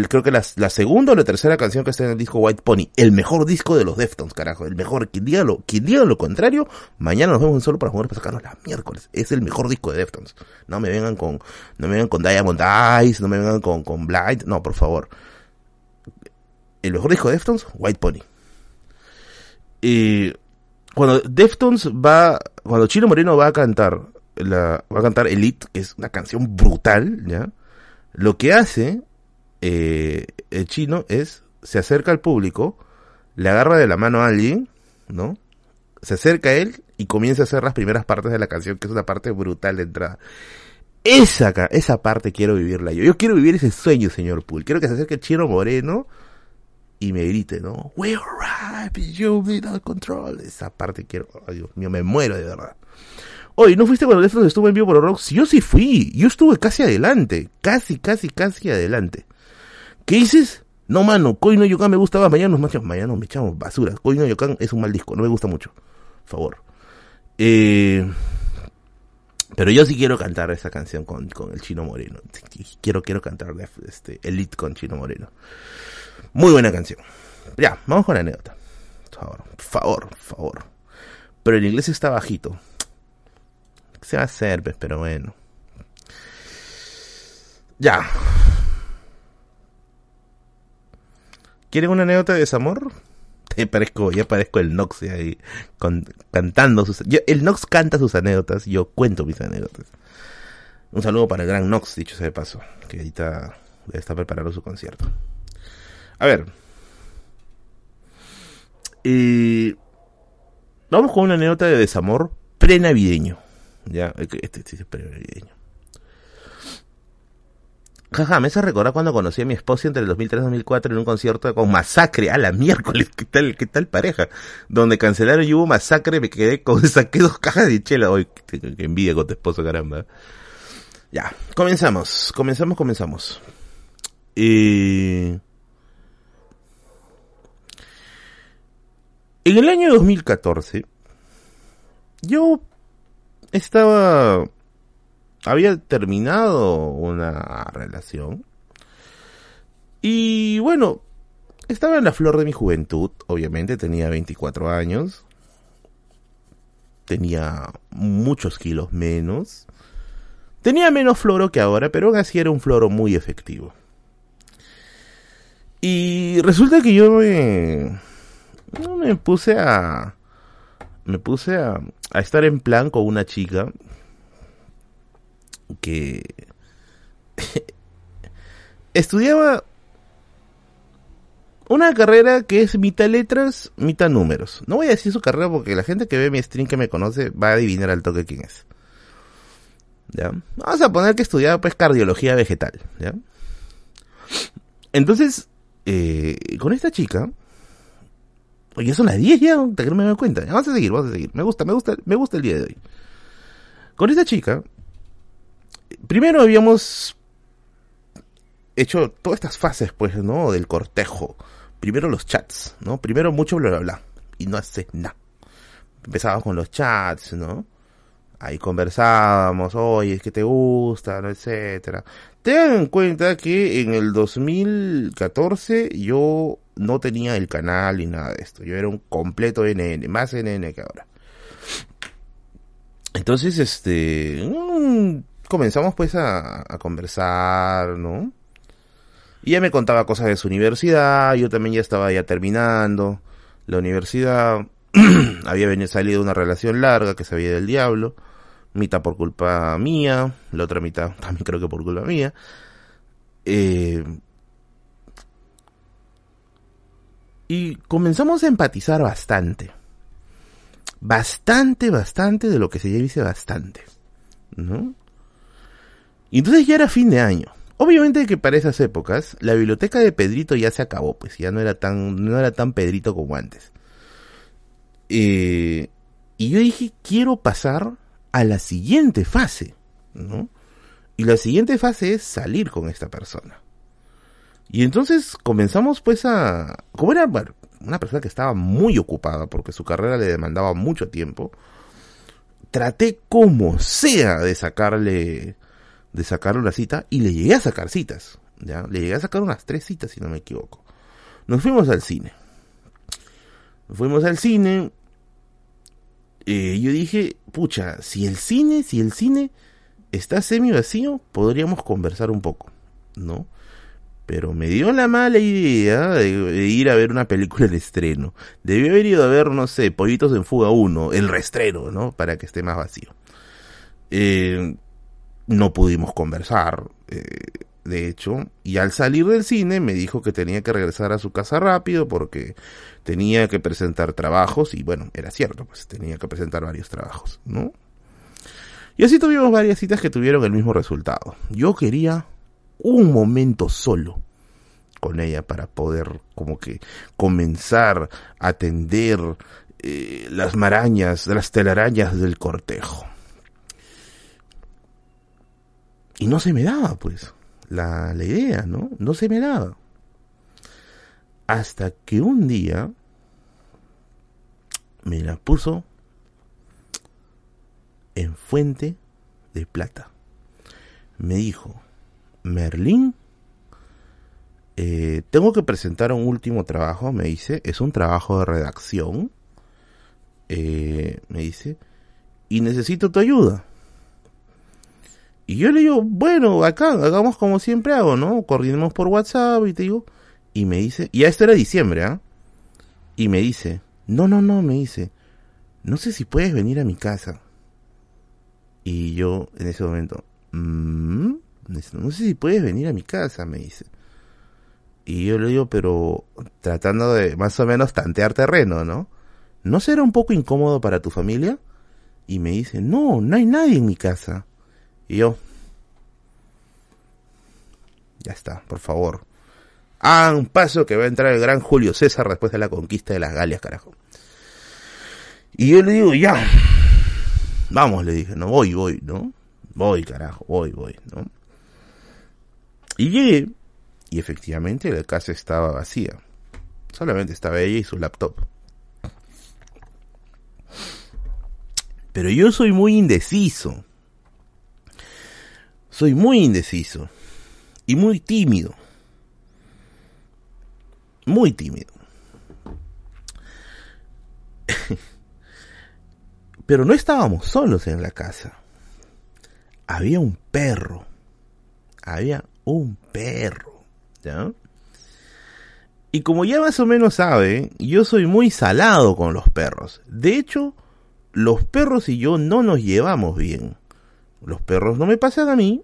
creo que la, segunda o la tercera canción que está en el disco White Pony, el mejor disco de los Deftones, carajo, el mejor, quien diga lo, quien diga lo contrario, mañana nos vemos en solo para jugar para sacarnos la miércoles, es el mejor disco de Deftones, no me vengan con, no me vengan con Diamond Eyes, no me vengan con, con Blind, no, por favor, el mejor disco de Deftones, White Pony. Y cuando Deftones va, cuando Chino Moreno va a cantar, la, va a cantar Elite, que es una canción brutal, ¿ya? Lo que hace eh, el chino es, se acerca al público, le agarra de la mano a alguien, ¿no? Se acerca a él y comienza a hacer las primeras partes de la canción, que es una parte brutal de entrada. Esa, esa parte quiero vivirla yo. Yo quiero vivir ese sueño, señor Pool. Quiero que se acerque chino moreno y me grite, ¿no? We're right, you without control. Esa parte quiero, ay Dios mío, me muero de verdad. Oye, ¿no fuiste cuando Deftones estuvo en vivo por los Rocks? Yo sí fui, yo estuve casi adelante, casi, casi, casi adelante. ¿Qué dices? No, mano, Koi no Yokan me gustaba, mañana nos mañana nos echamos basura. Koi no Yokan es un mal disco, no me gusta mucho. Por favor. Eh, pero yo sí quiero cantar esa canción con, con el Chino Moreno. Sí, Quiero, quiero cantar este, Elite con Chino Moreno. Muy buena canción. Ya, vamos con la anécdota. Por favor, por favor, por favor. Pero el inglés está bajito. ¿Qué se va a hacer, pues? Pero bueno. Ya. ¿Quieren una anécdota de desamor? Ya parezco, ya parezco el Nox ahí cantando sus... el Nox canta sus anécdotas, yo cuento mis anécdotas. Un saludo para el gran Nox, dicho sea de paso, que ahorita estar preparando su concierto. A ver. Y vamos con una anécdota de desamor prenavideño. Ya, este, este es prenavideño. Jaja, me hace recordar cuando conocí a mi esposa entre el 2003 y 2004 en un concierto con Masacre. A la miércoles, ¿qué tal, qué tal pareja? Donde cancelaron y hubo Masacre, me quedé con, saqué dos cajas de chela. Hoy, qué, qué envidia con tu esposo, caramba. Ya, comenzamos, comenzamos, comenzamos. Eh... En el año 2014, yo estaba había terminado una relación. Y bueno, estaba en la flor de mi juventud, obviamente, tenía 24 años. Tenía muchos kilos menos. Tenía menos floro que ahora, pero aún así era un floro muy efectivo. Y resulta que yo me, me puse a, me puse a, a estar en plan con una chica que estudiaba una carrera que es mitad letras, mitad números. No voy a decir su carrera porque la gente que ve mi stream que me conoce va a adivinar al toque quién es. ¿Ya? Vamos a poner que estudiaba pues cardiología vegetal, ¿ya? Entonces, eh, con esta chica, oye, son las 10 ya, que no me doy cuenta. Vamos a seguir, vamos a seguir. Me gusta, me gusta, me gusta el día de hoy. Con esta chica, primero habíamos hecho todas estas fases, pues, ¿no? Del cortejo. Primero los chats, ¿no? Primero mucho bla bla bla. Y no haces nada. Empezábamos con los chats, ¿no? Ahí conversábamos, oye, es que te gusta, ¿no? etcétera. Ten en cuenta que en el 2014 yo no tenía el canal ni nada de esto. Yo era un completo NN, más NN que ahora. Entonces, este, mm, comenzamos pues a, conversar, ¿no? Y ella me contaba cosas de su universidad, yo también ya estaba ya terminando la universidad, había venido salido una relación larga que se había del diablo, mitad por culpa mía, la otra mitad también creo que por culpa mía. Eh, y comenzamos a empatizar bastante. Bastante, bastante de lo que se dice bastante. ¿No? Y entonces ya era fin de año. Obviamente que para esas épocas la biblioteca de Pedrito ya se acabó, pues ya no era tan, no era tan Pedrito como antes. Eh, y yo dije, quiero pasar a la siguiente fase, ¿no? Y la siguiente fase es salir con esta persona. Y entonces comenzamos pues a... Como era una persona que estaba muy ocupada porque su carrera le demandaba mucho tiempo, traté como sea de sacarle de sacar una cita y le llegué a sacar citas. ¿ya? Le llegué a sacar unas tres citas si no me equivoco. Nos fuimos al cine. Nos fuimos al cine. Eh, yo dije, pucha, si el cine, si el cine está semi vacío, podríamos conversar un poco, ¿no? Pero me dio la mala idea de, ir a ver una película de estreno. Debí haber ido a ver, no sé, Pollitos en Fuga 1, el reestreno, ¿no? Para que esté más vacío. Eh, no pudimos conversar, eh, de hecho, y al salir del cine me dijo que tenía que regresar a su casa rápido porque tenía que presentar trabajos, y bueno, era cierto, pues tenía que presentar varios trabajos, ¿no? Y así tuvimos varias citas que tuvieron el mismo resultado. Yo quería un momento solo con ella para poder como que comenzar a atender eh, las marañas, las telarañas del cortejo. Y no se me daba, pues, la, la idea, ¿no? No se me daba. Hasta que un día me la puso en fuente de plata. Me dijo, Merlín, eh, tengo que presentar un último trabajo, me dice, es un trabajo de redacción, eh, me dice, y necesito tu ayuda. Y yo le digo, bueno, acá, hagamos como siempre hago, ¿no? Coordinemos por WhatsApp y te digo, y me dice, y esto era diciembre, ¿ah? Y me dice, no, no, no, me dice, no sé si puedes venir a mi casa. Y yo, en ese momento, mmm, no sé si puedes venir a mi casa, me dice. Y yo le digo, pero tratando de más o menos tantear terreno, ¿no? ¿No será un poco incómodo para tu familia? Y me dice, no, no hay nadie en mi casa. Y yo, ya está, por favor. Hagan un paso que va a entrar el gran Julio César después de la conquista de las Galias, carajo. Y yo le digo, ya. Vamos, le dije, no, voy, voy, ¿no? Voy, carajo, voy, voy, ¿no? Y llegué, y efectivamente la casa estaba vacía. Solamente estaba ella y su laptop. Pero yo soy muy indeciso. Soy muy indeciso. Y muy tímido. Muy tímido. Pero no estábamos solos en la casa. había un perro. Había un perro. Y como ya más o menos sabe, yo soy muy salado con los perros. De hecho, los perros y yo no nos llevamos bien. Los perros no me pasan a mí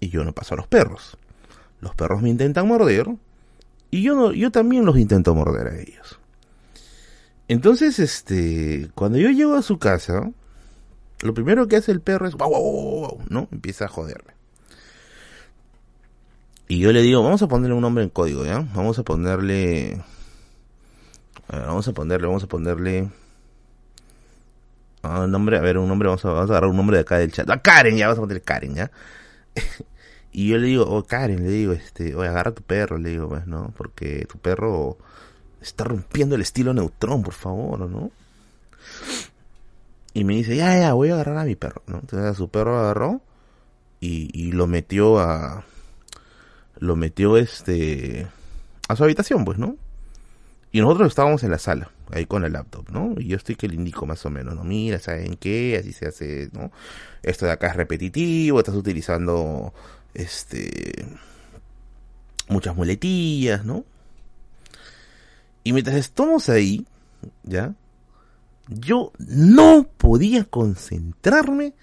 y yo no paso a los perros. Los perros me intentan morder y yo no, yo también los intento morder a ellos. Entonces, este, cuando yo llego a su casa, lo primero que hace el perro es wow, wow, wow, wow", ¿no? Empieza a joderme. Y yo le digo, vamos a ponerle un nombre en código, ¿ya? Vamos a ponerle... a ver, vamos a ponerle, vamos a ponerle... ah, un nombre, a ver, un nombre, vamos a, vamos a agarrar un nombre de acá del chat. Ah, Karen, ya, vamos a ponerle Karen, ¿ya? y yo le digo, oh, Karen, le digo, este, oye, agarra a tu perro, le digo, pues, ¿no? Porque tu perro está rompiendo el estilo neutrón, por favor, ¿no? Y me dice, ya, ya, voy a agarrar a mi perro, ¿no? Entonces su perro agarró y, y lo metió a... Lo metió, este... A su habitación, pues, ¿no? Y nosotros estábamos en la sala, ahí con el laptop, ¿no? Y yo estoy que le indico más o menos, ¿no? Mira, ¿saben qué? Así se hace, ¿no? Esto de acá es repetitivo, estás utilizando, este... Muchas muletillas, ¿no? Y mientras estamos ahí, ¿ya? Yo no podía concentrarme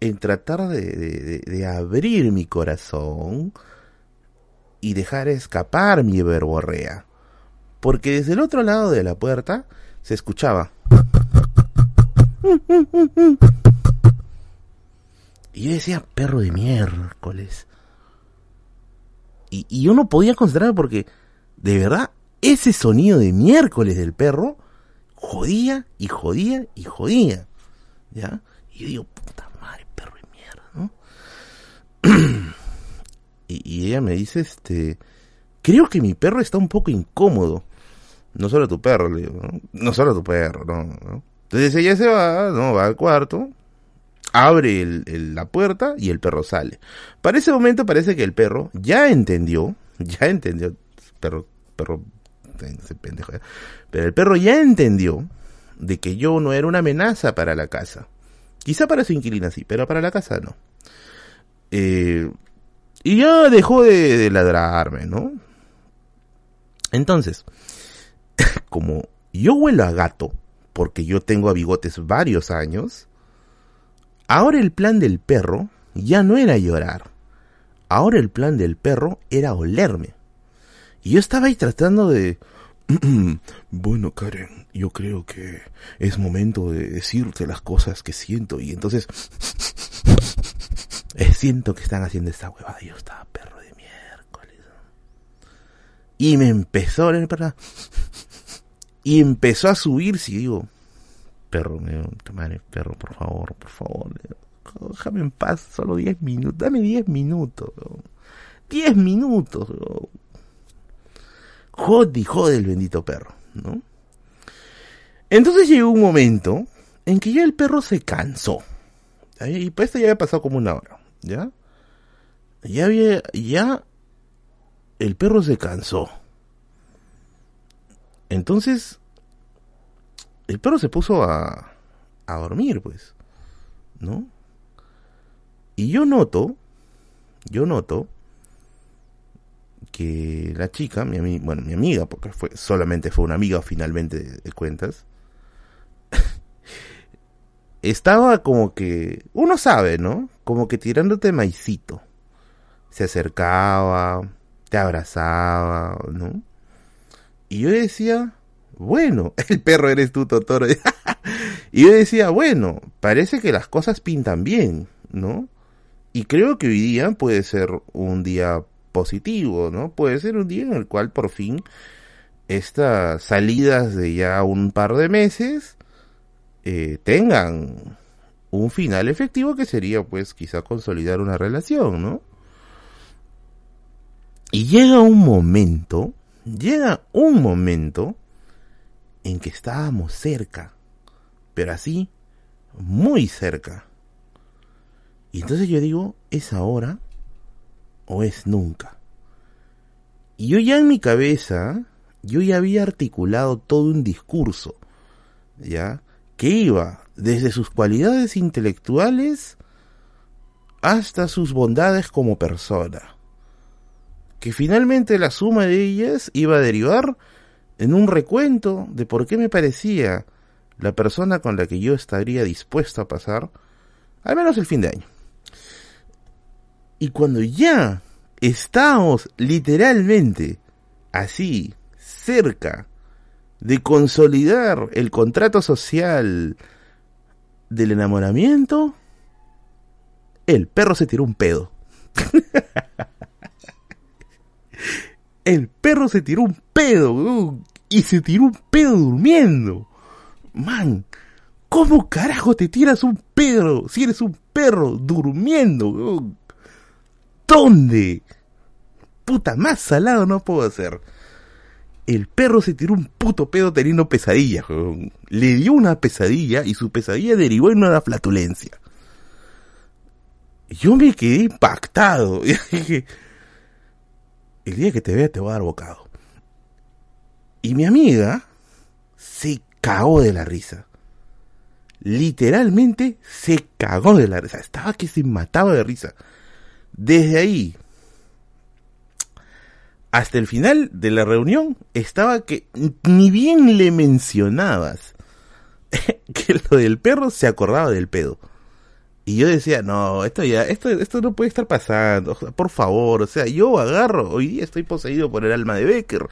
en tratar de, de- de- abrir mi corazón y dejar escapar mi verborrea. Porque desde el otro lado de la puerta se escuchaba. Y yo decía, perro de miércoles. Y, y yo no podía concentrarme porque, de verdad, ese sonido de miércoles del perro jodía y jodía y jodía. ¿Ya? Y yo digo, puta madre, perro de mierda, ¿no? y, ella me dice, este, creo que mi perro está un poco incómodo. No solo tu perro, le digo, ¿no? No solo tu perro, no, ¿no? Entonces ella se va, ¿no? Va al cuarto, abre la puerta y el perro sale. Para ese momento parece que el perro ya entendió, ya entendió, perro, perro, ese pendejo, ¿eh? pero el perro ya entendió de que yo no era una amenaza para la casa. Quizá para su inquilina sí, pero para la casa no. Eh, y ya dejó de, de ladrarme, ¿no? Entonces, como yo huelo a gato, porque yo tengo a bigotes varios años, ahora el plan del perro ya no era llorar. Ahora el plan del perro era olerme. Y yo estaba ahí tratando de... bueno, Karen, yo creo que es momento de decirte las cosas que siento. Y entonces... eh, siento que están haciendo esta huevada. Yo estaba perro de miércoles. Y me empezó a para... Y empezó a subirse y digo... Perro, me digo, "Puta madre, perro, por favor, por favor. Déjame en paz, solo 10 minutos. Dame 10 minutos. weón. 10 minutos. weón. Jode jode el bendito perro, ¿no? Entonces llegó un momento en que ya el perro se cansó. Y pues esto ya había pasado como una hora, ¿ya? Ya había, ya el perro se cansó. Entonces, el perro se puso a, a dormir, pues, ¿no? Y yo noto, yo noto que la chica, mi bueno, mi amiga, porque fue solamente fue una amiga finalmente de cuentas, estaba como que, uno sabe, ¿no? Como que tirándote maicito. Se acercaba, te abrazaba, ¿no? Y yo decía, bueno, el perro eres tú, Totoro. y yo decía, bueno, parece que las cosas pintan bien, ¿no? Y creo que hoy día puede ser un día positivo, ¿no? Puede ser un día en el cual por fin estas salidas de ya un par de meses eh, tengan un final efectivo que sería pues quizá consolidar una relación, ¿no? Y llega un momento, llega un momento en que estábamos cerca, pero así, muy cerca. Y entonces yo digo, ¿es ahora o es nunca? Y yo ya en mi cabeza, yo ya había articulado todo un discurso, ¿ya? Que iba desde sus cualidades intelectuales hasta sus bondades como persona. Que finalmente la suma de ellas iba a derivar en un recuento de por qué me parecía la persona con la que yo estaría dispuesto a pasar al menos el fin de año. Y cuando ya estamos literalmente así, cerca de consolidar el contrato social del enamoramiento, el perro se tiró un pedo. el perro se tiró un pedo, y se tiró un pedo durmiendo. Man, ¿cómo carajo te tiras un pedo si eres un perro durmiendo? ¿Dónde? Puta, más salado no puedo hacer. El perro se tiró un puto pedo teniendo pesadillas. Le dio una pesadilla y su pesadilla derivó en una flatulencia. Yo me quedé impactado. Dije, el día que te vea te voy a dar bocado. Y mi amiga se cagó de la risa. Literalmente se cagó de la risa. Estaba que se mataba de risa. Desde ahí hasta el final de la reunión estaba que ni bien le mencionabas que lo del perro se acordaba del pedo. Y yo decía, no, esto ya, esto, esto no puede estar pasando, por favor, o sea, yo agarro, hoy día estoy poseído por el alma de Becker,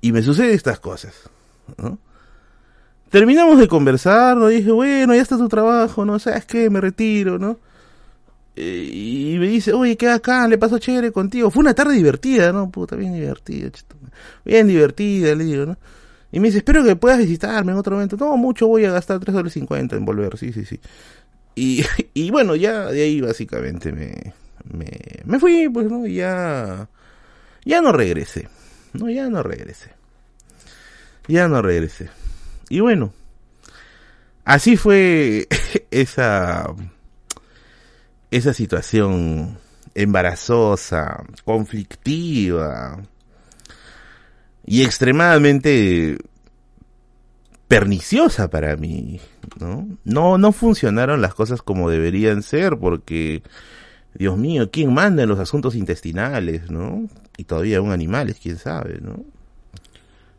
y me suceden estas cosas. Terminamos de conversar, ¿no? dije, bueno, ya está tu trabajo, ¿no? ¿Sabes qué? Me retiro, ¿no? Y me dice, oye, qué acá, le pasó chévere contigo. Fue una tarde divertida, ¿no? Puta, bien divertida. Bien divertida, le digo, ¿no? Y me dice, espero que puedas visitarme en otro momento. No, mucho voy a gastar tres dólares cincuenta en volver, sí, sí, sí. Y, y bueno, ya de ahí básicamente me, me, me fui, pues, ¿no? Y ya, ya no regresé. No, ya no regresé. Ya no regresé. Y bueno, así fue esa, esa situación embarazosa, conflictiva y extremadamente perniciosa para mí, ¿no? No, no funcionaron las cosas como deberían ser porque, Dios mío, ¿quién manda en los asuntos intestinales, no? Y todavía un animales, quién sabe, ¿no?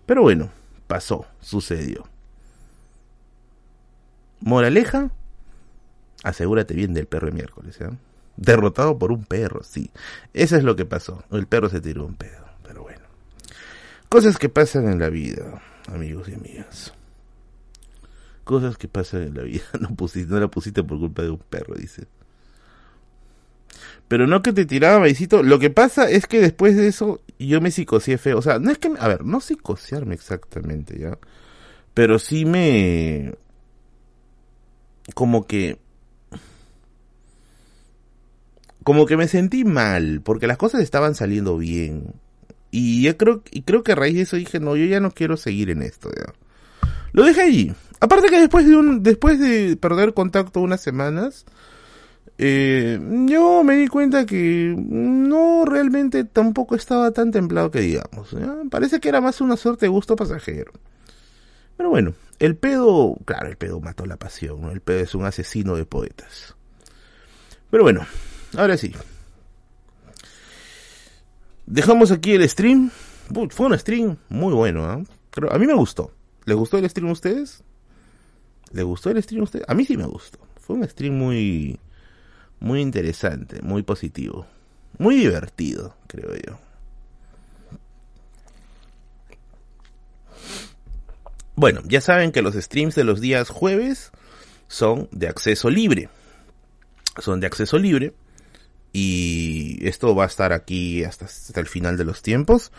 Pero bueno, pasó, sucedió. Moraleja, asegúrate bien del perro de miércoles, ¿eh? Derrotado por un perro, sí. Eso es lo que pasó. El perro se tiró un pedo, pero bueno. Cosas que pasan en la vida, amigos y amigas cosas que pasan en la vida. No, pusiste, no la pusiste por culpa de un perro, dice. Pero no que te tiraba maicito. Lo que pasa es que después de eso yo me psicoseé feo. O sea, no es que... A ver, no psicosearme exactamente, ¿ya? Pero sí me... Como que... Como que me sentí mal, porque las cosas estaban saliendo bien. Y yo creo, y creo que a raíz de eso dije, no, yo ya no quiero seguir en esto, ¿ya? Lo dejé allí. Aparte que después de un, después de perder contacto unas semanas, eh, yo me di cuenta que no realmente tampoco estaba tan templado que digamos. Parece que era más una suerte de gusto pasajero. Pero bueno, el pedo, claro, el pedo mató la pasión. El pedo es un asesino de poetas. Pero bueno, ahora sí. Dejamos aquí el stream. Fue un stream muy bueno, ¿eh? a mí me gustó. ¿Les gustó el stream a ustedes? ¿Le gustó el stream a ustedes? A mí sí me gustó. Fue un stream muy, muy interesante, muy positivo. Muy divertido, creo yo. Bueno, ya saben que los streams de los días jueves son de acceso libre. Son de acceso libre. Y esto va a estar aquí hasta, el final de los tiempos.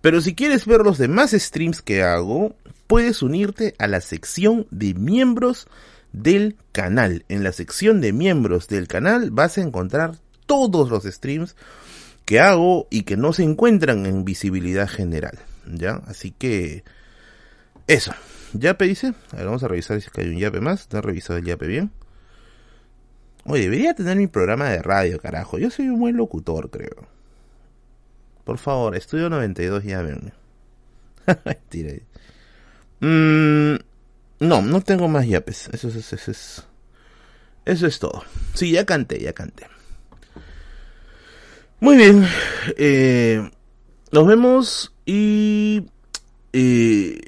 Pero si quieres ver los demás streams que hago, puedes unirte a la sección de miembros del canal. En la sección de miembros del canal vas a encontrar todos los streams que hago y que no se encuentran en visibilidad general. ¿Ya? Así que... Eso. ¿Yape dice? A ver, vamos a revisar si hay un yape más. ¿No he revisado el yape bien? Oye, debería tener mi programa de radio, carajo. Yo soy un buen locutor, creo. Por favor, estudio 92, llámenme. Mentira. Mm, no, no tengo más yapes. Eso es, eso es. Eso es todo. Sí, ya canté, ya canté. Muy bien. Eh, nos vemos y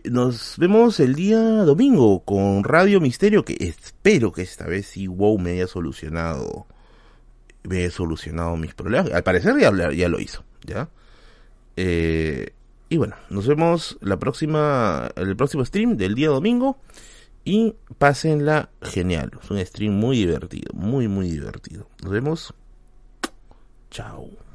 nos vemos el día domingo con Radio Misterio, que espero que esta vez sí WoW me haya solucionado me haya solucionado mis problemas. Al parecer ya, ya lo hizo, ¿ya? Eh, y bueno, nos vemos la próxima, el próximo stream del día domingo. Y pásenla genial. Es un stream muy divertido, muy, muy divertido. Nos vemos. Chao.